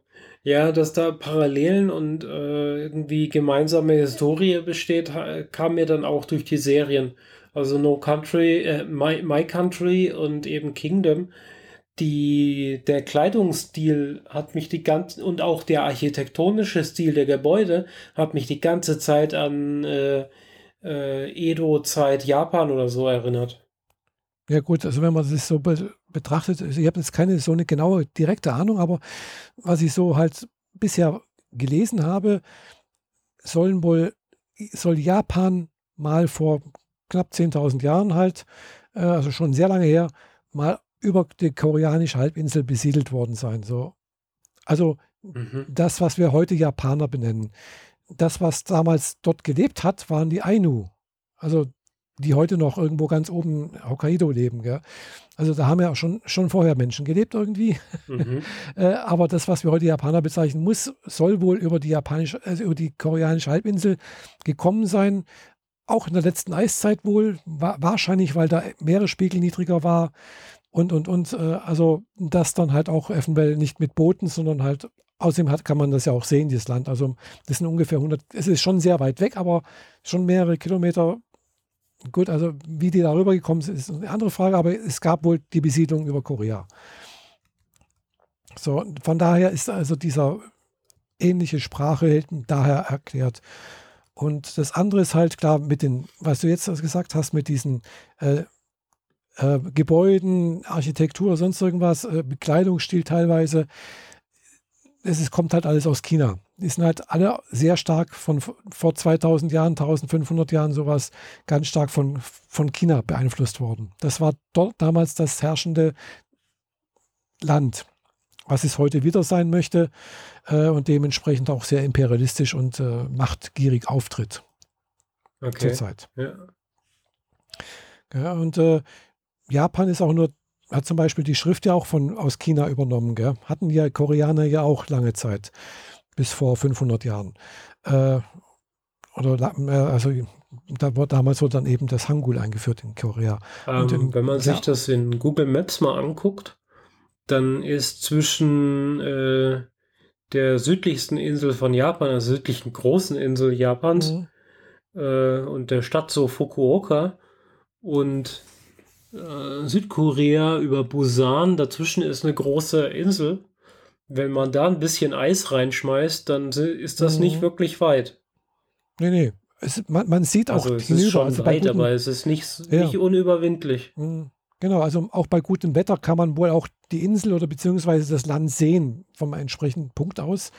Ja, dass da Parallelen und äh, irgendwie gemeinsame Historie besteht, kam mir dann auch durch die Serien. Also No Country, äh, My, My Country und eben Kingdom. Die, der Kleidungsstil hat mich die ganze und auch der architektonische Stil der Gebäude hat mich die ganze Zeit an äh, äh, Edo-Zeit Japan oder so erinnert. Ja gut, also wenn man das so be betrachtet, ich habe jetzt keine so eine genaue, direkte Ahnung, aber was ich so halt bisher gelesen habe, sollen wohl, soll Japan mal vor knapp 10.000 Jahren halt, äh, also schon sehr lange her, mal über die koreanische Halbinsel besiedelt worden sein. So. Also mhm. das, was wir heute Japaner benennen. Das, was damals dort gelebt hat, waren die Ainu. Also die heute noch irgendwo ganz oben Hokkaido leben. Gell? Also da haben ja schon, schon vorher Menschen gelebt irgendwie. Mhm. [laughs] äh, aber das, was wir heute Japaner bezeichnen muss, soll wohl über die japanische, also über die koreanische Halbinsel gekommen sein. Auch in der letzten Eiszeit wohl, wa wahrscheinlich, weil der Meeresspiegel niedriger war und, und, und. Äh, also das dann halt auch eventuell nicht mit Booten, sondern halt Außerdem hat, kann man das ja auch sehen, dieses Land. Also das sind ungefähr 100, es ist schon sehr weit weg, aber schon mehrere Kilometer Gut, also wie die darüber gekommen sind, ist eine andere Frage, aber es gab wohl die Besiedlung über Korea. So, von daher ist also dieser ähnliche Sprache daher erklärt. Und das andere ist halt klar mit den, was du jetzt gesagt hast, mit diesen äh, äh, Gebäuden, Architektur, sonst irgendwas, äh, Bekleidungsstil teilweise es ist, kommt halt alles aus China. Die sind halt alle sehr stark von vor 2000 Jahren, 1500 Jahren sowas, ganz stark von, von China beeinflusst worden. Das war dort damals das herrschende Land, was es heute wieder sein möchte äh, und dementsprechend auch sehr imperialistisch und äh, machtgierig auftritt. Okay. Zurzeit. Ja. ja und äh, Japan ist auch nur hat zum Beispiel die Schrift ja auch von, aus China übernommen. Gell? Hatten ja Koreaner ja auch lange Zeit, bis vor 500 Jahren. Äh, oder äh, also da wurde damals so dann eben das Hangul eingeführt in Korea. Ähm, in, wenn man ja, sich das in Google Maps mal anguckt, dann ist zwischen äh, der südlichsten Insel von Japan, der südlichen großen Insel Japans mhm. äh, und der Stadt so Fukuoka und äh, Südkorea über Busan. Dazwischen ist eine große Insel. Wenn man da ein bisschen Eis reinschmeißt, dann ist das mhm. nicht wirklich weit. Nee, nee. Es, man, man, sieht auch also es hinüber. Ist schon also weit, guten, aber es ist nicht, ja. nicht unüberwindlich. Mhm. Genau, also auch bei gutem Wetter kann man wohl auch die Insel oder beziehungsweise das Land sehen vom entsprechenden Punkt aus.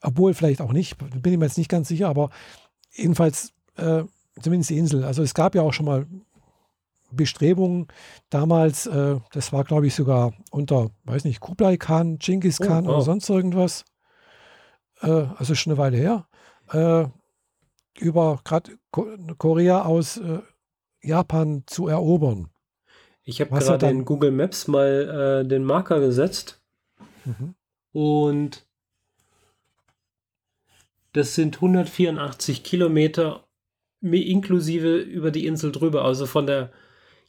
Obwohl vielleicht auch nicht, bin ich mir jetzt nicht ganz sicher, aber jedenfalls äh, zumindest die Insel. Also es gab ja auch schon mal Bestrebungen damals, äh, das war glaube ich sogar unter, weiß nicht, Kublai Khan, Genghis oh, Khan oh, oh. oder sonst irgendwas, äh, also schon eine Weile her, äh, über gerade Korea aus äh, Japan zu erobern. Ich habe gerade in Google Maps mal äh, den Marker gesetzt mhm. und das sind 184 Kilometer inklusive über die Insel drüber, also von der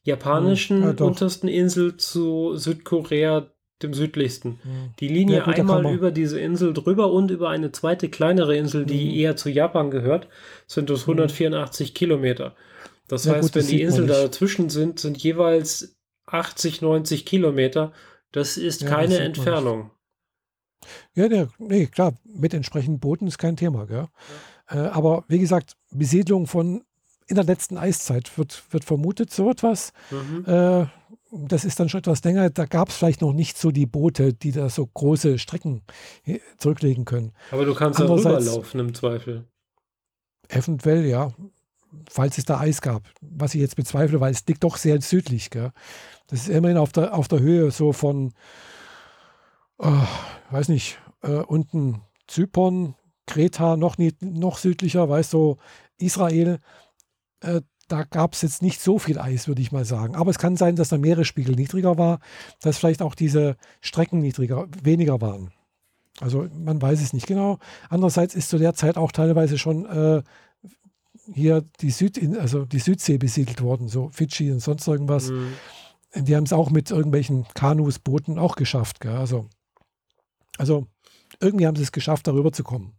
japanischen hm, ja, untersten Insel zu Südkorea, dem südlichsten. Hm. Die Linie ja, gut, einmal über diese Insel drüber und über eine zweite kleinere Insel, die hm. eher zu Japan gehört, sind das 184 hm. Kilometer. Das ja, heißt, gut, wenn das die Inseln dazwischen sind, sind jeweils 80, 90 Kilometer. Das ist keine das Entfernung. Ja, der, nee, klar, mit entsprechenden Booten ist kein Thema. Gell? Ja. Äh, aber wie gesagt, Besiedlung von in der letzten Eiszeit wird, wird vermutet, so etwas. Mhm. Äh, das ist dann schon etwas länger. Da gab es vielleicht noch nicht so die Boote, die da so große Strecken zurücklegen können. Aber du kannst da rüberlaufen im Zweifel. Eventuell, ja. Falls es da Eis gab. Was ich jetzt bezweifle, weil es liegt doch sehr südlich. Gell? Das ist immerhin auf der, auf der Höhe so von, äh, weiß nicht, äh, unten Zypern, Kreta, noch, nicht, noch südlicher, weißt du, Israel. Äh, da gab es jetzt nicht so viel Eis, würde ich mal sagen. Aber es kann sein, dass der Meeresspiegel niedriger war, dass vielleicht auch diese Strecken niedriger, weniger waren. Also man weiß es nicht genau. Andererseits ist zu der Zeit auch teilweise schon äh, hier die, Süd, also die Südsee besiedelt worden, so Fidschi und sonst irgendwas. Mhm. Die haben es auch mit irgendwelchen Kanus, Booten auch geschafft. Gell? Also, also irgendwie haben sie es geschafft, darüber zu kommen.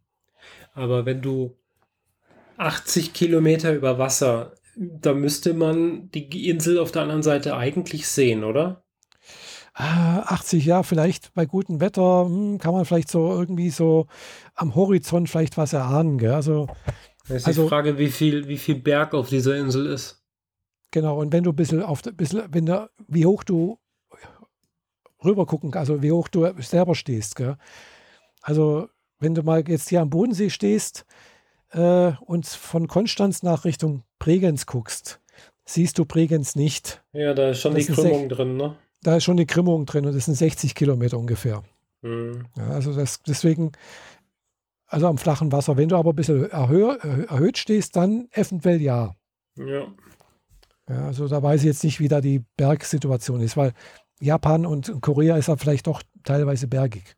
Aber wenn du 80 Kilometer über Wasser da müsste man die Insel auf der anderen Seite eigentlich sehen, oder? 80 ah, ja, vielleicht bei gutem Wetter hm, kann man vielleicht so irgendwie so am Horizont vielleicht was erahnen. Gell? Also, das ist also, die Frage, wie viel, wie viel Berg auf dieser Insel ist. Genau, und wenn du ein bisschen auf bisschen, wenn du, wie hoch du rüber gucken, also wie hoch du selber stehst. Gell? Also, wenn du mal jetzt hier am Bodensee stehst, äh, und von Konstanz nach Richtung Bregenz guckst, siehst du Bregenz nicht. Ja, da ist schon das die Krümmung drin, ne? Da ist schon die Krümmung drin und das sind 60 Kilometer ungefähr. Mhm. Ja, also das, deswegen, also am flachen Wasser. Wenn du aber ein bisschen erhö erhöht stehst, dann eventuell ja. Ja. ja. Also da weiß ich jetzt nicht, wie da die Bergsituation ist, weil Japan und Korea ist ja vielleicht doch teilweise bergig.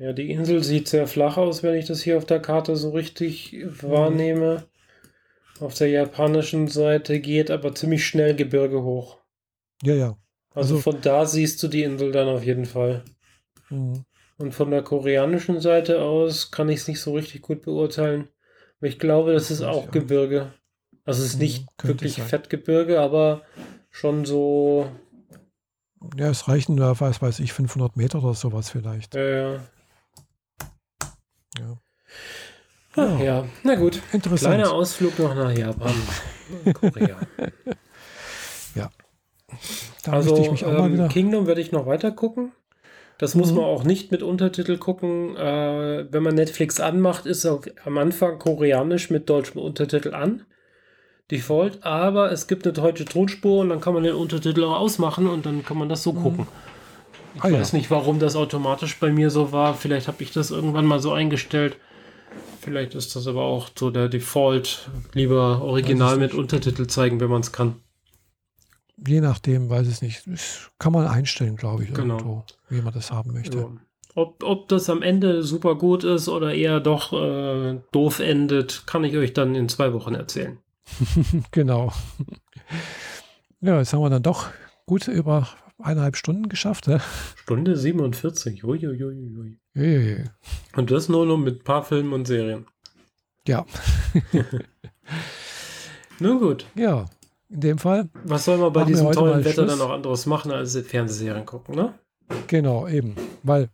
Ja, die Insel sieht sehr flach aus, wenn ich das hier auf der Karte so richtig wahrnehme. Auf der japanischen Seite geht aber ziemlich schnell Gebirge hoch. Ja, ja. Also, also von da siehst du die Insel dann auf jeden Fall. Mhm. Und von der koreanischen Seite aus kann ich es nicht so richtig gut beurteilen. Aber ich glaube, das ist auch Gebirge. Also es ist mhm, nicht wirklich Fettgebirge, aber schon so. Ja, es reichen, was weiß ich, 500 Meter oder sowas vielleicht. Ja, ja. Ja. Ach, ja. na gut. Interessant. Kleiner Ausflug noch nach Japan. Korea. [laughs] ja. Da also, ich mich auch ähm, mal wieder. Kingdom werde ich noch weiter gucken. Das mhm. muss man auch nicht mit Untertitel gucken. Äh, wenn man Netflix anmacht, ist auch am Anfang koreanisch mit deutschem Untertitel an. Default, aber es gibt eine deutsche Tonspur und dann kann man den Untertitel auch ausmachen und dann kann man das so mhm. gucken. Ich ah, weiß ja. nicht, warum das automatisch bei mir so war. Vielleicht habe ich das irgendwann mal so eingestellt. Vielleicht ist das aber auch so der Default. Lieber original mit Untertitel zeigen, wenn man es kann. Je nachdem, weiß ich nicht. Das kann man einstellen, glaube ich, genau. irgendwo, wie man das haben möchte. Ja. Ob, ob das am Ende super gut ist oder eher doch äh, doof endet, kann ich euch dann in zwei Wochen erzählen. [laughs] genau. Ja, jetzt haben wir dann doch gut über eineinhalb Stunden geschafft. Ne? Stunde 47. Uiuiui. Ui. Und das nur noch mit ein paar Filmen und Serien. Ja. [laughs] Nun gut. Ja, in dem Fall. Was soll man bei diesem tollen Wetter Schluss. dann noch anderes machen, als Fernsehserien gucken, ne? Genau, eben. Weil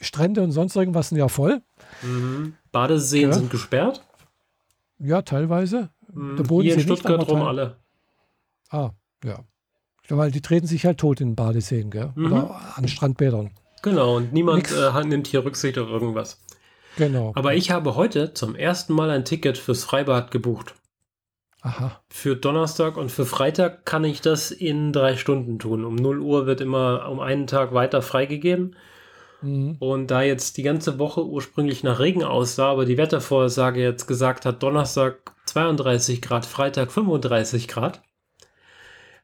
Strände und sonst irgendwas sind ja voll. Mhm. Badeseen ja. sind gesperrt. Ja, teilweise. Mhm. Der Boden Hier in Stuttgart rum alle. Ah, ja. Weil die treten sich halt tot in Badeseen, gell? Mhm. Oder an Strandbädern. Genau, und niemand äh, nimmt hier Rücksicht auf irgendwas. Genau. Aber ich habe heute zum ersten Mal ein Ticket fürs Freibad gebucht. Aha. Für Donnerstag und für Freitag kann ich das in drei Stunden tun. Um 0 Uhr wird immer um einen Tag weiter freigegeben. Mhm. Und da jetzt die ganze Woche ursprünglich nach Regen aussah, aber die Wettervorhersage jetzt gesagt hat, Donnerstag 32 Grad, Freitag 35 Grad,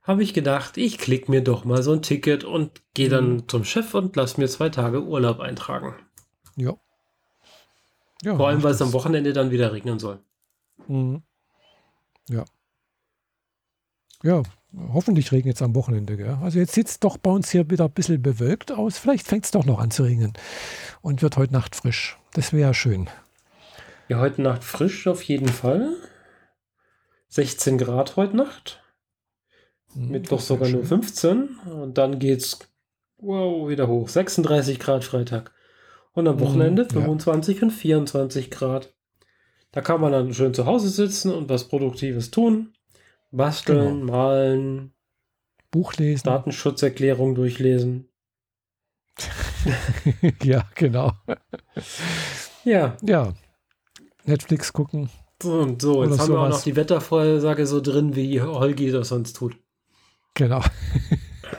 habe ich gedacht, ich klicke mir doch mal so ein Ticket und gehe dann mhm. zum Chef und lass mir zwei Tage Urlaub eintragen. Ja. ja Vor allem, weil es am Wochenende dann wieder regnen soll. Mhm. Ja. Ja, hoffentlich regnet es am Wochenende. Gell? Also jetzt sieht es doch bei uns hier wieder ein bisschen bewölkt aus. Vielleicht fängt es doch noch an zu regnen und wird heute Nacht frisch. Das wäre ja schön. Ja, heute Nacht frisch auf jeden Fall. 16 Grad heute Nacht. Hm, Mittwoch sogar nur 15 und dann geht's wow, wieder hoch. 36 Grad Freitag. Und am hm, Wochenende mhm, 25 ja. und 24 Grad. Da kann man dann schön zu Hause sitzen und was Produktives tun. Basteln, genau. malen, Buch lesen, Datenschutzerklärung durchlesen. [laughs] ja, genau. Ja. Ja. Netflix gucken. So und so. Jetzt haben wir auch noch die Wettervorhersage so drin, wie Holgi das sonst tut. Genau.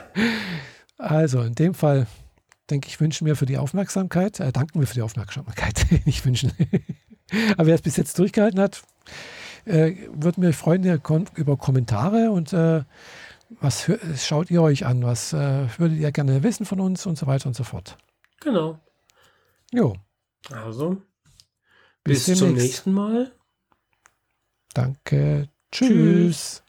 [laughs] also in dem Fall denke ich, wünschen wir für die Aufmerksamkeit, äh, danken wir für die Aufmerksamkeit, [laughs] nicht wünschen. Aber wer es bis jetzt durchgehalten hat, äh, würde mich freuen über Kommentare und äh, was schaut ihr euch an? Was äh, würdet ihr gerne wissen von uns und so weiter und so fort? Genau. Jo. Also, bis, bis zum nächsten Mal. Danke. Tschüss. Tschüss.